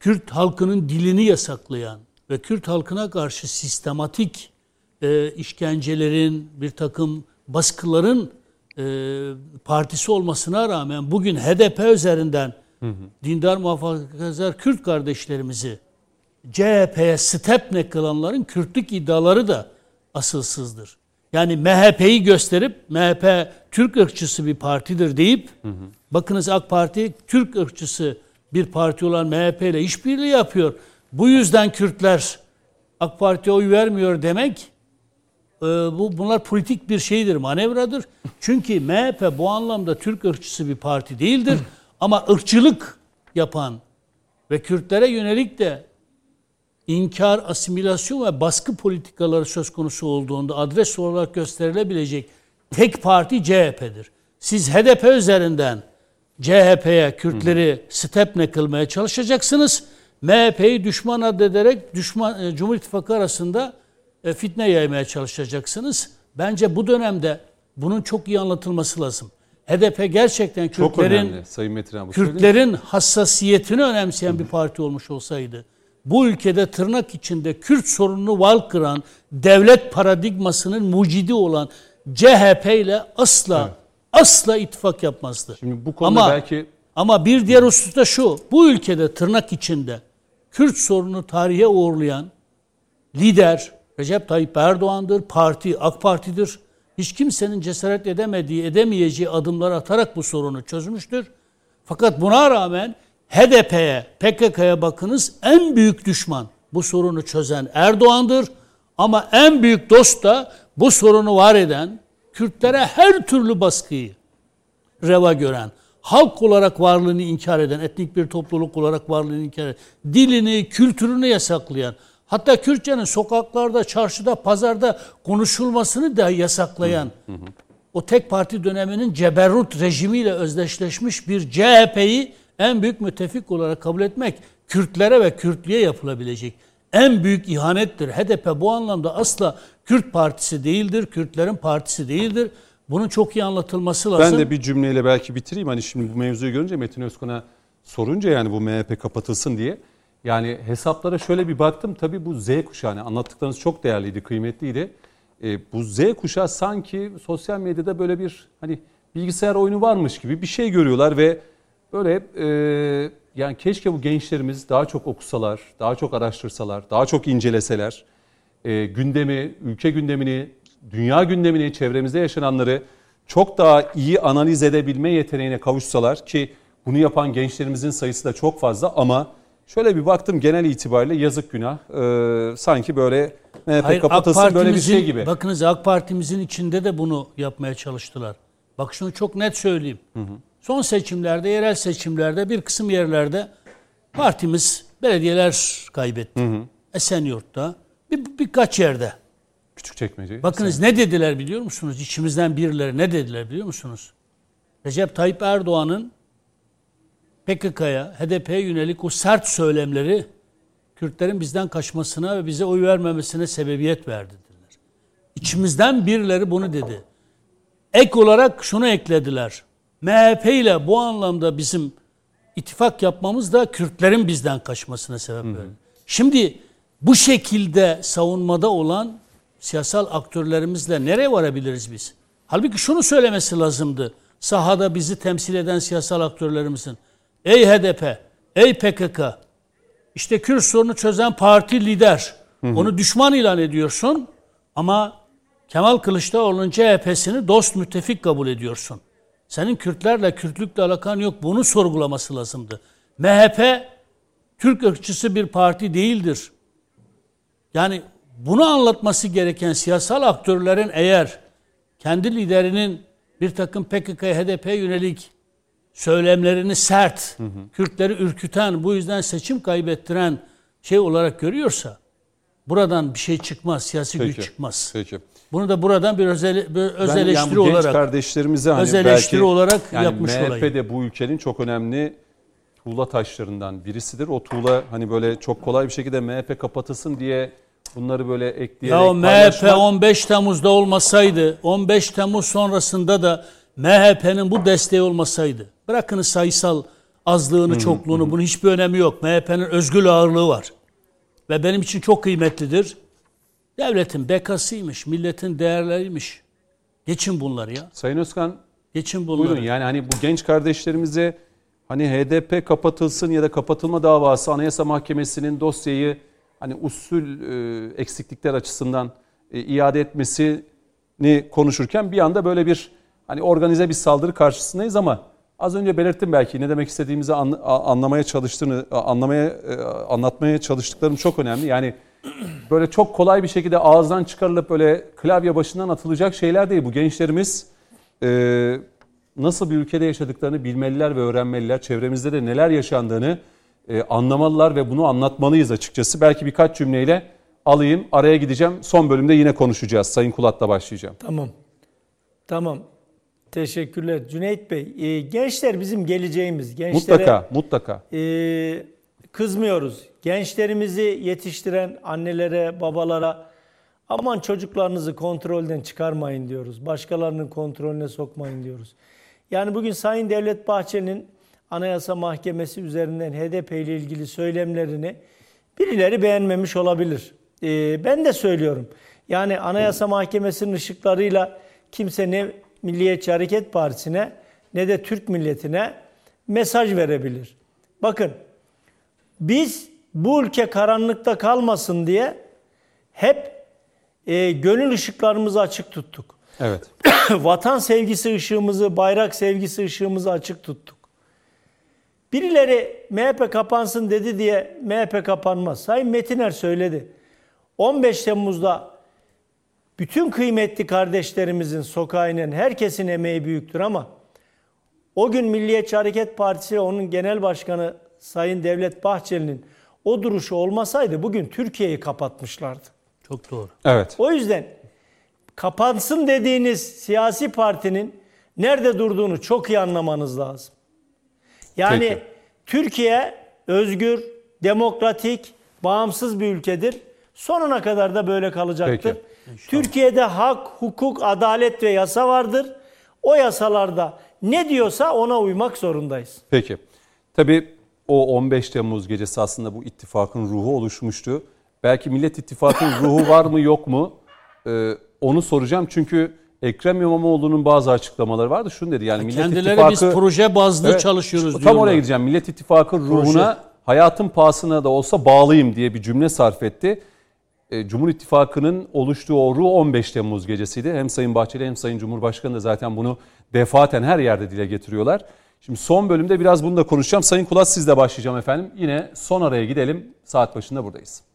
Kürt halkının dilini yasaklayan ve Kürt halkına karşı sistematik e, işkencelerin, bir takım baskıların e, partisi olmasına rağmen bugün HDP üzerinden dindar muhafazakar Kürt kardeşlerimizi CHP'ye stepne kılanların Kürtlük iddiaları da asılsızdır. Yani MHP'yi gösterip MHP Türk ırkçısı bir partidir deyip bakınız AK Parti Türk ırkçısı bir parti olan MHP ile işbirliği yapıyor. Bu yüzden Kürtler AK Parti'ye oy vermiyor demek e, bu bunlar politik bir şeydir, manevradır. Çünkü MHP bu anlamda Türk ırkçısı bir parti değildir. Ama ırkçılık yapan ve Kürtlere yönelik de inkar, asimilasyon ve baskı politikaları söz konusu olduğunda adres olarak gösterilebilecek tek parti CHP'dir. Siz HDP üzerinden CHP'ye Kürtleri stepne kılmaya çalışacaksınız. MHP'yi düşman addederek düşman e, Cumhur İttifakı arasında fitne yaymaya çalışacaksınız. Bence bu dönemde bunun çok iyi anlatılması lazım. HDP gerçekten Kürtlerin önemli Sayın Metin abi. Kürtlerin hassasiyetini önemseyen bir parti olmuş olsaydı, bu ülkede tırnak içinde Kürt sorununu val kıran, devlet paradigmasının mucidi olan CHP ile asla asla ittifak yapmazdı. Şimdi bu konuda ama, belki ama bir diğer husus da şu, bu ülkede tırnak içinde Kürt sorununu tarihe uğurlayan lider Recep Tayyip Erdoğan'dır, parti AK Parti'dir. Hiç kimsenin cesaret edemediği, edemeyeceği adımlar atarak bu sorunu çözmüştür. Fakat buna rağmen HDP'ye, PKK'ya bakınız en büyük düşman bu sorunu çözen Erdoğan'dır. Ama en büyük dost da bu sorunu var eden, Kürtlere her türlü baskıyı reva gören, halk olarak varlığını inkar eden, etnik bir topluluk olarak varlığını inkar eden, dilini, kültürünü yasaklayan, hatta Kürtçenin sokaklarda, çarşıda, pazarda konuşulmasını da yasaklayan, o tek parti döneminin ceberrut rejimiyle özdeşleşmiş bir CHP'yi en büyük müttefik olarak kabul etmek, Kürtlere ve Kürtlüğe yapılabilecek en büyük ihanettir. HDP bu anlamda asla Kürt partisi değildir, Kürtlerin partisi değildir. Bunun çok iyi anlatılması lazım. ben de bir cümleyle belki bitireyim. Hani şimdi bu mevzuyu görünce Metin Özkan'a sorunca yani bu MHP kapatılsın diye. Yani hesaplara şöyle bir baktım. Tabii bu Z kuşağı hani anlattıklarınız çok değerliydi, kıymetliydi. E, bu Z kuşağı sanki sosyal medyada böyle bir hani bilgisayar oyunu varmış gibi bir şey görüyorlar ve böyle e, yani keşke bu gençlerimiz daha çok okusalar, daha çok araştırsalar, daha çok inceleseler. E, gündemi, ülke gündemini, dünya gündemini, çevremizde yaşananları çok daha iyi analiz edebilme yeteneğine kavuşsalar ki bunu yapan gençlerimizin sayısı da çok fazla ama şöyle bir baktım genel itibariyle yazık günah. E, sanki böyle MHP Hayır, AK kapatılsın böyle bir şey gibi. Bakınız AK Partimizin içinde de bunu yapmaya çalıştılar. Bak şunu çok net söyleyeyim. Son seçimlerde, yerel seçimlerde bir kısım yerlerde partimiz belediyeler kaybetti. Esenyurt'ta bir, birkaç yerde. Küçük çekmece. Bakınız ne dediler biliyor musunuz? İçimizden birileri ne dediler biliyor musunuz? Recep Tayyip Erdoğan'ın PKK'ya, HDP'ye yönelik o sert söylemleri Kürtlerin bizden kaçmasına ve bize oy vermemesine sebebiyet verdi dediler. İçimizden birileri bunu dedi. Ek olarak şunu eklediler. MHP ile bu anlamda bizim ittifak yapmamız da Kürtlerin bizden kaçmasına sebep verdi. Şimdi bu şekilde savunmada olan siyasal aktörlerimizle nereye varabiliriz biz? Halbuki şunu söylemesi lazımdı. Sahada bizi temsil eden siyasal aktörlerimizin. Ey HDP, ey PKK, işte Kürt sorunu çözen parti lider. Onu düşman ilan ediyorsun ama Kemal Kılıçdaroğlu'nun CHP'sini dost müttefik kabul ediyorsun. Senin Kürtlerle, Kürtlükle alakan yok. Bunu sorgulaması lazımdı. MHP Türk ırkçısı bir parti değildir. Yani bunu anlatması gereken siyasal aktörlerin eğer kendi liderinin bir takım PKK, HDP'ye yönelik söylemlerini sert, Kürtleri ürküten, bu yüzden seçim kaybettiren şey olarak görüyorsa buradan bir şey çıkmaz, siyasi güç Peki. çıkmaz. Peki. Bunu da buradan bir özel, bir öz Ben yani eleştiri genç olarak kardeşlerimize hani öz belki eleştiri olarak yani yapmış MHP olayım. de bu ülkenin çok önemli tuğla taşlarından birisidir. O tuğla hani böyle çok kolay bir şekilde MHP kapatılsın diye bunları böyle ekleyerek Ya MHP paylaşmak- 15 Temmuz'da olmasaydı, 15 Temmuz sonrasında da MHP'nin bu desteği olmasaydı, bırakın sayısal azlığını, çokluğunu, bunun hiçbir önemi yok. MHP'nin özgül ağırlığı var. Ve benim için çok kıymetlidir. Devletin bekasıymış, milletin değerleriymiş. Geçin bunları ya. Sayın Özkan Geçin bunları. buyurun yani hani bu genç kardeşlerimize hani HDP kapatılsın ya da kapatılma davası Anayasa Mahkemesi'nin dosyayı hani usul e, eksiklikler açısından e, iade etmesini konuşurken bir anda böyle bir hani organize bir saldırı karşısındayız ama az önce belirttim belki ne demek istediğimizi anlamaya çalıştığını anlamaya e, anlatmaya çalıştıklarım çok önemli. Yani böyle çok kolay bir şekilde ağızdan çıkarılıp böyle klavye başından atılacak şeyler değil. Bu gençlerimiz e, nasıl bir ülkede yaşadıklarını bilmeliler ve öğrenmeliler. Çevremizde de neler yaşandığını e, anlamalılar ve bunu anlatmalıyız açıkçası. Belki birkaç cümleyle alayım, araya gideceğim. Son bölümde yine konuşacağız. Sayın Kulat'la başlayacağım. Tamam. Tamam. Teşekkürler Cüneyt Bey. Ee, gençler bizim geleceğimiz. Gençlere, Mutlaka, mutlaka. Ee, kızmıyoruz. Gençlerimizi yetiştiren annelere, babalara aman çocuklarınızı kontrolden çıkarmayın diyoruz. Başkalarının kontrolüne sokmayın diyoruz. Yani bugün Sayın Devlet Bahçeli'nin Anayasa Mahkemesi üzerinden HDP ile ilgili söylemlerini birileri beğenmemiş olabilir. Ee, ben de söylüyorum. Yani Anayasa Mahkemesi'nin ışıklarıyla kimse ne Milliyetçi Hareket Partisi'ne ne de Türk milletine mesaj verebilir. Bakın biz bu ülke karanlıkta kalmasın diye hep e, gönül ışıklarımızı açık tuttuk. Evet. Vatan sevgisi ışığımızı, bayrak sevgisi ışığımızı açık tuttuk. Birileri MHP kapansın dedi diye MHP kapanmaz. Sayın Metiner söyledi. 15 Temmuz'da bütün kıymetli kardeşlerimizin sokağa inen herkesin emeği büyüktür ama o gün Milliyetçi Hareket Partisi ve onun genel başkanı Sayın Devlet Bahçeli'nin o duruşu olmasaydı bugün Türkiye'yi kapatmışlardı. Çok doğru. Evet. O yüzden kapansın dediğiniz siyasi partinin nerede durduğunu çok iyi anlamanız lazım. Yani Peki. Türkiye özgür, demokratik, bağımsız bir ülkedir. Sonuna kadar da böyle kalacaktır. Peki. Türkiye'de hak, hukuk, adalet ve yasa vardır. O yasalarda ne diyorsa ona uymak zorundayız. Peki. Tabii o 15 Temmuz gecesi aslında bu ittifakın ruhu oluşmuştu. Belki Millet İttifakı'nın ruhu var mı yok mu? Ee, onu soracağım çünkü Ekrem İmamoğlu'nun bazı açıklamaları vardı. Şunu dedi yani Millet Kendileri İttifakı... biz proje bazlı Evet, çalışıyoruz Tam diyorlar. oraya gideceğim. Millet İttifakı ruhuna hayatın pahasına da olsa bağlıyım diye bir cümle sarf etti. E, Cumhur İttifakı'nın oluştuğu o ruh 15 Temmuz gecesiydi. Hem Sayın Bahçeli hem Sayın Cumhurbaşkanı da zaten bunu defaten her yerde dile getiriyorlar. Şimdi son bölümde biraz bunu da konuşacağım. Sayın Kulat sizle başlayacağım efendim. Yine son araya gidelim. Saat başında buradayız.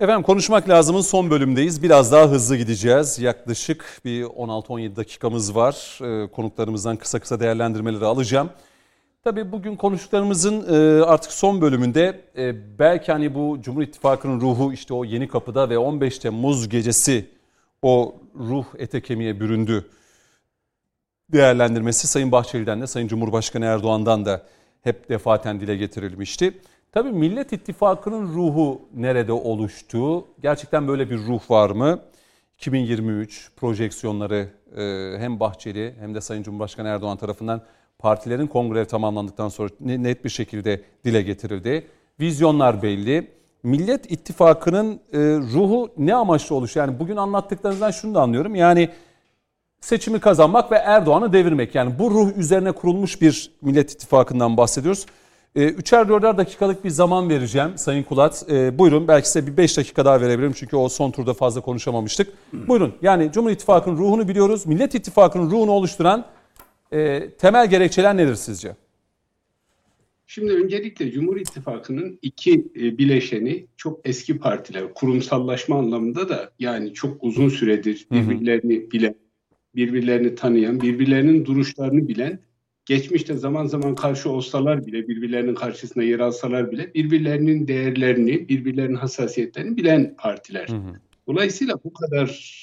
Efendim konuşmak lazımın son bölümdeyiz. Biraz daha hızlı gideceğiz. Yaklaşık bir 16-17 dakikamız var. Ee, konuklarımızdan kısa kısa değerlendirmeleri alacağım. Tabii bugün konuştuklarımızın e, artık son bölümünde e, belki hani bu Cumhur İttifakı'nın ruhu işte o yeni kapıda ve 15 Temmuz gecesi o ruh ete kemiğe büründü değerlendirmesi Sayın Bahçeli'den de Sayın Cumhurbaşkanı Erdoğan'dan da hep defaten dile getirilmişti. Tabii Millet İttifakı'nın ruhu nerede oluştu? Gerçekten böyle bir ruh var mı? 2023 projeksiyonları e, hem Bahçeli hem de Sayın Cumhurbaşkanı Erdoğan tarafından partilerin kongreleri tamamlandıktan sonra ne- net bir şekilde dile getirildi. Vizyonlar belli. Millet İttifakı'nın e, ruhu ne amaçlı oluştu? Yani bugün anlattıklarınızdan şunu da anlıyorum. Yani seçimi kazanmak ve Erdoğan'ı devirmek. Yani bu ruh üzerine kurulmuş bir Millet İttifakı'ndan bahsediyoruz. Ee, Üçer dörder dakikalık bir zaman vereceğim Sayın Kulat. Ee, buyurun belki size bir beş dakika daha verebilirim çünkü o son turda fazla konuşamamıştık. Buyurun yani Cumhur İttifakı'nın ruhunu biliyoruz. Millet İttifakı'nın ruhunu oluşturan e, temel gerekçeler nedir sizce? Şimdi öncelikle Cumhur İttifakı'nın iki e, bileşeni çok eski partiler. Kurumsallaşma anlamında da yani çok uzun süredir birbirlerini bilen, birbirlerini tanıyan, birbirlerinin duruşlarını bilen, geçmişte zaman zaman karşı olsalar bile, birbirlerinin karşısında yer alsalar bile birbirlerinin değerlerini, birbirlerinin hassasiyetlerini bilen partiler. Hı hı. Dolayısıyla bu kadar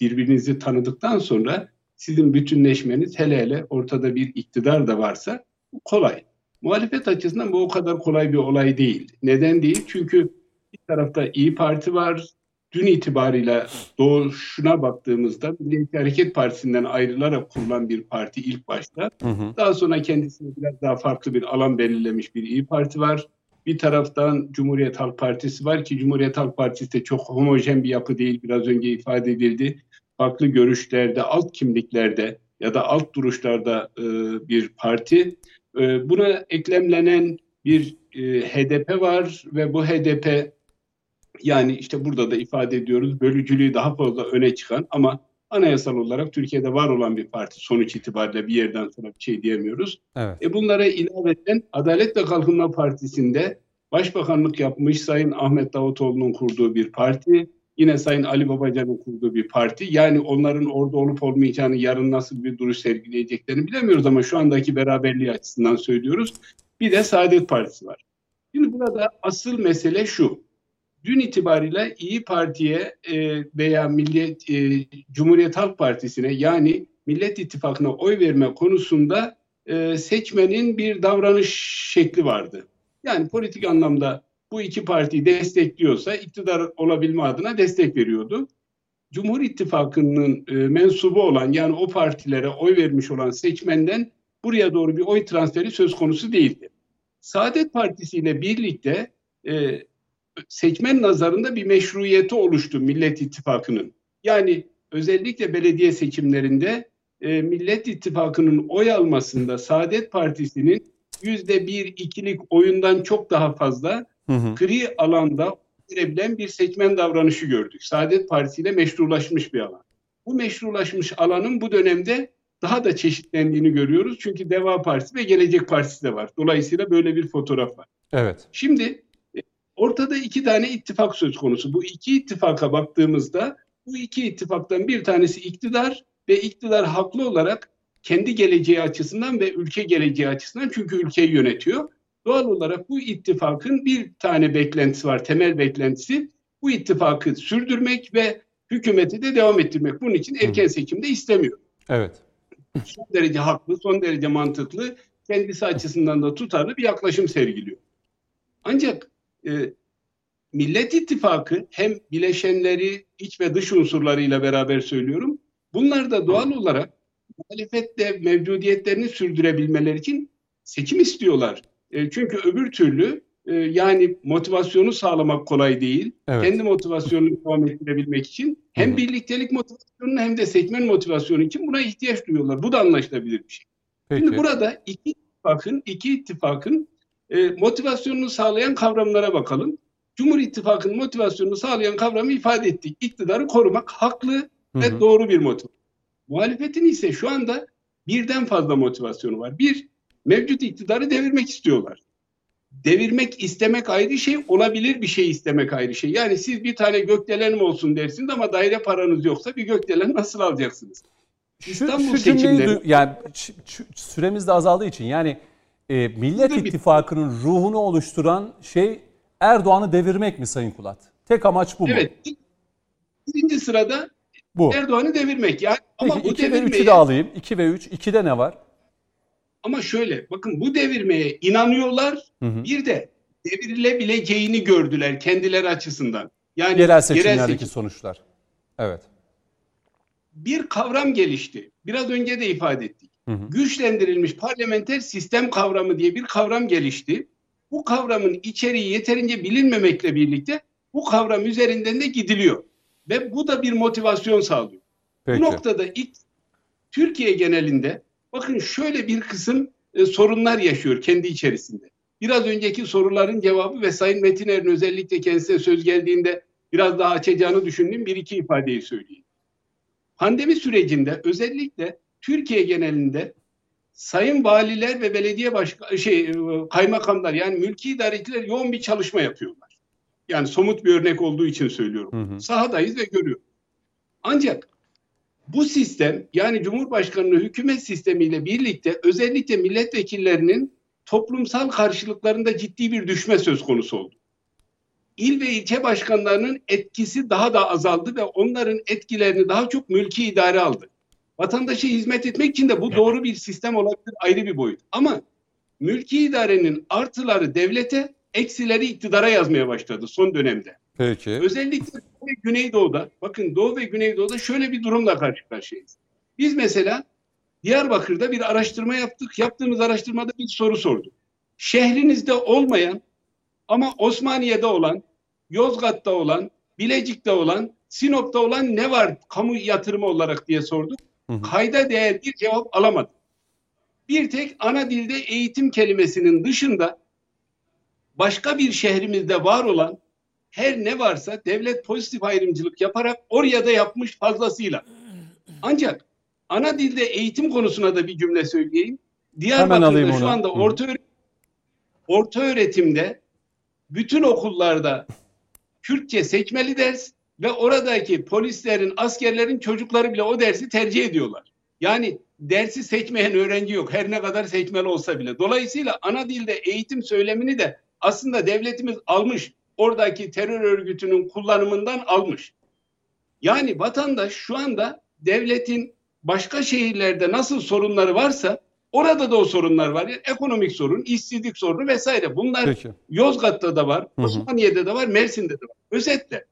birbirinizi tanıdıktan sonra sizin bütünleşmeniz hele hele ortada bir iktidar da varsa kolay. Muhalefet açısından bu o kadar kolay bir olay değil. Neden değil? Çünkü bir tarafta İyi Parti var. Dün itibarıyla doğuşuna baktığımızda Milliyetçi Hareket Partisi'nden ayrılarak kurulan bir parti ilk başta. Hı hı. Daha sonra kendisine biraz daha farklı bir alan belirlemiş bir İyi Parti var. Bir taraftan Cumhuriyet Halk Partisi var ki Cumhuriyet Halk Partisi de çok homojen bir yapı değil. Biraz önce ifade edildi. Farklı görüşlerde, alt kimliklerde ya da alt duruşlarda e, bir parti. E, buna eklemlenen bir e, HDP var ve bu HDP yani işte burada da ifade ediyoruz bölücülüğü daha fazla öne çıkan ama anayasal olarak Türkiye'de var olan bir parti sonuç itibariyle bir yerden sonra bir şey diyemiyoruz. Evet. E bunlara ilaveten Adalet ve Kalkınma Partisi'nde başbakanlık yapmış Sayın Ahmet Davutoğlu'nun kurduğu bir parti. Yine Sayın Ali Babacan'ın kurduğu bir parti. Yani onların orada olup olmayacağını yarın nasıl bir duruş sergileyeceklerini bilemiyoruz ama şu andaki beraberliği açısından söylüyoruz. Bir de Saadet Partisi var. Şimdi burada asıl mesele şu. Dün itibariyle İyi Parti'ye e, veya Milliyet e, Cumhuriyet Halk Partisi'ne yani Millet İttifakı'na oy verme konusunda e, seçmenin bir davranış şekli vardı. Yani politik anlamda bu iki partiyi destekliyorsa iktidar olabilme adına destek veriyordu. Cumhur İttifakı'nın e, mensubu olan yani o partilere oy vermiş olan seçmenden buraya doğru bir oy transferi söz konusu değildi. Saadet Partisi ile birlikte e, seçmen nazarında bir meşruiyeti oluştu Millet İttifakı'nın. Yani özellikle belediye seçimlerinde e, Millet İttifakı'nın oy almasında Saadet Partisi'nin yüzde bir ikilik oyundan çok daha fazla Hı hı. gri alanda verebilen bir seçmen davranışı gördük. Saadet Partisi ile meşrulaşmış bir alan. Bu meşrulaşmış alanın bu dönemde daha da çeşitlendiğini görüyoruz. Çünkü Deva Partisi ve Gelecek Partisi de var. Dolayısıyla böyle bir fotoğraf var. Evet. Şimdi ortada iki tane ittifak söz konusu. Bu iki ittifaka baktığımızda bu iki ittifaktan bir tanesi iktidar ve iktidar haklı olarak kendi geleceği açısından ve ülke geleceği açısından çünkü ülkeyi yönetiyor. Doğal olarak bu ittifakın bir tane beklentisi var, temel beklentisi bu ittifakı sürdürmek ve hükümeti de devam ettirmek. Bunun için erken seçimde istemiyor. Evet. Son derece haklı, son derece mantıklı, kendisi açısından da tutarlı bir yaklaşım sergiliyor. Ancak e, Millet İttifakı hem bileşenleri iç ve dış unsurlarıyla beraber söylüyorum. Bunlar da doğal olarak muhalefette mevcudiyetlerini sürdürebilmeleri için seçim istiyorlar. E, çünkü öbür türlü e, yani motivasyonu sağlamak kolay değil. Evet. Kendi motivasyonunu devam ettirebilmek için hem hı. birliktelik motivasyonunu hem de seçmen motivasyonu için buna ihtiyaç duyuyorlar. Bu da anlaşılabilir bir şey. Peki. Şimdi burada iki ittifakın, iki ittifakın e, motivasyonunu sağlayan kavramlara bakalım. Cumhur İttifakı'nın motivasyonunu sağlayan kavramı ifade ettik. İktidarı korumak haklı Hı ve hı. doğru bir motivasyon. Muhalefetin ise şu anda birden fazla motivasyonu var. Bir, mevcut iktidarı devirmek istiyorlar. Devirmek istemek ayrı şey, olabilir bir şey istemek ayrı şey. Yani siz bir tane gökdelenim olsun dersiniz ama daire paranız yoksa bir gökdelen nasıl alacaksınız? Şu, İstanbul şu seçimleri- yani süremiz de azaldığı için yani e, Millet bir- İttifakı'nın ruhunu oluşturan şey Erdoğan'ı devirmek mi Sayın Kulat? Tek amaç bu mu? Evet. Birinci sırada Bu. Erdoğan'ı devirmek. Yani ama Peki bu 2 ve 3'ü devirmeye de alayım. 2 ve 3. 2'de ne var? ama şöyle bakın bu devirmeye inanıyorlar. Hı hı. Bir de devrilebileceğini gördüler kendileri açısından. Yani Yerel seçimlerdeki seçim. sonuçlar. Evet. bir kavram gelişti. Biraz önce de ifade ettik. Hı hı. Güçlendirilmiş parlamenter sistem kavramı diye bir kavram gelişti. Bu kavramın içeriği yeterince bilinmemekle birlikte bu kavram üzerinden de gidiliyor. Ve bu da bir motivasyon sağlıyor. Peki. Bu noktada ilk Türkiye genelinde bakın şöyle bir kısım e, sorunlar yaşıyor kendi içerisinde. Biraz önceki soruların cevabı ve Sayın Metiner'in özellikle kendisine söz geldiğinde biraz daha açacağını düşündüğüm bir iki ifadeyi söyleyeyim. Pandemi sürecinde özellikle Türkiye genelinde sayın valiler ve belediye başka şey kaymakamlar yani mülki idareciler yoğun bir çalışma yapıyorlar. Yani somut bir örnek olduğu için söylüyorum. Hı hı. Sahadayız ve görüyoruz. Ancak bu sistem yani Cumhurbaşkanlığı hükümet sistemiyle birlikte özellikle milletvekillerinin toplumsal karşılıklarında ciddi bir düşme söz konusu oldu. İl ve ilçe başkanlarının etkisi daha da azaldı ve onların etkilerini daha çok mülki idare aldı. Vatandaşa hizmet etmek için de bu doğru bir sistem olabilir ayrı bir boyut. Ama mülki idarenin artıları devlete, eksileri iktidara yazmaya başladı son dönemde. Peki. Özellikle Güneydoğu'da, bakın Doğu ve Güneydoğu'da şöyle bir durumla karşı karşıyayız. Biz mesela Diyarbakır'da bir araştırma yaptık. Yaptığımız araştırmada bir soru sorduk. Şehrinizde olmayan ama Osmaniye'de olan, Yozgat'ta olan, Bilecik'te olan, Sinop'ta olan ne var kamu yatırımı olarak diye sorduk. Hı. Kayda değer bir cevap alamadık. Bir tek ana dilde eğitim kelimesinin dışında başka bir şehrimizde var olan her ne varsa devlet pozitif ayrımcılık yaparak oraya da yapmış fazlasıyla. Ancak ana dilde eğitim konusuna da bir cümle söyleyeyim. Diyarbakır'da şu anda orta, orta öğretimde bütün okullarda Kürtçe seçmeli ders ve oradaki polislerin, askerlerin çocukları bile o dersi tercih ediyorlar. Yani dersi seçmeyen öğrenci yok her ne kadar seçmeli olsa bile. Dolayısıyla ana dilde eğitim söylemini de aslında devletimiz almış. Oradaki terör örgütünün kullanımından almış. Yani vatandaş şu anda devletin başka şehirlerde nasıl sorunları varsa orada da o sorunlar var. Yani ekonomik sorun, işsizlik sorunu vesaire. Bunlar Peki. Yozgat'ta da var. Osmaniye'de de var, Mersin'de de var. Özetle.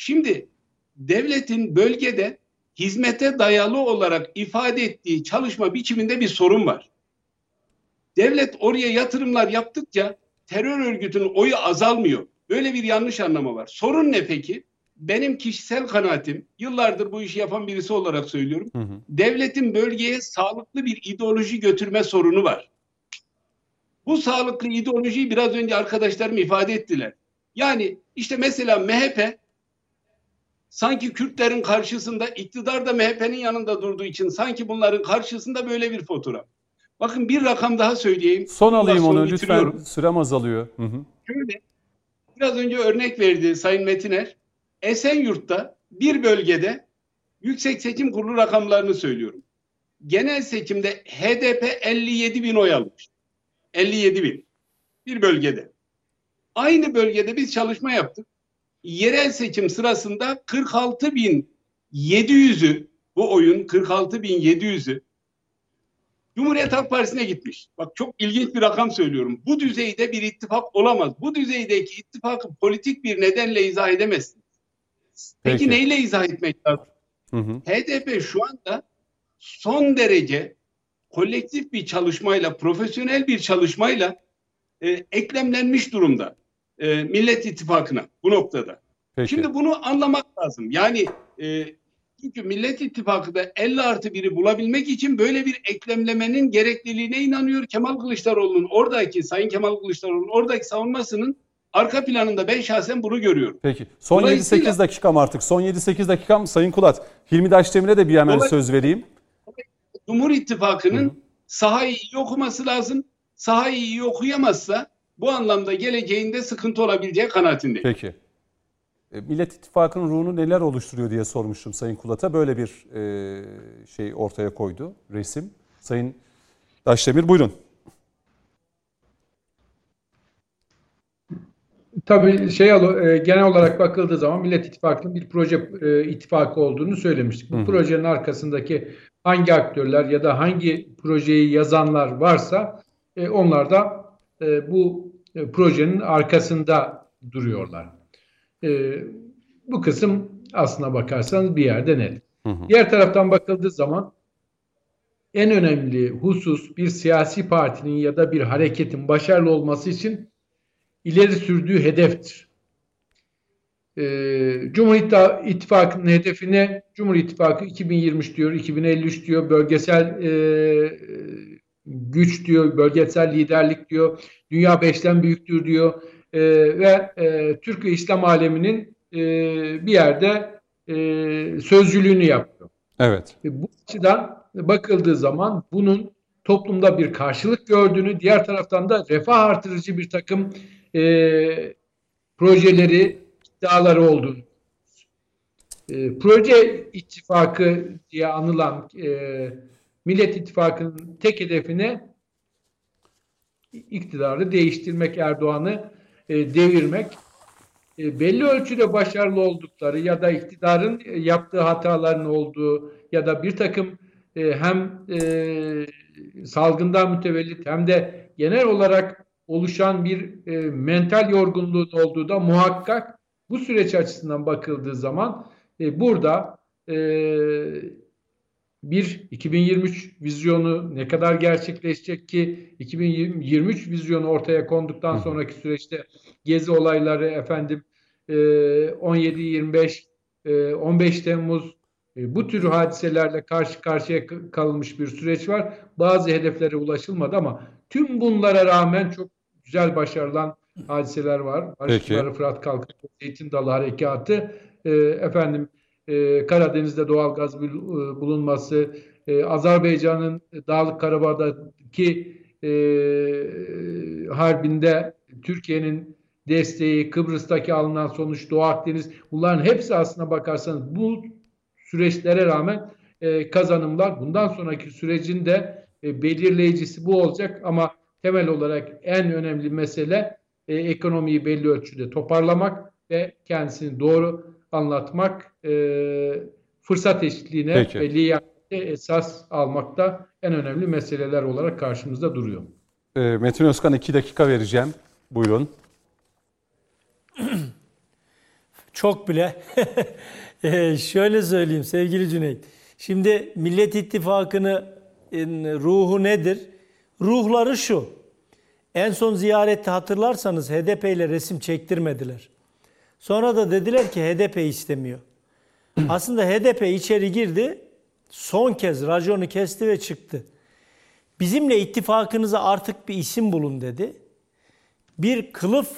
Şimdi devletin bölgede hizmete dayalı olarak ifade ettiği çalışma biçiminde bir sorun var. Devlet oraya yatırımlar yaptıkça terör örgütünün oyu azalmıyor. Böyle bir yanlış anlama var. Sorun ne peki? Benim kişisel kanaatim, yıllardır bu işi yapan birisi olarak söylüyorum. Hı hı. Devletin bölgeye sağlıklı bir ideoloji götürme sorunu var. Bu sağlıklı ideolojiyi biraz önce arkadaşlarım ifade ettiler. Yani işte mesela MHP sanki Kürtlerin karşısında iktidar da MHP'nin yanında durduğu için sanki bunların karşısında böyle bir fotoğraf. Bakın bir rakam daha söyleyeyim. Son alayım onu lütfen. Sürem azalıyor. Hı hı. Şöyle, biraz önce örnek verdi Sayın Metiner. Esenyurt'ta bir bölgede Yüksek Seçim Kurulu rakamlarını söylüyorum. Genel seçimde HDP 57 bin oy almış. 57 bin. Bir bölgede. Aynı bölgede biz çalışma yaptık. Yerel seçim sırasında 46 bin 700'ü bu oyun 46 bin 700'ü Cumhuriyet Halk Partisi'ne gitmiş. Bak çok ilginç bir rakam söylüyorum. Bu düzeyde bir ittifak olamaz. Bu düzeydeki ittifakı politik bir nedenle izah edemezsin. Peki, Peki. neyle izah etmek lazım? Hı hı. HDP şu anda son derece kolektif bir çalışmayla, profesyonel bir çalışmayla e, eklemlenmiş durumda e, Millet İttifakı'na bu noktada. Peki. Şimdi bunu anlamak lazım. Yani e, çünkü Millet İttifakı da 50 artı biri bulabilmek için böyle bir eklemlemenin gerekliliğine inanıyor. Kemal Kılıçdaroğlu'nun oradaki, Sayın Kemal Kılıçdaroğlu'nun oradaki savunmasının arka planında ben şahsen bunu görüyorum. Peki. Son Dolayısıyla- 7-8 dakikam artık. Son 7-8 dakikam Sayın Kulat. Hilmi Daşdemir'e de bir hemen Dolay- söz vereyim. Cumhur İttifakı'nın sahayı iyi okuması lazım. Sahayı iyi okuyamazsa bu anlamda geleceğinde sıkıntı olabileceği kanaatindeyim. Peki. E, Millet İttifakı'nın ruhunu neler oluşturuyor diye sormuştum Sayın Kulat'a. Böyle bir e, şey ortaya koydu resim. Sayın Daşdemir buyurun. Tabii şey e, genel olarak bakıldığı zaman Millet İttifakı'nın bir proje e, ittifakı olduğunu söylemiştik. Bu Hı hı. projenin arkasındaki hangi aktörler ya da hangi projeyi yazanlar varsa e, onlar da e, bu e, projenin arkasında duruyorlar. E, bu kısım aslına bakarsanız bir yerde net. Hı hı. Diğer taraftan bakıldığı zaman en önemli husus bir siyasi partinin ya da bir hareketin başarılı olması için ileri sürdüğü hedeftir. Ee, Cumhur İttifakı'nın hedefine Cumhur İttifakı 2023 diyor, 2053 diyor, bölgesel e, güç diyor, bölgesel liderlik diyor, dünya beşten büyüktür diyor E, ve e, Türk ve İslam aleminin e, bir yerde e, sözcülüğünü yapıyor. Evet. E, Bu açıdan bakıldığı zaman bunun toplumda bir karşılık gördüğünü, diğer taraftan da refah artırıcı bir takım e, projeleri, iddiaları olduğunu. E, proje ittifakı diye anılan e, Millet İttifakı'nın tek hedefine iktidarı değiştirmek, Erdoğan'ı e, devirmek. E, belli ölçüde başarılı oldukları ya da iktidarın e, yaptığı hataların olduğu ya da bir takım e, hem e, salgından mütevellit hem de genel olarak oluşan bir e, mental yorgunluğun olduğu da muhakkak bu süreç açısından bakıldığı zaman e, burada e, bir 2023 vizyonu ne kadar gerçekleşecek ki 2023 vizyonu ortaya konduktan sonraki süreçte gezi olayları efendim 17-25 15 Temmuz e, bu tür hadiselerle karşı karşıya kalınmış bir süreç var. Bazı hedeflere ulaşılmadı ama tüm bunlara rağmen çok güzel başarılan hadiseler var. Barışçıları Fırat Kalkın, Zeytin Dalı Harekatı, e, efendim e, Karadeniz'de doğal gaz e, bulunması, e, Azerbaycan'ın Dağlık Karabağ'daki e, harbinde Türkiye'nin desteği, Kıbrıs'taki alınan sonuç, Doğu Akdeniz bunların hepsi aslına bakarsanız bu süreçlere rağmen e, kazanımlar. Bundan sonraki sürecin de e, belirleyicisi bu olacak ama temel olarak en önemli mesele e, ekonomiyi belli ölçüde toparlamak ve kendisini doğru anlatmak, e, fırsat eşitliğine Peki. ve liyakate esas almakta en önemli meseleler olarak karşımızda duruyor. E, Metin Özkan iki dakika vereceğim. Buyurun. Çok bile. e, şöyle söyleyeyim sevgili Cüneyt. Şimdi Millet İttifakı'nın ruhu nedir? Ruhları şu. En son ziyarette hatırlarsanız HDP ile resim çektirmediler. Sonra da dediler ki HDP istemiyor. Aslında HDP içeri girdi. Son kez raconu kesti ve çıktı. Bizimle ittifakınıza artık bir isim bulun dedi. Bir kılıf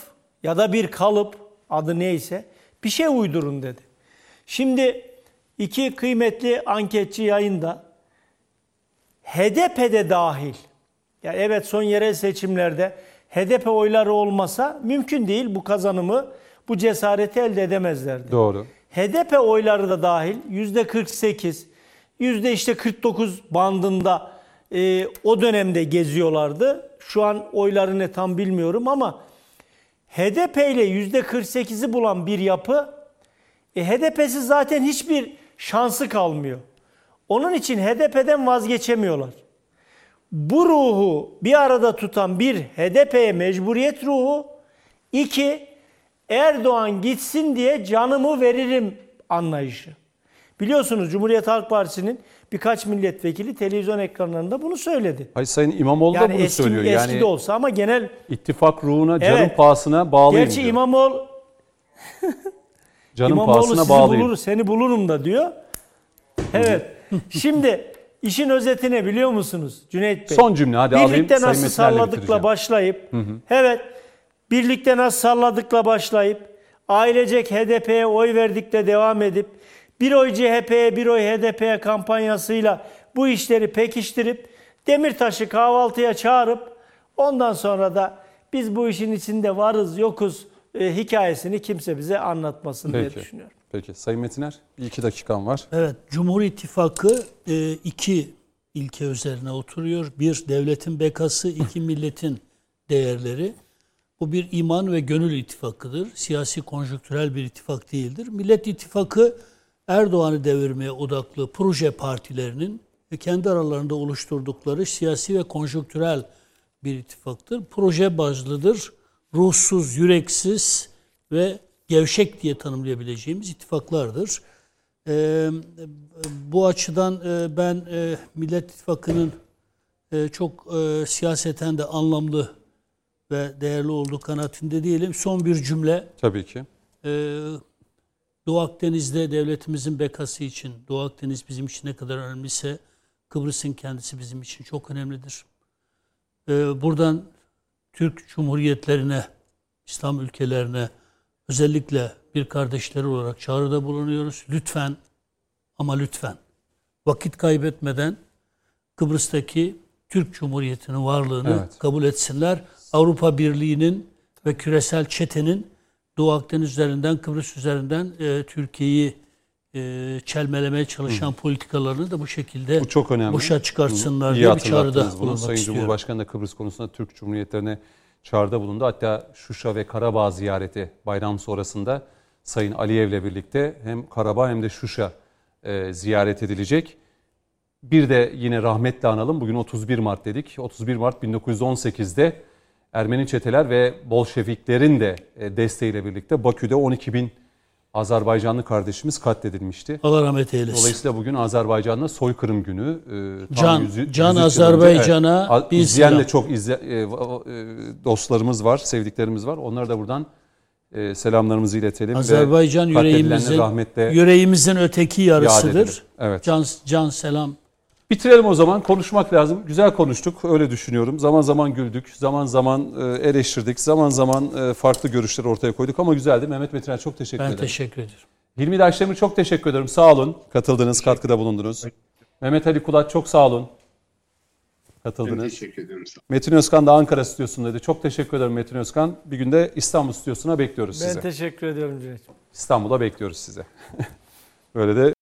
ya da bir kalıp adı neyse bir şey uydurun dedi. Şimdi iki kıymetli anketçi yayında HDP'de dahil. Ya evet son yerel seçimlerde HDP oyları olmasa mümkün değil bu kazanımı bu cesareti elde edemezlerdi. Doğru. HDP oyları da dahil yüzde 48, yüzde işte 49 bandında e, o dönemde geziyorlardı. Şu an oylarını tam bilmiyorum ama HDP ile yüzde 48'i bulan bir yapı e, HDP'si zaten hiçbir şansı kalmıyor. Onun için HDP'den vazgeçemiyorlar. Bu ruhu bir arada tutan bir HDP'ye mecburiyet ruhu, iki Erdoğan gitsin diye canımı veririm anlayışı. Biliyorsunuz Cumhuriyet Halk Partisi'nin birkaç milletvekili televizyon ekranlarında bunu söyledi. Hayır Sayın İmamoğlu yani da bunu eski, söylüyor. Eski yani de olsa ama genel... ittifak ruhuna canın evet, pahasına bağlıyım Gerçi diyor. İmamoğlu... canın İmamoğlu pahasına bağlıyım. Bulur, seni bulurum da diyor. Evet. Şimdi işin özeti ne biliyor musunuz Cüneyt Bey? Son cümle hadi Birlikte alayım. Birlikte nasıl salladıkla başlayıp... Hı hı. Evet. Birlikte nasıl salladıkla başlayıp ailecek HDP'ye oy verdikle devam edip bir oy CHP'ye bir oy HDP'ye kampanyasıyla bu işleri pekiştirip Demirtaş'ı kahvaltıya çağırıp ondan sonra da biz bu işin içinde varız yokuz e, hikayesini kimse bize anlatmasın Peki. diye düşünüyorum. Peki Sayın Metiner iki dakikan var. Evet Cumhur İttifakı e, iki ilke üzerine oturuyor. Bir devletin bekası, iki milletin değerleri. Bu bir iman ve gönül ittifakıdır. Siyasi konjonktürel bir ittifak değildir. Millet İttifakı Erdoğan'ı devirmeye odaklı proje partilerinin ve kendi aralarında oluşturdukları siyasi ve konjonktürel bir ittifaktır. Proje bazlıdır. Ruhsuz, yüreksiz ve gevşek diye tanımlayabileceğimiz ittifaklardır. Ee, bu açıdan e, ben e, Millet İttifakı'nın e, çok e, siyaseten de anlamlı ve değerli olduğu kanaatinde değilim. Son bir cümle. Tabii ki. Ee, Doğu Akdeniz'de devletimizin bekası için, Doğu Akdeniz bizim için ne kadar önemliyse Kıbrıs'ın kendisi bizim için çok önemlidir. Ee, buradan Türk Cumhuriyetlerine, İslam ülkelerine özellikle bir kardeşleri olarak çağrıda bulunuyoruz. Lütfen ama lütfen vakit kaybetmeden Kıbrıs'taki Türk Cumhuriyeti'nin varlığını Evet. kabul etsinler. Avrupa Birliği'nin ve küresel çetenin Doğu Akdeniz üzerinden, Kıbrıs üzerinden e, Türkiye'yi e, çelmelemeye çalışan politikalarını da bu şekilde Bu çok önemli. boşa çıkartsınlar diye bir çağrıda bunu. bulunmak Sayın istiyorum. Cumhurbaşkanı da Kıbrıs konusunda Türk Cumhuriyetlerine çağrıda bulundu. Hatta Şuşa ve Karabağ ziyareti bayram sonrasında Sayın Aliyev'le birlikte hem Karabağ hem de Şuşa e, ziyaret edilecek. Bir de yine rahmetle analım. Bugün 31 Mart dedik. 31 Mart 1918'de Ermeni çeteler ve Bolşeviklerin de e, desteğiyle birlikte Bakü'de 12 bin Azerbaycanlı kardeşimiz katledilmişti. Allah rahmet eylesin. Dolayısıyla bugün Azerbaycan'da soykırım günü. Tam Can- yüzü- can 103 yıl önce- Azerbaycan'a Evet. bir izleyen de çok izle, e, e, dostlarımız var, sevdiklerimiz var. Onlara da buradan e, selamlarımızı iletelim. Azerbaycan yüreğimizin rahmetle yüreğimizin öteki yarısıdır. Evet. Can can selam. Bitirelim o zaman. Konuşmak lazım. Güzel konuştuk. Öyle düşünüyorum. Zaman zaman güldük. Zaman zaman e, eleştirdik. Zaman zaman e, farklı görüşler ortaya koyduk ama güzeldi. Mehmet Metiner çok teşekkür Ben ederim. teşekkür ederim. Hilmi Daşdemir çok teşekkür ederim. Sağ olun. Katıldınız, katkıda bulundunuz. Mehmet Ali Kulat çok sağ olun. Ben Katıldınız. teşekkür ederim. Sağ olun. Metin Özkan da Ankara stüdyosundaydı. Çok teşekkür ederim Metin Özkan. Bir günde İstanbul stüdyosuna bekliyoruz Ben sizi. teşekkür ediyorum Cüneyt. İstanbul'a bekliyoruz size. Böyle de